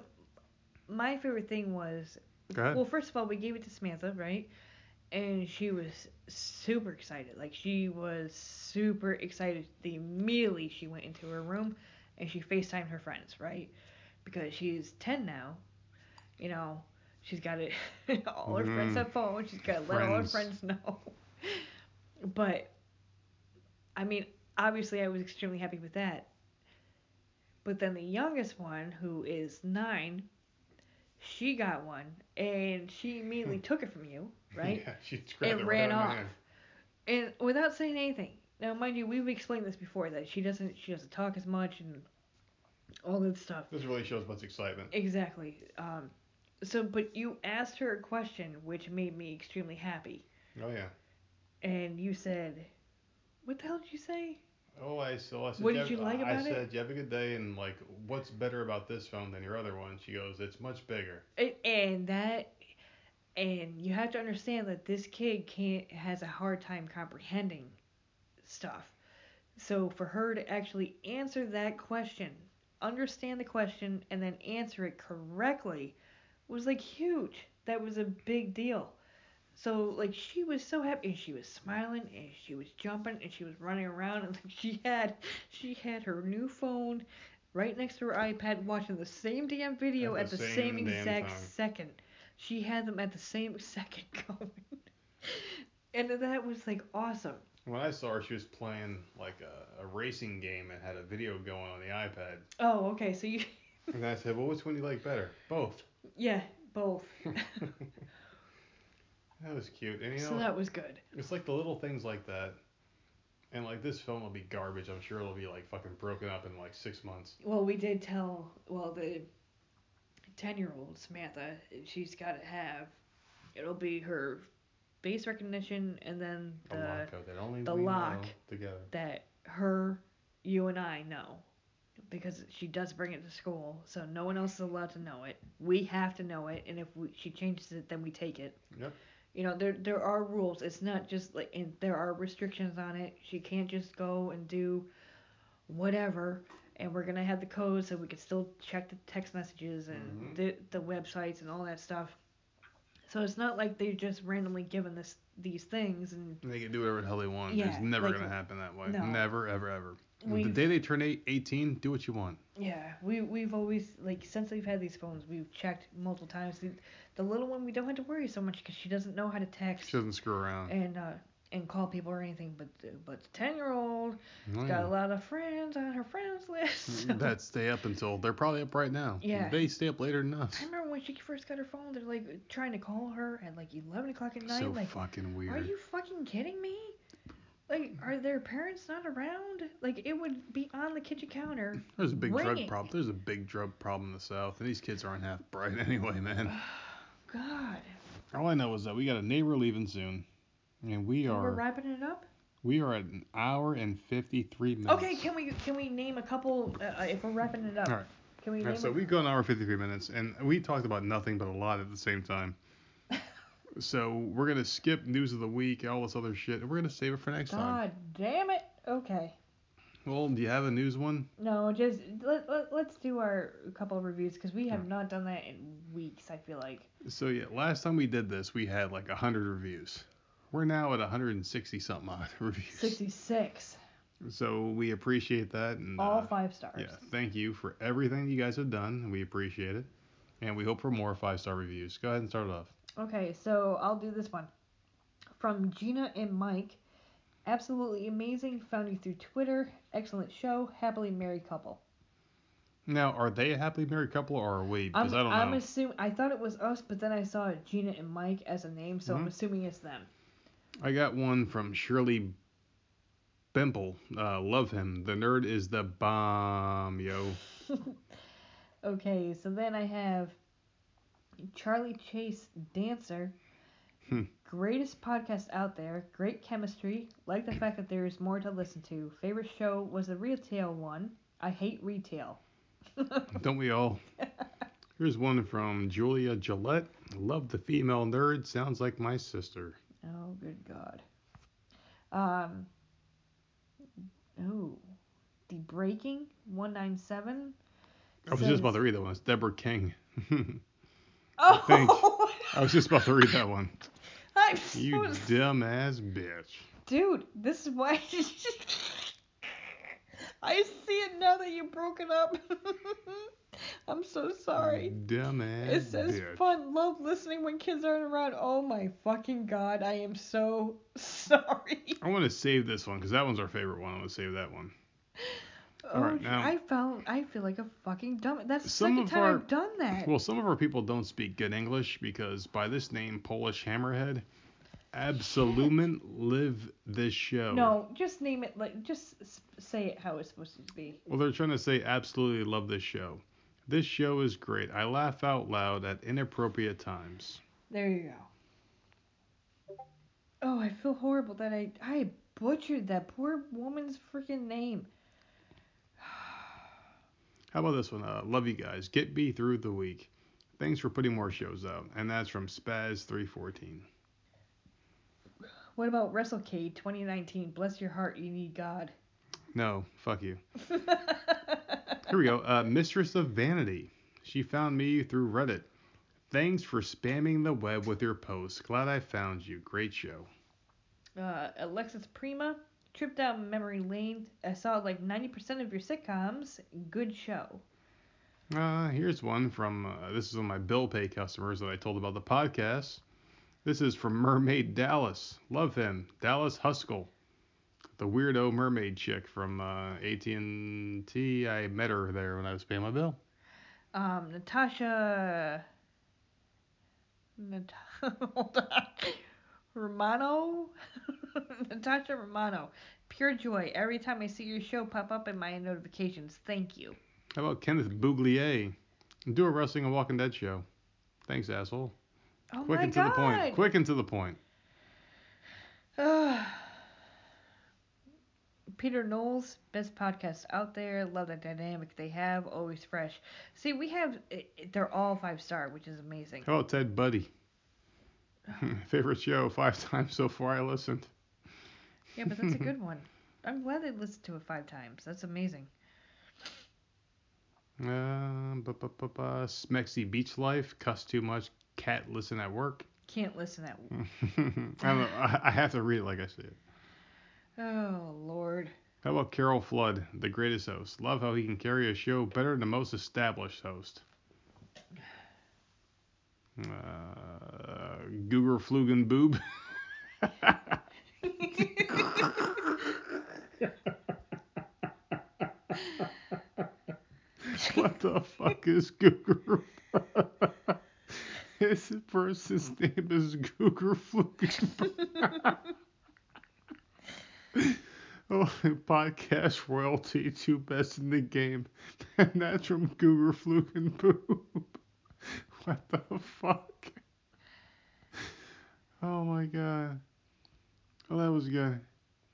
my favorite thing was Go ahead. well, first of all, we gave it to Samantha, right? And she was super excited. Like she was super excited. The immediately she went into her room and she FaceTimed her friends, right? Because she's 10 now. You know, she's got it. all her friends Mhm. have phones. She's got to let all her Friends. friends know. But I mean, obviously, I was extremely happy with that. But then the youngest one, who is nine, she got one, and she immediately took it from you, right? Yeah, she it ran off. And without saying anything. Now, mind you, we've explained this before that she doesn't she doesn't talk as much and all that stuff. This really shows much excitement. Exactly. Um, so, but you asked her a question which made me extremely happy, Oh yeah. and you said, "What the hell did you say?" Oh, I so I said. What did "Jeff- you like I about it?" said, "You have a good day," and like, what's better about this phone than your other one? She goes, "It's much bigger." And- and that and you have to understand that this kid can't has a hard time comprehending stuff so for her to actually answer that question understand the question and then answer it correctly was like huge that was a big deal so like she was so happy and she was smiling and she was jumping and she was running around and like she had she had her new phone right next to her iPad watching the same damn video At at the the, same same, exact time. second. She had them at the same second going. and that was like awesome. When I saw her, she was playing like a, a racing game and had a video going on the iPad. Oh, okay. So you And I said, "Well, which one do you like better?" Both. Yeah, both. that was cute. And you know, so that was good. it's like the little things like that. And like this film will be garbage. I'm sure it'll be like fucking broken up in like six months. Well, we did tell well the 10-year-old Samantha she's got to have it'll be her face recognition and then A the lock code that only the we know lock. together. that her, you and I know. Because she does bring it to school, so no one else is allowed to know it. We have to know it, and if we, she changes it, then we take it. Yep. You know, there there are rules. It's not just like, and there are restrictions on it. She can't just go and do whatever. And we're gonna have the code so we can still check the text messages and Mhm. the the websites and all that stuff. So it's not like they're just randomly given this these things and They can do whatever the hell they want. Yeah, it's never like- gonna happen that way. no. Never, ever, ever. The We've- day they turn eight, 18, do what you want. Yeah, we we've always like since we've had these phones, we've checked multiple times. The, the little one we don't have to worry so much because she doesn't know how to text She doesn't screw around. and uh and call people or anything. But the, but the ten year old Oh, got a lot of friends on her friends list. so- that stay up until they're probably up right now. Yeah. They stay up later than us. I remember when she first got her phone, they're like trying to call her at like eleven o'clock at night. So like, fucking weird. are you fucking kidding me? Like, are their parents not around? Like, it would be on the kitchen counter. There's a big drug problem. There's a big drug problem in the South, and these kids aren't half bright anyway, man. God. All I know is that we got a neighbor leaving soon, and we are. We're wrapping it up. we are at an hour and 53 minutes. Okay, can we can we name a couple uh, if we're wrapping it up? All right. Can we All right, so we go an hour and 53 minutes, and we talked about nothing but a lot at the same time. So we're gonna skip news of the week, all this other shit, and we're gonna save it for next time. God damn it. Okay. Well, do you have a news one? No, just let, let let's do our couple of reviews because we have not done that in weeks. I feel like. So yeah, last time we did this, we had like 100 reviews. We're now at 160 something odd reviews. Sixty-six. So we appreciate that, and All uh, five stars. yeah, thank you for everything you guys have done, we appreciate it. And we hope for more five star reviews. Go ahead and start it off. Okay, so I'll do this one. From Gina and Mike. Absolutely amazing. Found you through Twitter. Excellent show. Happily married couple. Now, are they a happily married couple or are we? Because I'm, don't I'm know. assuming. I thought it was us, but then I saw Gina and Mike as a name, so I'm Mhm. assuming it's them. I got one from Shirley Bimple. Uh, love him. The nerd is the bomb, yo. okay, so then I have Charlie Chase Dancer. Hmm. Greatest podcast out there. Great chemistry. Like the fact that there is more to listen to. Favorite show was the retail one. I hate retail. Don't we all? Here's one from Julia Gillette. Love the female nerd. Sounds like my sister. Oh, good God. Um. Oh, the breaking one nine seven. I was just about to read that one. It's Deborah King. Oh, think. I was just about to read that one. I'm so You dumbass bitch. dude. This is why. I see it now that you broke it up. I'm so sorry. Dumbass It says bitch. fun, love listening when kids aren't around. Oh my fucking god, I am so sorry. I want to save this one because that one's our favorite one. I want to save that one. Oh, right, now- I felt I feel like a fucking dumb. That's the second time our- I've done that. Well, some of our people don't speak good English because by this name, Polish Hammerhead, Absolument live this show. no, just name it like just say it how it's supposed to be. Well, they're trying to say absolutely love this show. This show is great. I laugh out loud at inappropriate times. There you go. Oh, I feel horrible that I I butchered that poor woman's freaking name. How about this one? Uh, love you guys. Get me through the week. Thanks for putting more shows out. And that's from Spaz314. What about WrestleCade 2019? Bless your heart, you need God. No, fuck you. Here we go. Uh, Mistress of Vanity. She found me through Reddit. Thanks for spamming the web with your posts. Glad I found you. Great show. uh, Alexis Prima, trip down memory lane. I saw like 90% of your sitcoms. Good show. Uh, here's one from uh, this is one of my bill pay customers that I told about the podcast. This is from Mermaid Dallas. Love him, Dallas Huskell, the weirdo mermaid chick from uh, AT&T. I met her there when I was paying my bill. Um, Natasha. Nat- Hold on. Romano? Natasha Romano. Pure joy. Every time I see your show pop up in my notifications. Thank you. How about Kenneth Bouglier? Do a wrestling and Walking Dead show. Thanks, asshole. Oh Quick my and to the point. Quick and to the point. Peter Knowles, best podcast out there. Love the dynamic they have, always fresh. See, we have, it- it- they're all five star, which is amazing. About Ted Buddy? Favorite show five times so far I listened. Yeah, but that's a good one. I'm glad they listened to it five times. That's amazing. Uh, bu- bu- bu- bu- Smexy Beach Life, cuss too much, cat listen at work. Can't listen at. I don't know. I, I have to read it like I see it. Oh Lord. How about Carol Flood, the greatest host? Love how he can carry a show better than the most established host. Uh, Googer Flugen Boob. what the fuck is Googer? His person's name is Googer Flugen. Oh, podcast royalty, two best in the game, and that's from Googer Fluken Boob. What the fuck? Oh my god. Oh, that was good.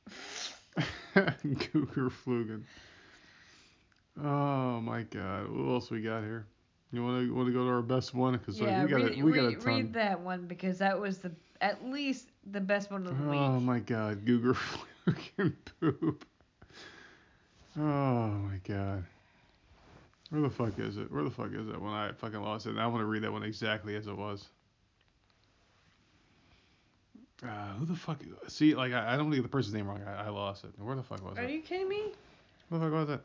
Googer Flugen. Oh my god. What else we got here? You want to want to go to our best one because uh, yeah, we got read, a, we got a read, ton. read that one because that was the at least the best one of the week. Oh my god, Googer fucking poop. Oh my god. Where the fuck is it? Where the fuck is it when I fucking lost it? And I want to read that one exactly as it was. Uh, who the fuck? See, like, I, I don't get the person's name wrong. I, I lost it. Where the fuck was Are it? Are you kidding me? Where the fuck was it?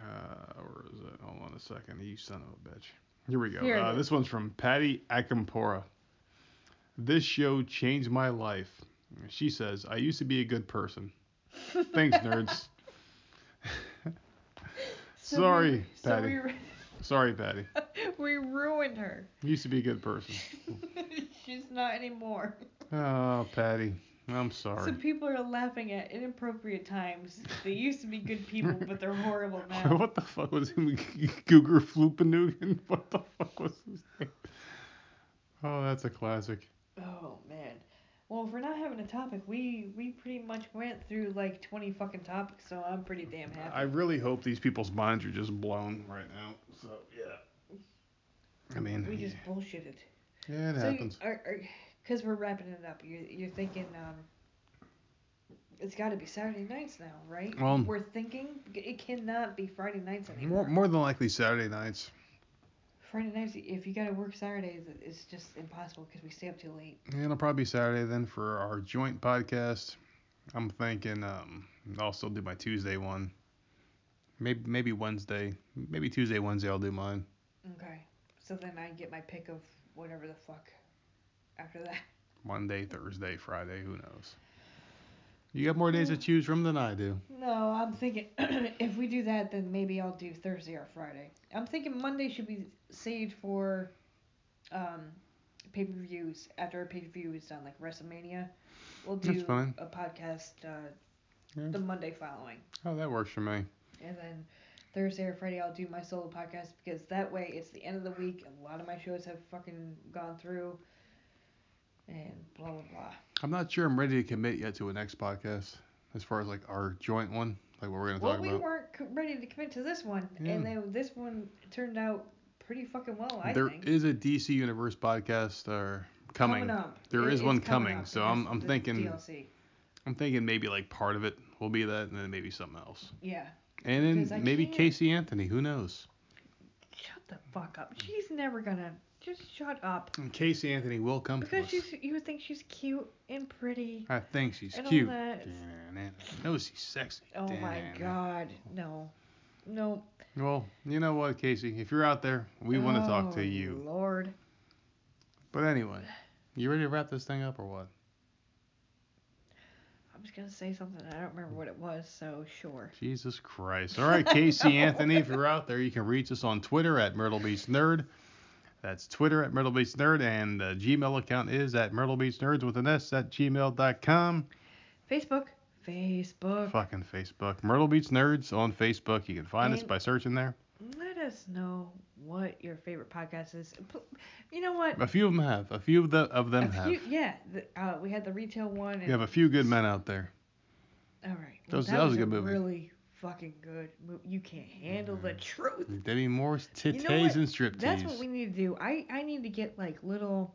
Uh, where is it? Hold on a second. You son of a bitch. Here we go. Here uh, this one's from Patty Akampora. This show changed my life. She says, I used to be a good person. Thanks, nerds. So Sorry, we, so Patty. we, Sorry, Patty. we ruined her. Used to be a good person. She's not anymore. Oh, Patty. I'm sorry. So people are laughing at inappropriate times. They used to be good people, but they're horrible now. what the fuck was him? Googer Floopanugan? What the fuck was his name? Oh, that's a classic. Oh man. Well, if we're not having a topic, we we pretty much went through like 20 fucking topics, so I'm pretty damn happy. I really hope these people's minds are just blown right now. So yeah. I mean, we just bullshitted. yeah, it so happens. You, are, are, cause we're wrapping it up. You're you're thinking um. It's got to be Saturday nights now, right? Well- we're thinking it cannot be Friday nights anymore. More, more than likely Saturday nights. Friday nights, if you got to work Saturdays, it's just impossible because we stay up too late. Yeah, it'll probably be Saturday then for our joint podcast. I'm thinking um, I'll still do my Tuesday one. Maybe maybe Wednesday. Maybe Tuesday, Wednesday I'll do mine. Okay. So then I get my pick of whatever the fuck after that. Monday, Thursday, Friday, who knows. You got more days to choose from than I do. No, I'm thinking if we do that, then maybe I'll do Thursday or Friday. I'm thinking Monday should be saved for um, pay per views. After a pay per view is done, like WrestleMania, we'll do a podcast uh, Yeah. the Monday following. Oh, that works for me. And then Thursday or Friday, I'll do my solo podcast because that way it's the end of the week. A lot of my shows have fucking gone through. And blah, blah, blah. I'm not sure I'm ready to commit yet to a next podcast as far as like our joint one, like what we're gonna Well, talk we about. Well, we weren't ready to commit to this one. Yeah. And then this one turned out pretty fucking well, I There think. is a DC Universe podcast or coming. up. There It- is one coming coming, so I'm I'm thinking DLC. I'm thinking maybe like part of it will be that, and then maybe something else. Yeah. And then maybe can't- Casey Anthony, who knows? Shut the fuck up. She's never gonna. Just shut up. And Casey Anthony will come to Because us. she's, you would think she's cute and pretty. I think she's cute. that. No, she's sexy. Oh my god. No. No. Well, you know what, Casey? If you're out there, we want to talk Oh, to you. Lord. But anyway, you ready to wrap this thing up or what? I was gonna say something. I don't remember what it was. So sure. Jesus Christ. All right, Casey Anthony, if you're out there, you can reach us on Twitter at Myrtle Beach Nerd. That's Twitter at Myrtle Beach Nerd, and the Gmail account is at Myrtle Beach Nerds with an S at gmail.com. Facebook. Facebook. Fucking Facebook. Myrtle Beach Nerds on Facebook. You can find us by searching there. Let us know what your favorite podcast is. You know what? A few of them have. A few of, the, of them A have. few, yeah. The, uh, we had the retail one. And, You have a few good men out there. all right. That was- that, that was was a good movie. Really fucking good. mo- You can't handle the truth. Demi Moore's You know and striptease. That's what we need to do. I I need to get like little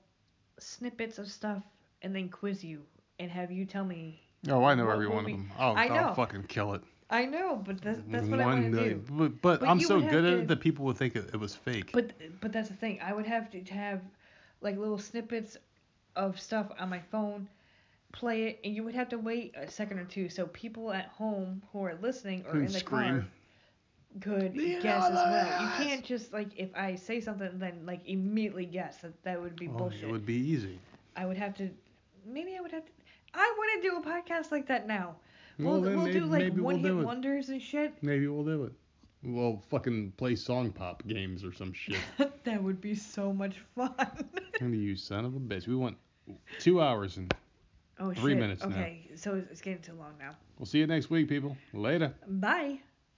snippets of stuff and then quiz you and have you tell me. Oh, I know every one of them. Oh, I I'll fucking kill it. I know, but that's that's what I want to do. But, but, But I'm so good at to- it that people would think it, it was fake. But but that's the thing. I would have to have like little snippets of stuff on my phone, play it, and you would have to wait a second or two so people at home who are listening or in the scream. car could The guess as well. You can't just like if I say something then like immediately guess that that would be Oh, bullshit. it would be easy. I would have to maybe I would have to I want to do a podcast like that now. Well, We'll, then we'll maybe, do like one we'll hit wonders and shit. Maybe we'll do it. We'll fucking play song pop games or some shit. that would be so much fun. and you son of a bitch. We want two hours and oh Three shit. minutes now. okay, so it's it's getting too long now. we'll see you next week, people. Later. Bye.